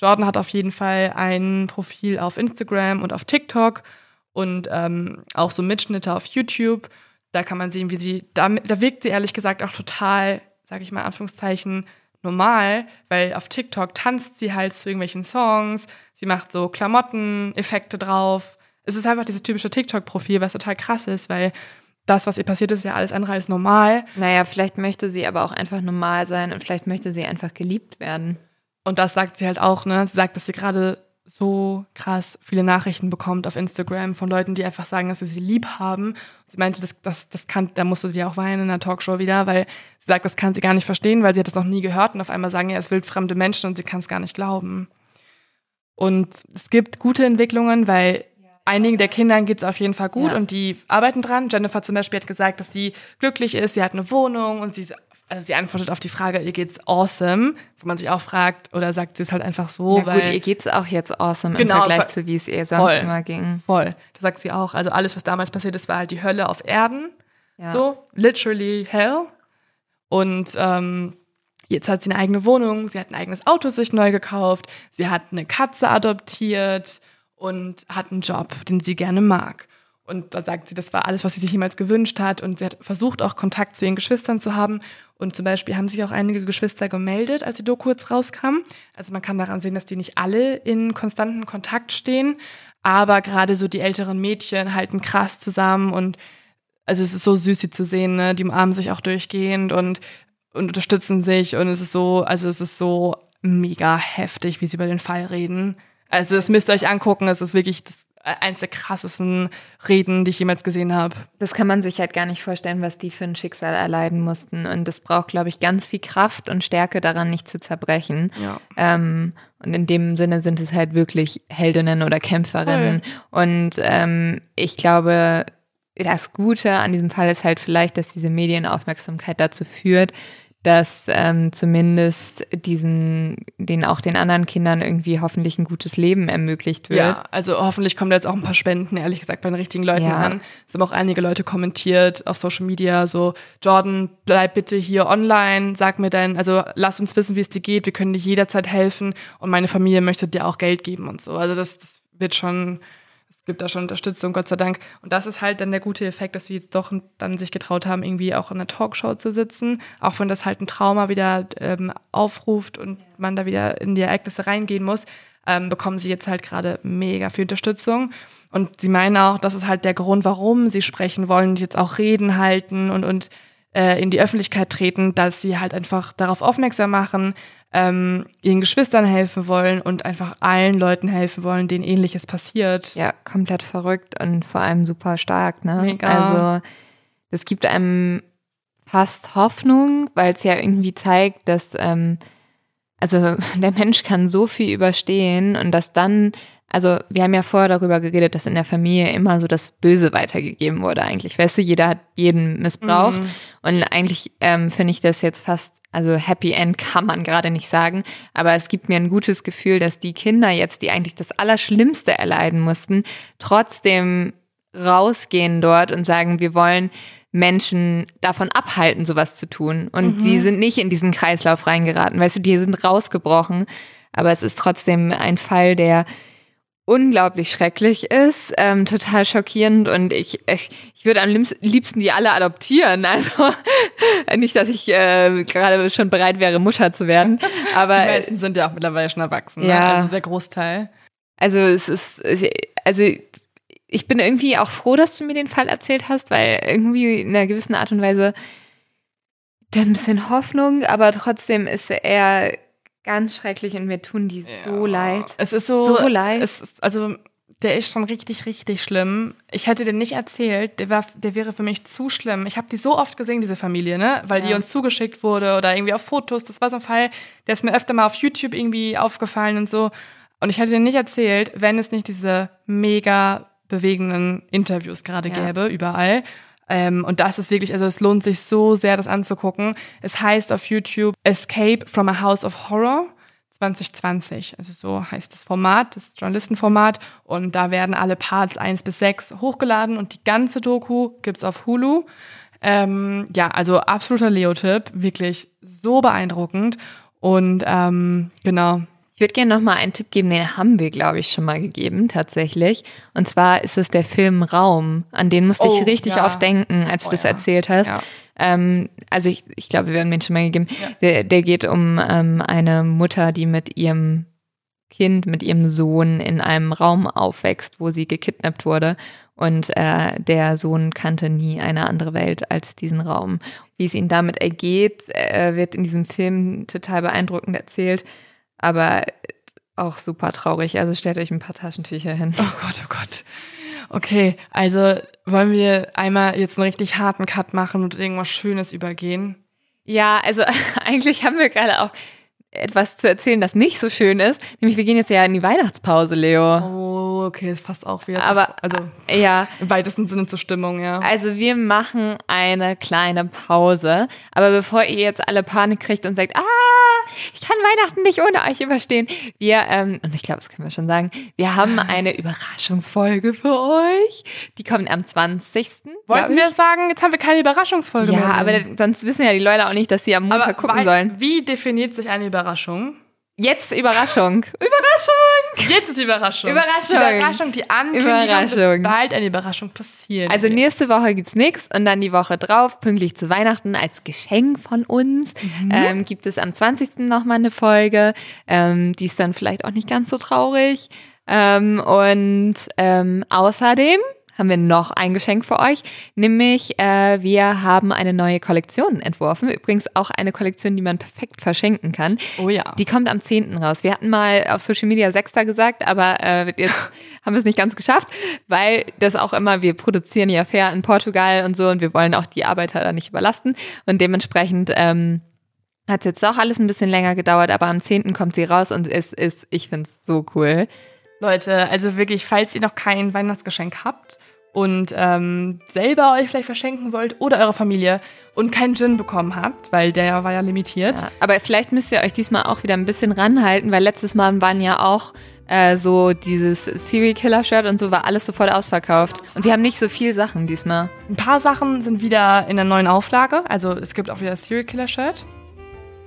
Jordan hat auf jeden Fall ein Profil auf Instagram und auf TikTok und ähm, auch so Mitschnitte auf YouTube. Da kann man sehen, wie sie, da, da wirkt sie ehrlich gesagt auch total, sage ich mal, Anführungszeichen, normal, weil auf TikTok tanzt sie halt zu irgendwelchen Songs, sie macht so Klamotteneffekte drauf. Es ist einfach dieses typische TikTok-Profil, was total krass ist, weil das, was ihr passiert ist, ja alles andere als normal. Naja, vielleicht möchte sie aber auch einfach normal sein und vielleicht möchte sie einfach geliebt werden. Und das sagt sie halt auch, ne? Sie sagt, dass sie gerade so krass viele Nachrichten bekommt auf Instagram von Leuten, die einfach sagen, dass sie sie lieb haben. Sie meinte, das, das, das kann, da musste sie auch weinen in der Talkshow wieder, weil sie sagt, das kann sie gar nicht verstehen, weil sie hat das noch nie gehört und auf einmal sagen ja, es wildfremde Menschen und sie kann es gar nicht glauben. Und es gibt gute Entwicklungen, weil einigen der Kindern geht es auf jeden Fall gut Ja. und die arbeiten dran. Jennifer zum Beispiel hat gesagt, dass sie glücklich ist, sie hat eine Wohnung und sie, also sie antwortet auf die Frage, ihr geht's awesome, wo man sich auch fragt, oder sagt sie es halt einfach so, Na weil gut, ihr geht's auch jetzt awesome Genau, im Vergleich ver- zu wie es ihr sonst Voll. immer ging. Voll. Da sagt sie auch, also alles, was damals passiert ist, war halt die Hölle auf Erden. Ja. So, literally hell. Und ähm, jetzt hat sie eine eigene Wohnung, sie hat ein eigenes Auto sich neu gekauft, sie hat eine Katze adoptiert und hat einen Job, den sie gerne mag. Und da sagt sie, das war alles, was sie sich jemals gewünscht hat. Und sie hat versucht, auch Kontakt zu ihren Geschwistern zu haben. Und zum Beispiel haben sich auch einige Geschwister gemeldet, als die Doku jetzt rauskam. Also man kann daran sehen, dass die nicht alle in konstanten Kontakt stehen. Aber gerade so die älteren Mädchen halten krass zusammen. Und also es ist so süß, sie zu sehen. Ne? Die umarmen sich auch durchgehend und, und unterstützen sich. Und es ist so, also es ist so mega heftig, wie sie über den Fall reden. Also das müsst ihr euch angucken. Es ist wirklich das, eins der krassesten Reden, die ich jemals gesehen habe. Das kann man sich halt gar nicht vorstellen, was die für ein Schicksal erleiden mussten. Und das braucht, glaube ich, ganz viel Kraft und Stärke daran, nicht zu zerbrechen. Ja. Ähm, und in dem Sinne sind es halt wirklich Heldinnen oder Kämpferinnen. Und ähm, ich glaube, das Gute an diesem Fall ist halt vielleicht, dass diese Medienaufmerksamkeit dazu führt, dass ähm, zumindest diesen, den auch den anderen Kindern irgendwie hoffentlich ein gutes Leben ermöglicht wird. Ja, also hoffentlich kommen da jetzt auch ein paar Spenden, ehrlich gesagt, bei den richtigen Leuten Ja. an. Es haben auch einige Leute kommentiert auf Social Media, so, Jordan, bleib bitte hier online, sag mir dein, also lass uns wissen, wie es dir geht, wir können dir jederzeit helfen und meine Familie möchte dir auch Geld geben und so. Also das, das wird schon, gibt da schon Unterstützung, Gott sei Dank. Und das ist halt dann der gute Effekt, dass sie jetzt doch dann sich getraut haben, irgendwie auch in einer Talkshow zu sitzen, auch wenn das halt ein Trauma wieder ähm, aufruft und man da wieder in die Ereignisse reingehen muss ähm, bekommen sie jetzt halt gerade mega viel Unterstützung. Und sie meinen auch, das ist halt der Grund, warum sie sprechen wollen und jetzt auch Reden halten und, und äh, in die Öffentlichkeit treten, dass sie halt einfach darauf aufmerksam machen, ähm, ihren Geschwistern helfen wollen und einfach allen Leuten helfen wollen, denen ähnliches passiert. Ja, komplett verrückt und vor allem super stark, ne? Mega. Also es gibt einem fast Hoffnung, weil es ja irgendwie zeigt, dass ähm, also der Mensch kann so viel überstehen und dass dann, also wir haben ja vorher darüber geredet, dass in der Familie immer so das Böse weitergegeben wurde eigentlich. Weißt du, jeder hat jeden missbraucht Mhm. und eigentlich ähm, finde ich das jetzt fast, also Happy End kann man gerade nicht sagen, aber es gibt mir ein gutes Gefühl, dass die Kinder jetzt, die eigentlich das Allerschlimmste erleiden mussten, trotzdem rausgehen dort und sagen, wir wollen Menschen davon abhalten, sowas zu tun. Und Mhm. sie sind nicht in diesen Kreislauf reingeraten. Weißt du, die sind rausgebrochen. Aber es ist trotzdem ein Fall, der unglaublich schrecklich ist, ähm, total schockierend und ich, ich, ich würde am liebsten- die alle adoptieren. Also nicht, dass ich äh, gerade schon bereit wäre, Mutter zu werden, aber die meisten sind ja auch mittlerweile schon erwachsen. Ne? Ja. Also der Großteil. also es ist, also ich bin irgendwie auch froh, dass du mir den Fall erzählt hast, weil irgendwie in einer gewissen Art und Weise da ein bisschen Hoffnung, aber trotzdem ist er Ganz schrecklich und mir tun die so leid. Es ist so, So leid. Es, ist- also der ist schon richtig, richtig schlimm. Ich hätte den nicht erzählt, der, war, der wäre für mich zu schlimm. Ich habe die so oft gesehen, diese Familie, ne? Weil die Ja. uns zugeschickt wurde oder irgendwie auf Fotos. Das war so ein Fall, der ist mir öfter mal auf YouTube irgendwie aufgefallen und so. Und ich hätte den nicht erzählt, wenn es nicht diese mega bewegenden Interviews gerade Ja. gäbe, überall. Ähm, und das ist wirklich, also es lohnt sich so sehr, das anzugucken. Es heißt auf YouTube Escape from a House of Horror 2020. Also so heißt das Format, das Journalistenformat. Und da werden alle Parts 1 bis 6 hochgeladen und die ganze Doku gibt's auf Hulu. Ähm, ja, also absoluter Leo-Tipp, wirklich so beeindruckend. Und ähm, genau, Ich würde gerne noch mal einen Tipp geben, den haben wir, glaube ich, schon mal gegeben, tatsächlich. Und zwar ist es der Film Raum. An den musste Oh, ich richtig ja. oft denken, als du Oh, das ja. erzählt hast. Ja. Ähm, also ich, ich glaube, wir haben den schon mal gegeben. Der, der geht um ähm, eine Mutter, die mit ihrem Kind, mit ihrem Sohn in einem Raum aufwächst, wo sie gekidnappt wurde. Und äh, der Sohn kannte nie eine andere Welt als diesen Raum. Wie es ihm damit ergeht, äh, wird in diesem Film total beeindruckend erzählt, aber auch super traurig. Also stellt euch ein paar Taschentücher hin. Oh Gott, oh Gott. Okay, also wollen wir einmal jetzt einen richtig harten Cut machen und irgendwas Schönes übergehen? Ja, also eigentlich haben wir gerade auch etwas zu erzählen, das nicht so schön ist. Nämlich wir gehen jetzt ja in die Weihnachtspause, Leo. Oh, okay, das passt auch wieder. Aber- zu, also Ja, im weitesten Sinne zur Stimmung, ja. also wir machen eine kleine Pause. Aber bevor ihr jetzt alle Panik kriegt und sagt, ah, ich kann Weihnachten nicht ohne euch überstehen. Wir, ähm, und ich glaube, das können wir schon sagen, wir haben eine Überraschungsfolge für euch. Die kommt am 20. glaub Wollten wir sagen, jetzt haben wir keine Überraschungsfolge mehr. Ja, aber sonst wissen ja die Leute auch nicht, dass sie am Montag aber gucken sollen. Wie definiert sich eine Überraschung? Jetzt Überraschung. Überraschung! Jetzt ist die Überraschung. Überraschung. Die Überraschung, die Ankündigung, Überraschung. dass bald eine Überraschung passiert. Also nächste Woche gibt's nix und dann die Woche drauf, pünktlich zu Weihnachten als Geschenk von uns, Mhm. ähm, gibt es am 20. nochmal eine Folge. Ähm, die ist dann vielleicht auch nicht ganz so traurig. Ähm, und ähm, außerdem haben wir noch ein Geschenk für euch, nämlich äh, wir haben eine neue Kollektion entworfen. Übrigens auch eine Kollektion, die man perfekt verschenken kann. Oh ja. Die kommt am 10. raus. Wir hatten mal auf Social Media Sechster gesagt, aber äh, jetzt haben wir es nicht ganz geschafft, weil das auch immer, wir produzieren ja fair in Portugal und so und wir wollen auch die Arbeiter da nicht überlasten und dementsprechend ähm, hat es jetzt auch alles ein bisschen länger gedauert, aber am 10. kommt sie raus und es ist, ich finde es so cool. Leute, also wirklich, falls ihr noch kein Weihnachtsgeschenk habt und ähm, selber euch vielleicht verschenken wollt oder eure Familie und keinen Gin bekommen habt, weil der war ja limitiert. Ja, aber vielleicht müsst ihr euch diesmal auch wieder ein bisschen ranhalten, weil letztes Mal waren ja auch äh, so dieses Serial Killer Shirt und so war alles sofort ausverkauft. Und wir haben nicht so viel Sachen diesmal. Ein paar Sachen sind wieder in der neuen Auflage, also es gibt auch wieder das Serial Killer Shirt.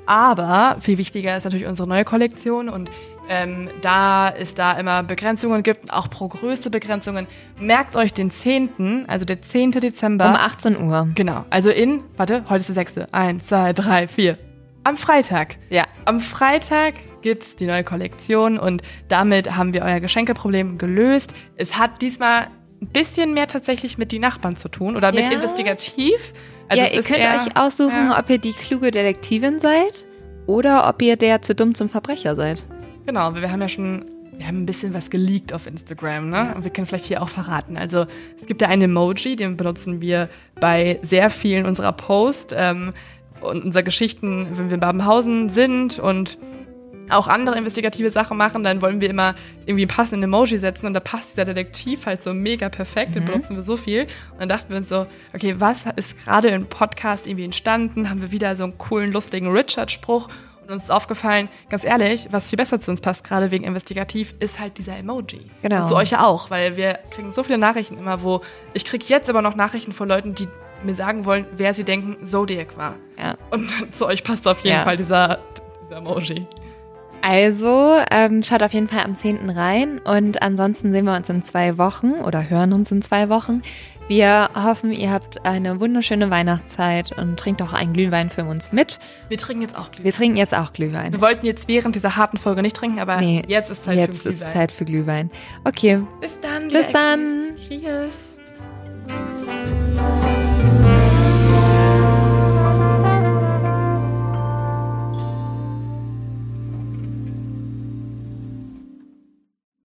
Aber viel wichtiger ist natürlich unsere neue Kollektion und ähm, da es da immer Begrenzungen gibt, auch pro Größe Begrenzungen, merkt euch den 10., also der 10. Dezember. Um 18 Uhr. Genau, also in, warte, heute ist der 6. Eins, zwei, drei, vier. Am Freitag. Ja. Am Freitag gibt's die neue Kollektion und damit haben wir euer Geschenkeproblem gelöst. Es hat diesmal ein bisschen mehr tatsächlich mit die Nachbarn zu tun oder mit Ja. investigativ. Also ja, es ihr könnt eher- euch aussuchen, ja. ob ihr die kluge Detektivin seid oder ob ihr der zu dumm zum Verbrecher seid. Genau, wir haben ja schon, wir haben ein bisschen was geleakt auf Instagram, ne? Und wir können vielleicht hier auch verraten. Also es gibt ja ein Emoji, den benutzen wir bei sehr vielen unserer Posts ähm, und unserer Geschichten, wenn wir in Babenhausen sind und auch andere investigative Sachen machen, dann wollen wir immer irgendwie einen passenden Emoji setzen und da passt dieser Detektiv halt so mega perfekt, den Mhm. benutzen wir so viel. Und dann dachten wir uns so, okay, was ist gerade im Podcast irgendwie entstanden? Haben wir wieder so einen coolen, lustigen Richard-Spruch? Und uns ist aufgefallen, ganz ehrlich, was viel besser zu uns passt, gerade wegen investigativ, ist halt dieser Emoji. Genau. Und zu euch ja auch, weil wir kriegen so viele Nachrichten immer, wo ich kriege jetzt aber noch Nachrichten von Leuten, die mir sagen wollen, wer sie denken, Zodiac war. Ja. Und zu euch passt auf jeden Ja. Fall dieser, dieser Emoji. Also, ähm, schaut auf jeden Fall am 10. rein und ansonsten sehen wir uns in zwei Wochen oder hören uns in zwei Wochen. Wir hoffen, ihr habt eine wunderschöne Weihnachtszeit und trinkt auch einen Glühwein für uns mit. Wir trinken jetzt auch Glühwein. Wir trinken jetzt auch Glühwein. Wir wollten jetzt während dieser harten Folge nicht trinken, aber Nee, jetzt ist Zeit Jetzt für ist Glühwein. Zeit für Glühwein. Okay, Bis dann, Bis dann. Cheers.